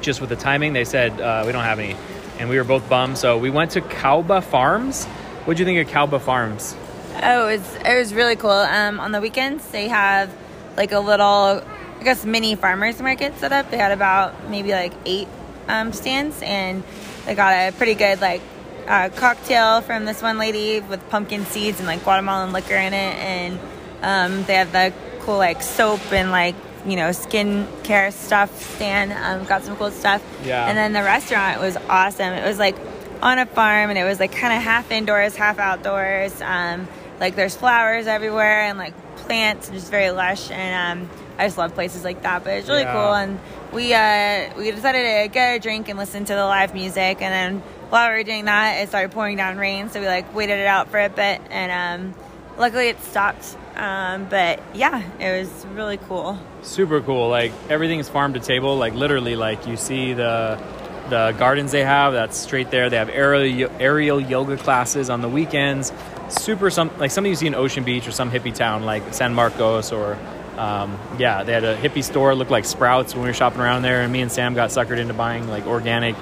just with the timing. They said uh, we don't have any, and we were both bummed. So we went to Caoba Farms. What do you think of Caoba Farms? Oh, it was, it was really cool. Um, on the weekends, they have like a little, I guess, mini farmers market set up. They had about maybe like eight um, stands, and they got a pretty good like uh, cocktail from this one lady with pumpkin seeds and like Guatemalan liquor in it, and um, they had the cool like soap and like you know skin care stuff stand. Um, got some cool stuff. Yeah. And then the restaurant was awesome. It was like on a farm, and it was like kind of half indoors, half outdoors. Um, like there's flowers everywhere and like plants, and just very lush. And um, I just love places like that. But it's really Yeah. cool. And we uh, we decided to get a drink and listen to the live music, and then while we were doing that, it started pouring down rain. So we like waited it out for a bit, and um, luckily it stopped. Um, but yeah, it was really cool. super cool. Like everything's farm to table. Like literally, like you see the the gardens they have. That's straight there. They have aerial aerial yoga classes on the weekends. Super some like something you see in Ocean Beach or some hippie town like San Marcos or. Um, yeah, they had a hippie store looked like Sprouts when we were shopping around there, and me and Sam got suckered into buying like organic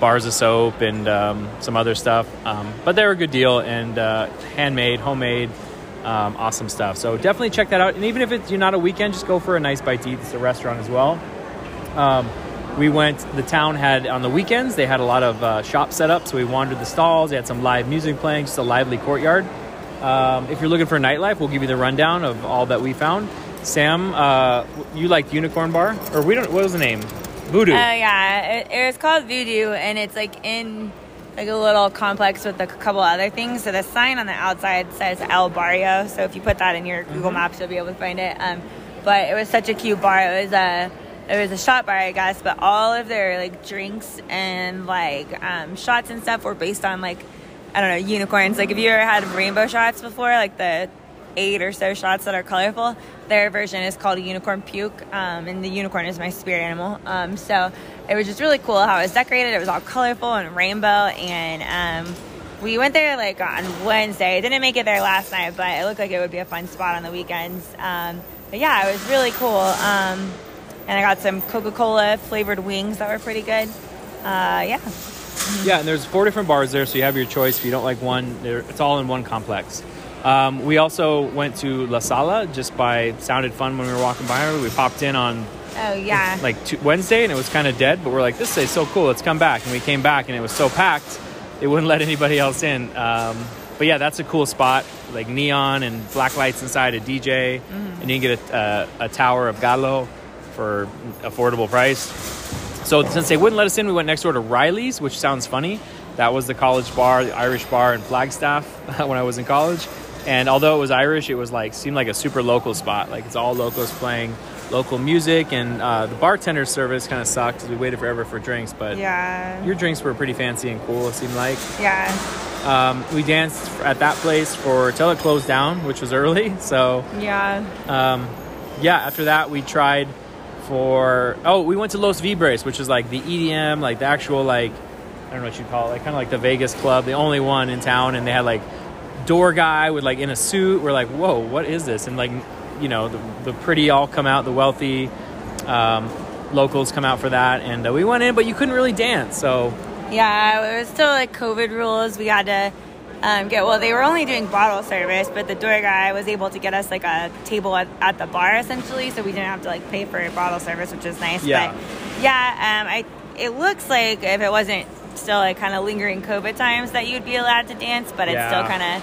bars of soap and um, some other stuff. Um, but they were a good deal and uh, handmade, homemade, um, awesome stuff. So definitely check that out. And even if it's you're not a weekend, just go for a nice bite to eat. It's a restaurant as well. Um, we went. The town had on the weekends. They had a lot of uh, shops set up, so we wandered the stalls. They had some live music playing, just a lively courtyard. Um, if you're looking for nightlife, we'll give you the rundown of all that we found. Sam, uh, you liked Unicorn Bar, or we don't? What was the name? Voodoo. Oh yeah, it, it was called Voodoo, and it's like in like a little complex with a couple other things. So the sign on the outside says El Barrio. So if you put that in your Google Maps, you'll be able to find it. Um, but it was such a cute bar. It was a it was a shot bar, I guess. But all of their like drinks and like um, shots and stuff were based on like I don't know unicorns. Like if you ever had rainbow shots before, like the eight or so shots that are colorful. Their version is called a unicorn puke, um, and the unicorn is my spirit animal. Um, so it was just really cool how it was decorated. It was all colorful and rainbow, and um, we went there like on Wednesday. Didn't make it there last night, but it looked like it would be a fun spot on the weekends. Um, but yeah, it was really cool. Um, and I got some Coca-Cola flavored wings that were pretty good. Uh, yeah. Yeah, and there's four different bars there, so you have your choice. If you don't like one, it's all in one complex. Um, we also went to La Sala just by sounded fun when we were walking by. We popped in on Oh yeah. like two, Wednesday and it was kind of dead, but we're like, this is so cool. Let's come back. And we came back and it was so packed, they wouldn't let anybody else in. Um, but yeah, that's a cool spot, like neon and black lights inside a DJ, and you can get a, a, a tower of Gallo for affordable price. So since they wouldn't let us in, we went next door to Riley's, which sounds funny. That was the college bar, the Irish bar in Flagstaff <laughs> when I was in college. And although it was Irish, it was like seemed like a super local spot. Like it's all locals playing local music, and uh, the bartender service kind of sucked because we waited forever for drinks. But yeah. your drinks were pretty fancy and cool. It seemed like Yeah. um, we danced at that place for till it closed down, which was early. <laughs> So Yeah. um, yeah, after that we tried for oh we went to Los Vibres, which is like the EDM, like the actual like I don't know what you'd call it, like kind of like the Vegas club, the only one in town, and they had like door guy with like in a suit. We're like, whoa, what is this? And like you know the, the pretty all come out, the wealthy um, locals come out for that, and uh, we went in, but you couldn't really dance, so. Yeah, it was still like COVID rules. We had to um, get, well, they were only doing bottle service, but the door guy was able to get us like a table at, at the bar essentially, so we didn't have to like pay for bottle service, which is nice. Yeah. But yeah, um, I, it looks like if it wasn't still like kind of lingering COVID times that you'd be allowed to dance, but it Yeah. still kind of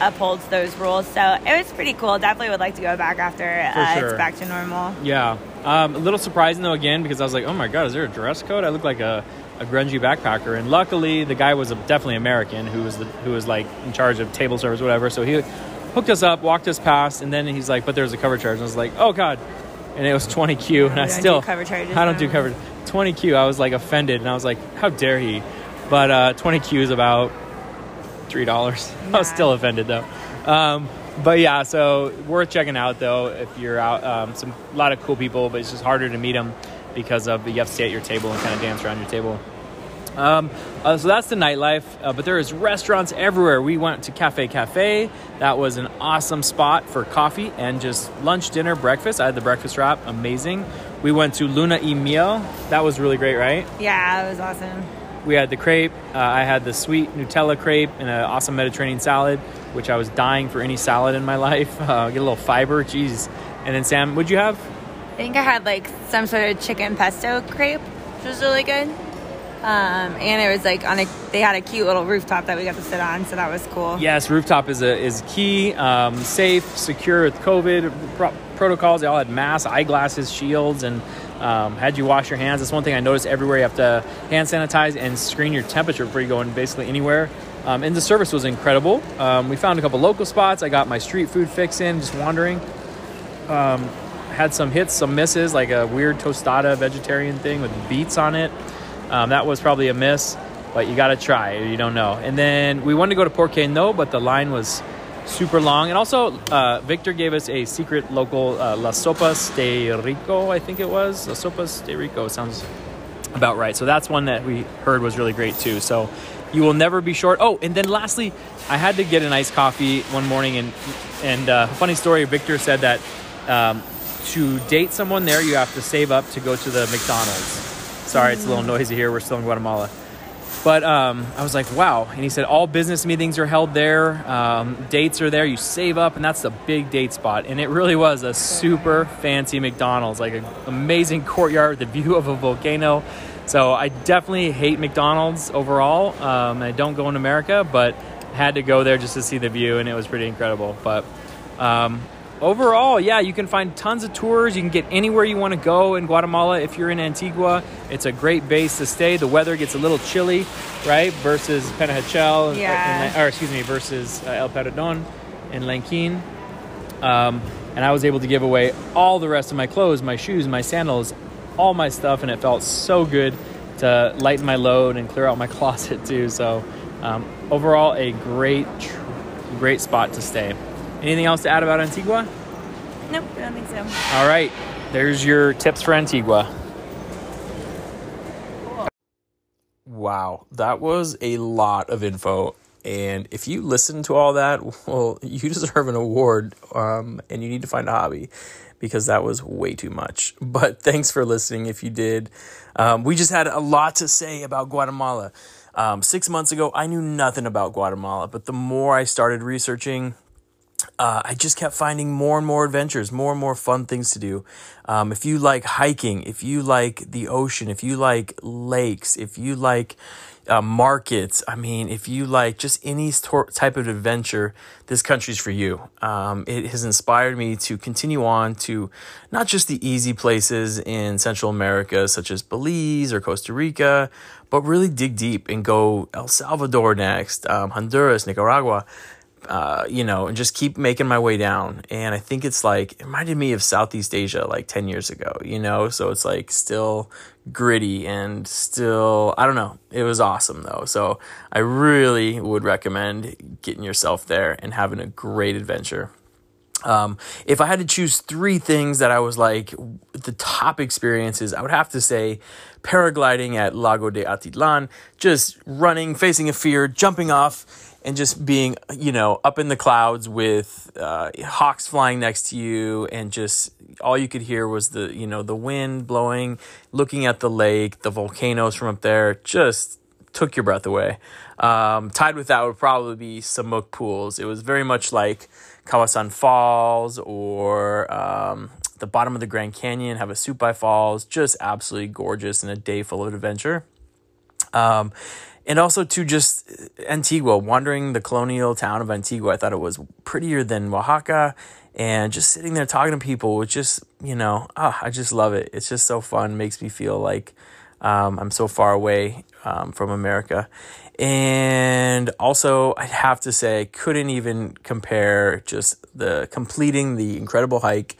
upholds those rules. So it was pretty cool. Definitely would like to go back after uh, sure. it's back to normal. Yeah. Um, a little surprising though again because I was like, oh my god, is there a dress code? I look like a, a grungy backpacker, and luckily the guy was a, definitely American who was the, who was like in charge of table service, whatever. So he hooked us up, walked us past, and then he's like, but there's a cover charge, and I was like, oh god, and it was 20 Q, and I We don't do still cover charges I don't do cover 20 Q. I was like offended, and I was like, how dare he? But uh, 20 Q is about three dollars. <laughs> I was still offended though. Um, but yeah, so worth checking out though if you're out. Um, some a lot of cool people, but it's just harder to meet them because of you have to stay at your table and kind of dance around your table. Um, uh, so that's the nightlife, uh, but there is restaurants everywhere. We went to Cafe Cafe. That was an awesome spot for coffee and just lunch, dinner, breakfast. I had the breakfast wrap, amazing. We went to Luna y Miel. That was really great, right? Yeah, it was awesome. We had the crepe. Uh, I had the sweet Nutella crepe and an awesome Mediterranean salad, which I was dying for any salad in my <laughs> life. Uh, get a little fiber, jeez. And then Sam, what'd you have? I think I had like some sort of chicken pesto crepe, which was really good. Um, and it was like on a, they had a cute little rooftop that we got to sit on, so that was cool. Yes, rooftop is a is key, um, safe, secure with COVID protocols. They all had masks, eyeglasses, shields, and um, had you wash your hands. That's one thing I noticed everywhere. You have to hand sanitize and screen your temperature before you go in basically anywhere. Um, and the service was incredible. Um, we found a couple local spots. I got my street food fix in, just wandering. Um, had some hits, some misses, like a weird tostada vegetarian thing with beets on it. Um, that was probably a miss, but you got to try. You don't know. And then we wanted to go to Porque No, but the line was super long. And also, uh, Victor gave us a secret local uh, Las Sopas de Rico, I think it was. Las Sopas de Rico sounds about right. So that's one that we heard was really great too. So you will never be short. Oh, and then lastly, I had to get an iced coffee one morning, and and uh, funny story. Victor said that um, to date someone there, you have to save up to go to the McDonald's. Sorry, it's a little noisy here. We're still in Guatemala. But um, I was like, wow. And he said, all business meetings are held there, um, dates are there, you save up, and that's the big date spot. And it really was a super fancy McDonald's, like an amazing courtyard with a view of a volcano. So I definitely hate McDonald's overall. Um, I don't go in America, but had to go there just to see the view, and it was pretty incredible. But um, overall, yeah, you can find tons of tours. You can get anywhere you want to go in Guatemala. If you're in Antigua, it's a great base to stay. The weather gets a little chilly, right? Versus Panajachel, Yeah. or excuse me, versus uh, El Paredon in Lanquin. Um, and I was able to give away all the rest of my clothes, my shoes, my sandals, all my stuff, and it felt so good to lighten my load and clear out my <laughs> closet too. So, um, overall, a great, tr- great spot to stay. Anything else to add about Antigua? Nope, I don't think so. All right, there's your tips for Antigua. Wow, that was a lot of info. And if you listen to all that, well, <laughs> you deserve an award um, and you need to find a hobby because that was way too much. <laughs> But thanks for listening if you did. Um, we just had a lot to say about Guatemala. Um, six months ago, I knew nothing about Guatemala, but the more I started researching, uh, I just kept finding more and more adventures, more and more fun things to do. Um, if you like hiking, if you like the ocean, if you like lakes, if you like uh, markets, I mean, if you like just any tor- type of adventure, this country's for you. Um, it has inspired me to continue on to not just the easy places in Central America, such as Belize or Costa Rica, but really dig deep and go El Salvador next, um, Honduras, Nicaragua uh, you know, and just keep making my way down. And I think it's like, it reminded me of Southeast Asia like 10 years ago, you know? So it's like still gritty and still, I don't know. It was awesome though. So I really would recommend getting yourself there and having a great adventure. Um, if I had to choose three things that I was like the top experiences, I would have to say paragliding at Lago de Atitlan, just running, facing a fear, jumping off, and just being, you know, up in the clouds with uh, hawks flying next to you, and just all you could hear was the, you know, the wind blowing, looking at the lake, the volcanoes from up there, just took your breath away. Um, tied with that would probably be Semuc pools. It was very much like Kawasan Falls or um, the bottom of the Grand Canyon, Havasupai Falls. Just absolutely gorgeous and a day full of adventure. Um, and also to just Antigua, wandering the colonial town of Antigua. I thought it was prettier than Oaxaca. And just sitting there talking to people was just, you know, ah, I just love it. It's just so fun. Makes me feel like um, I'm so far away um, from America. And also, I'd have to say, couldn't even compare just the completing the incredible hike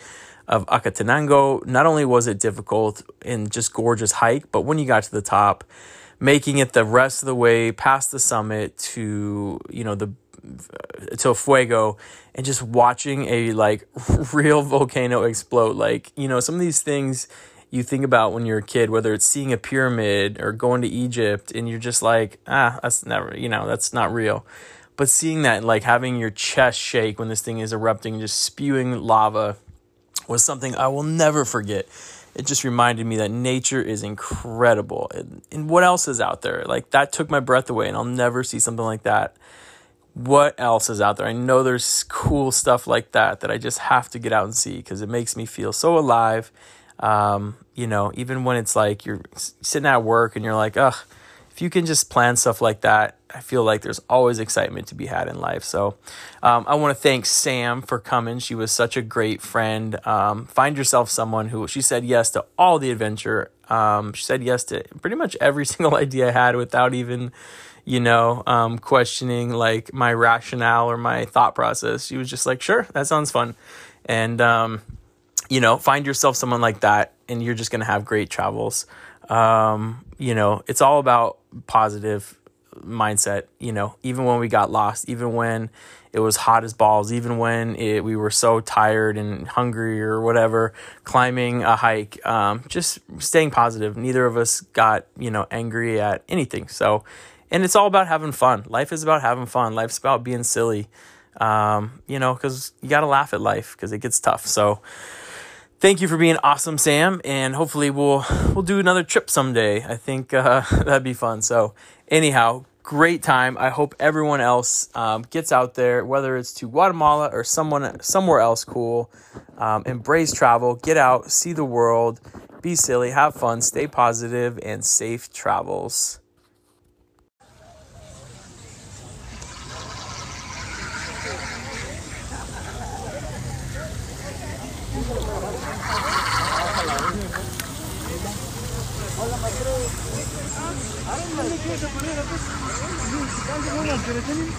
of Acatenango. Not only was it difficult and just gorgeous hike, but when you got to the top, making it the rest of the way past the summit to you know the to Fuego and just watching a like <laughs> real volcano explode. Like you know some of these things you think about when you're a kid, whether it's seeing a pyramid or going to Egypt, and you're just like, ah, that's never, you know, that's not real. But seeing that, like having your chest shake when this thing is erupting, just spewing lava, was something I will never forget. It just reminded me that nature is incredible. And, and what else is out there? Like that took my breath away, and I'll never see something like that. What else is out there? I know there's cool stuff like that that I just have to get out and see because it makes me feel so alive. Um, you know, even when it's like you're sitting at work and you're like, ugh, if if you can just plan stuff like that, I feel like there's always excitement to be had in life. So um, I want to thank Sam for coming. She was such a great friend. Um, find yourself someone who she said yes to all the adventure. Um, she said yes to pretty much every <laughs> single idea I had without even, you know, um, questioning like my rationale or my thought process. She was just like, sure, that sounds fun. And, um, you know, find yourself someone like that and you're just going to have great travels. Um, you know, it's all about positive mindset, you know, even when we got lost, even when it was hot as balls, even when it, we were so tired and hungry or whatever, climbing a hike, um, just staying positive. Neither of us got, you know, angry at anything. So, and it's all about having fun. Life is about having fun. Life's about being silly, um, you know, because you got to laugh at life because it gets tough. So, thank you for being awesome, Sam, and hopefully we'll we'll do another trip someday. I think uh, <laughs> that'd be fun. So, anyhow, great time. I hope everyone else um, gets out there, whether it's to Guatemala or someone somewhere else cool. Um, embrace travel, get out, see the world, be silly, have fun, stay positive, and safe travels. biraz görelim.